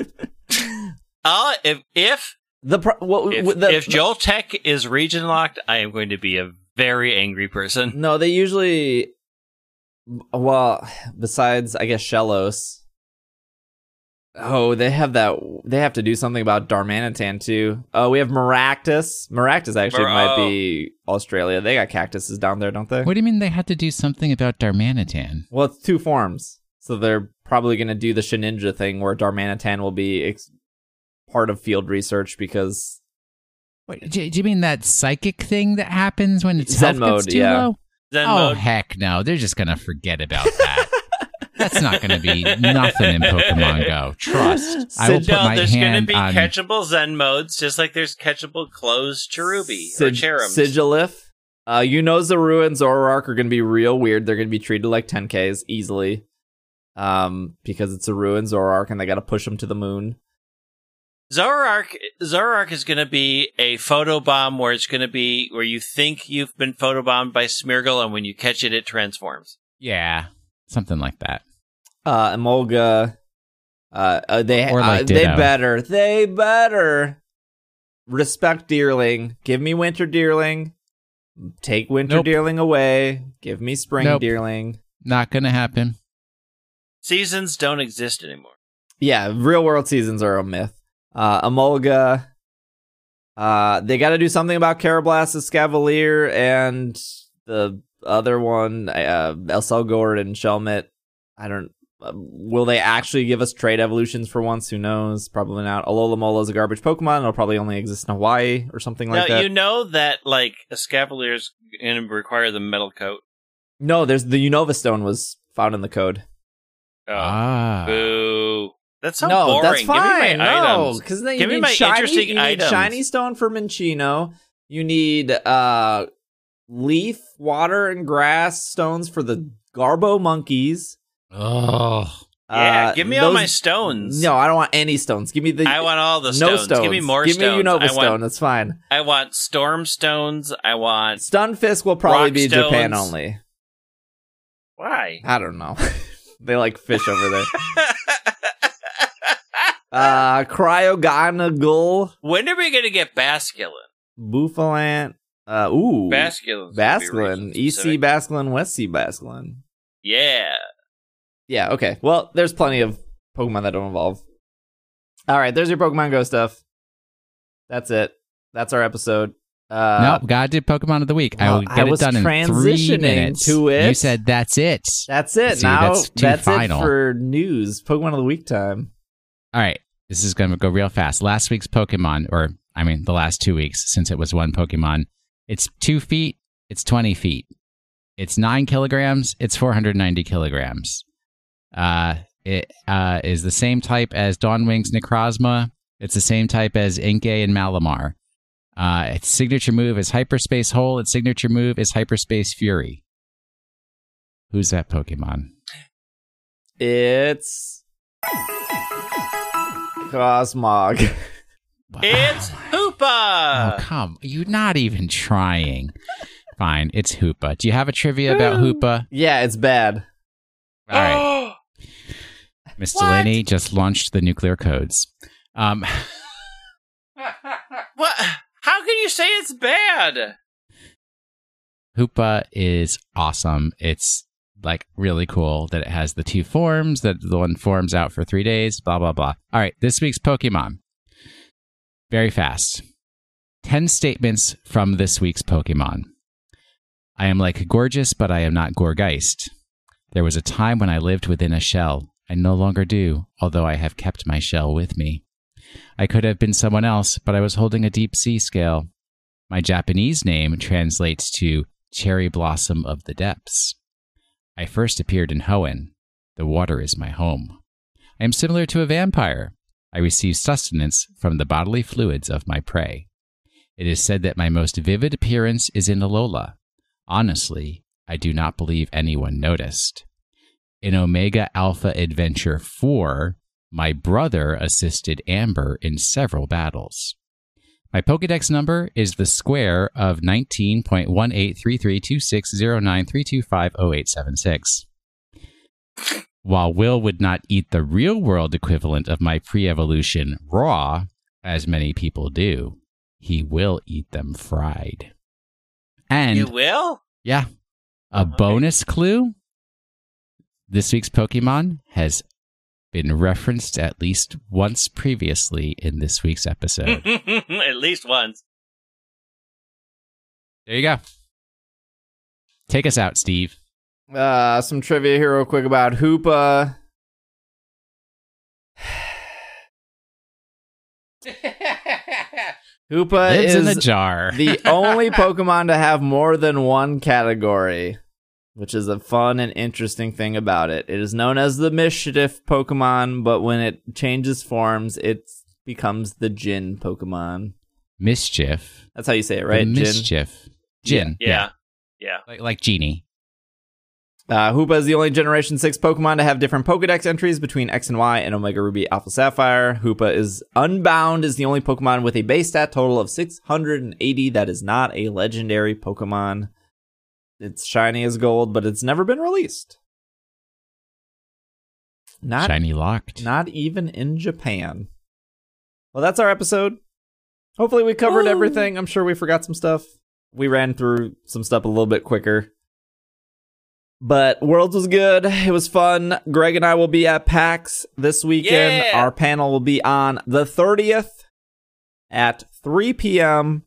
Uh, if if the pro- what, if, the, if Joltik is region locked, I am going to be a very angry person. No, they usually. Well, besides, I guess Shellos. Oh, they have that. They have to do something about Darmanitan too. Oh, we have Maractus. Maractus actually Mar- might oh. be Australia. They got cactuses down there, don't they? what do you mean they had to do something about Darmanitan? Well, it's two forms, so they're probably going to do the Shedinja thing where Darmanitan will be ex- part of field research because Wait, do, do you mean that psychic thing that happens when its Zen health mode, gets too yeah. low? Zen oh mode. heck no! They're just gonna forget about that. That's not gonna be nothing in Pokemon Go. Trust. I will put no, my there's going to be on. catchable Zen modes, just like there's catchable closed Cherubi or Sig- Cherrims. Sigilyph. Uh, you know Zorua and Zoroark are going to be real weird. They're going to be treated like 10Ks easily. Um, because it's Zorua and Zoroark and they got to push them to the moon. Zoroark, Zoroark is going to be a photo bomb where it's going to be where you think you've been photobombed by Smeargle, and when you catch it, it transforms. yeah, something like that. Uh, Emolga, uh, uh they, Or like uh, they better, they better respect Deerling. Give me Winter Deerling. Take Winter Nope. Deerling away. Give me Spring Nope. Deerling. Not gonna happen. Seasons don't exist anymore. Yeah, real world seasons are a myth. Uh, Emolga. Uh, they got to do something about Karrablast, Cavalier and the other one, uh, Accelgor and Shelmet. I don't. Uh, will they actually give us trade evolutions for once? Who knows? Probably not. Alola is a garbage Pokemon. It'll probably only exist in Hawaii or something like that. you know that like a Scavalier's going to require the metal coat. no, there's the Unova Stone was found in the code. Oh, ah, boo! That's so no, boring. that's Give me fine. my no, because then you Give me need my shiny. interesting You need items. shiny stone for Minccino. You need uh leaf, water, and grass stones for the Garbo monkeys. oh, Yeah, Uh, give me all my stones. No, I don't want any stones. Give me the I want all the no stones. stones. Give me more Give stones. me Unova I Stone. want, That's fine. I want storm stones. I want. Stunfisk will probably Rock be Japan only. Why? I don't know. they like fish over there. Uh, Cryogonal, when are we going to get Basculin? Bouffalant. Uh, ooh, Basculin. Basculin, EC Basculin, West Sea Basculin. Yeah. Yeah, okay. Well, there's plenty of Pokemon that don't evolve. All right, there's your Pokemon Go stuff. That's it. That's our episode. Uh, nope, gotta do Pokemon of the week. I well, will I get it was done in three transitioning minutes. to it. You said that's it. That's it. See, now that's that's, too it for news. Pokemon of the week time. All right, this is going to go real fast. Last week's Pokemon, or I mean, the last two weeks, since it was one Pokemon, it's two feet, it's 20 feet. It's nine kilograms, it's 490 kilograms. Uh, it uh, is the same type as Dawn Wings Necrozma. It's the same type as Inkay and Malamar. Uh, its signature move is Hyperspace Hole. Its signature move is Hyperspace Fury. Who's that Pokemon? It's Cosmog. Wow. It's Oh, come. You're not even trying. Fine, it's Hoopa. Do you have a trivia about Hoopa? yeah, it's bad. All right. Miss Delaney just launched the nuclear codes. Um, what? How can you say it's bad? Hoopa is awesome. It's like really cool that it has the two forms, that the one forms out for three days, blah, blah, blah. All right, this week's Pokemon. Very fast. 10 statements from this week's Pokemon. I am like gorgeous, but I am not Gourgeist. There was a time when I lived within a shell. I no longer do, although I have kept my shell with me. I could have been someone else, but I was holding a deep sea scale. My Japanese name translates to cherry blossom of the depths. I first appeared in Hoenn. The water is my home. I am similar to a vampire. I receive sustenance from the bodily fluids of my prey. It is said that my most vivid appearance is in Alola. Honestly, I do not believe anyone noticed. In Omega Alpha Adventure 4, my brother assisted Amber in several battles. My Pokedex number is the square of 19.1833260932508876. While Will would not eat the real world equivalent of my pre evolution raw, as many people do, he will eat them fried. And you will? yeah. A Okay. bonus clue this week's Pokemon has been referenced at least once previously in this week's episode. At least once. there you go. Take us out, Steve. Uh, some trivia here real quick about Hoopa. Hoopa Lives in is a jar. the only Pokemon to have more than one category, which is a fun and interesting thing about it. It is known as the Mischief Pokemon, but when it changes forms, it becomes the Djinn Pokemon. mischief. That's how you say it, The right? Djinn. mischief. Djinn. Yeah. Yeah. Like, like genie. Uh, Hoopa is the only Generation 6 Pokemon to have different Pokedex entries between X and Y and Omega Ruby Alpha Sapphire. Hoopa is Unbound is the only Pokemon with a base stat total of 680 that is not a legendary Pokemon. It's shiny as gold, but it's never been released. Not Shiny locked. not even in Japan. Well, that's our episode. Hopefully, we covered everything. I'm sure we forgot some stuff. We ran through some stuff a little bit quicker. But Worlds was good. It was fun. Greg and I will be at PAX this weekend. Yeah. Our panel will be on the 30th at 3 p.m.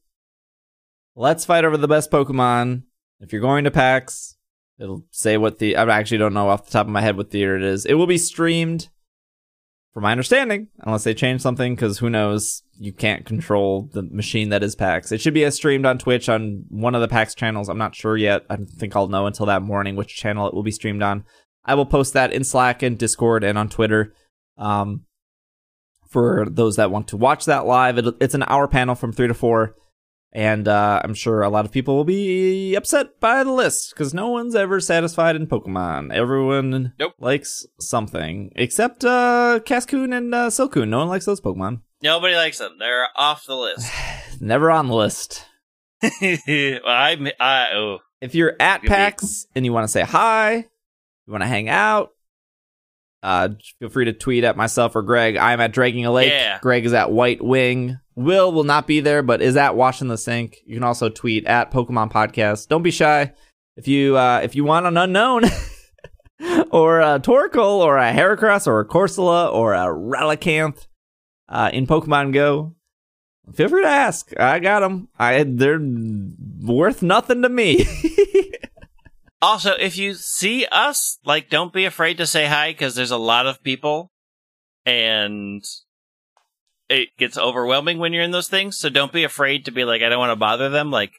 Let's fight over the best Pokemon. If you're going to PAX, it'll say what the. I actually don't know off the top of my head what theater it is. It will be streamed, from my understanding, unless they change something, because who knows? You can't control the machine that is PAX. It should be streamed on Twitch on one of the PAX channels. I'm not sure yet. I think I'll know until that morning which channel it will be streamed on. I will post that in Slack and Discord and on Twitter. Um, for those that want to watch that live, it, it's an hour panel from three to four. And uh, I'm sure a lot of people will be upset by the list because no one's ever satisfied in Pokemon. Everyone Nope. likes something except uh, Cascoon and uh, Silcoon. No one likes those Pokemon. Nobody likes them. They're off the list. Never on the list. well, I, I, oh, If you're at. PAX and you want to say hi, you want to hang out, uh, feel free to tweet at myself or Greg. I'm at Dragging a Lake. Yeah. Greg is at White Wing. Will will not be there, but is at Washing the Sink. You can also tweet at Pokemon Podcast. Don't be shy. If you uh, if you want an Unown or a Torkoal or a Heracross or a Corsola or a Relicanth uh, in Pokemon Go, feel free to ask. I got them. I they're worth nothing to me. Also, if you see us, like, don't be afraid to say hi because there's a lot of people and it gets overwhelming when you're in those things. So don't be afraid to be like, I don't want to bother them. Like,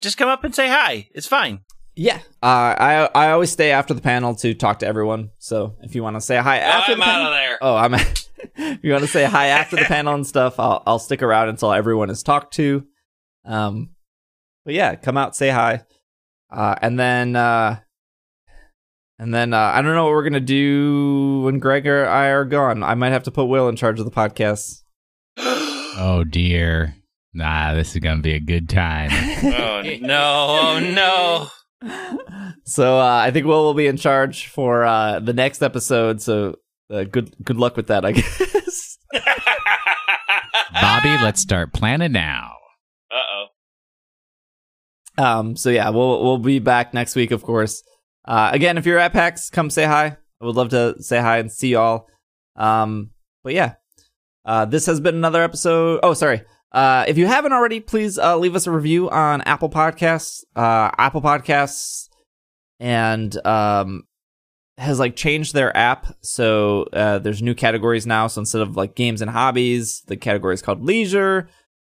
just come up and say hi. It's fine. Yeah, uh, I I always stay after the panel to talk to everyone. So if you want to say hi after I'm the out panel, of there. oh, I'm. if you want to say hi after the panel and stuff, I'll I'll stick around until everyone is talked to. Um, but yeah, come out, say hi, uh, and then uh, and then uh, I don't know what we're gonna do when Greg or I are gone. I might have to put Will in charge of the podcast. Oh dear. Nah, this is gonna be a good time. oh, no. Oh, no. So uh, I think Will will be in charge for uh, the next episode. So uh, good good luck with that, I guess. Bobby, let's start planning now. Um, so yeah, we'll we'll be back next week, of course. Uh, again, if you're at PAX, come say hi. I would love to say hi and see y'all. Um, but yeah, uh, this has been another episode. Oh, sorry. Uh, if you haven't already, please uh, leave us a review on Apple Podcasts. Uh, Apple Podcasts and um, has like changed their app, so uh, there's new categories now. So instead of like games and hobbies, the category is called leisure.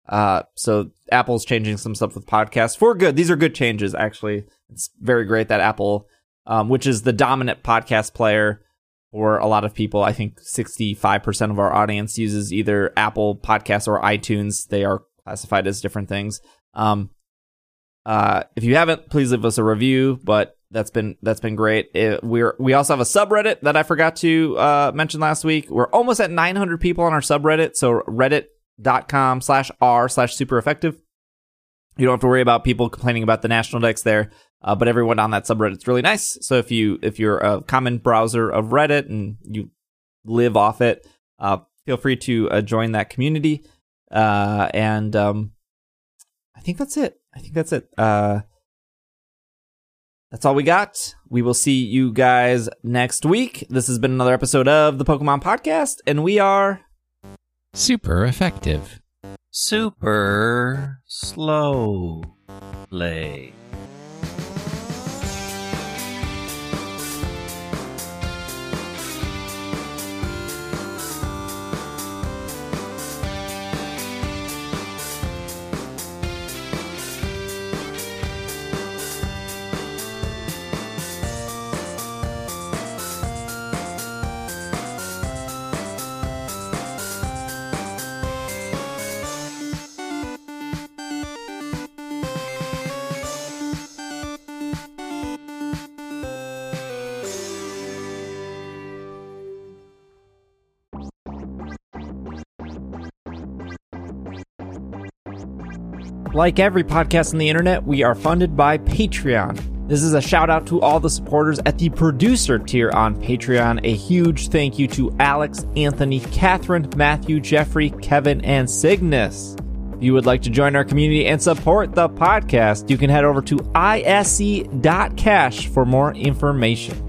Uh, so Apple's changing some stuff with podcasts for good. These are good changes, actually. It's very great that Apple, um, which is the dominant podcast player for a lot of people. I think 65% of our audience uses either Apple Podcasts or iTunes. They are classified as different things. Um, uh, if you haven't, please leave us a review. But that's been that's been great. It, we're we also have a subreddit that I forgot to uh, mention last week. We're almost at 900 people on our subreddit. So reddit.com slash r slash super effective. You don't have to worry about people complaining about the national dex there. Uh, but everyone on that subreddit's really nice. So if you if you're a common browser of Reddit and you live off it, uh, feel free to uh, join that community. Uh, and um, I think that's it. I think that's it. Uh, that's all we got. We will see you guys next week. This has been another episode of the Pokemon Podcast, and we are Super effective. Super slow play. Like every podcast on the internet, we are funded by Patreon. This is a shout out to all the supporters at the producer tier on Patreon. A huge thank you to Alex, Anthony, Catherine, Matthew, Jeffrey, Kevin, and Cygnus. If you would like to join our community and support the podcast, you can head over to isc.cash for more information.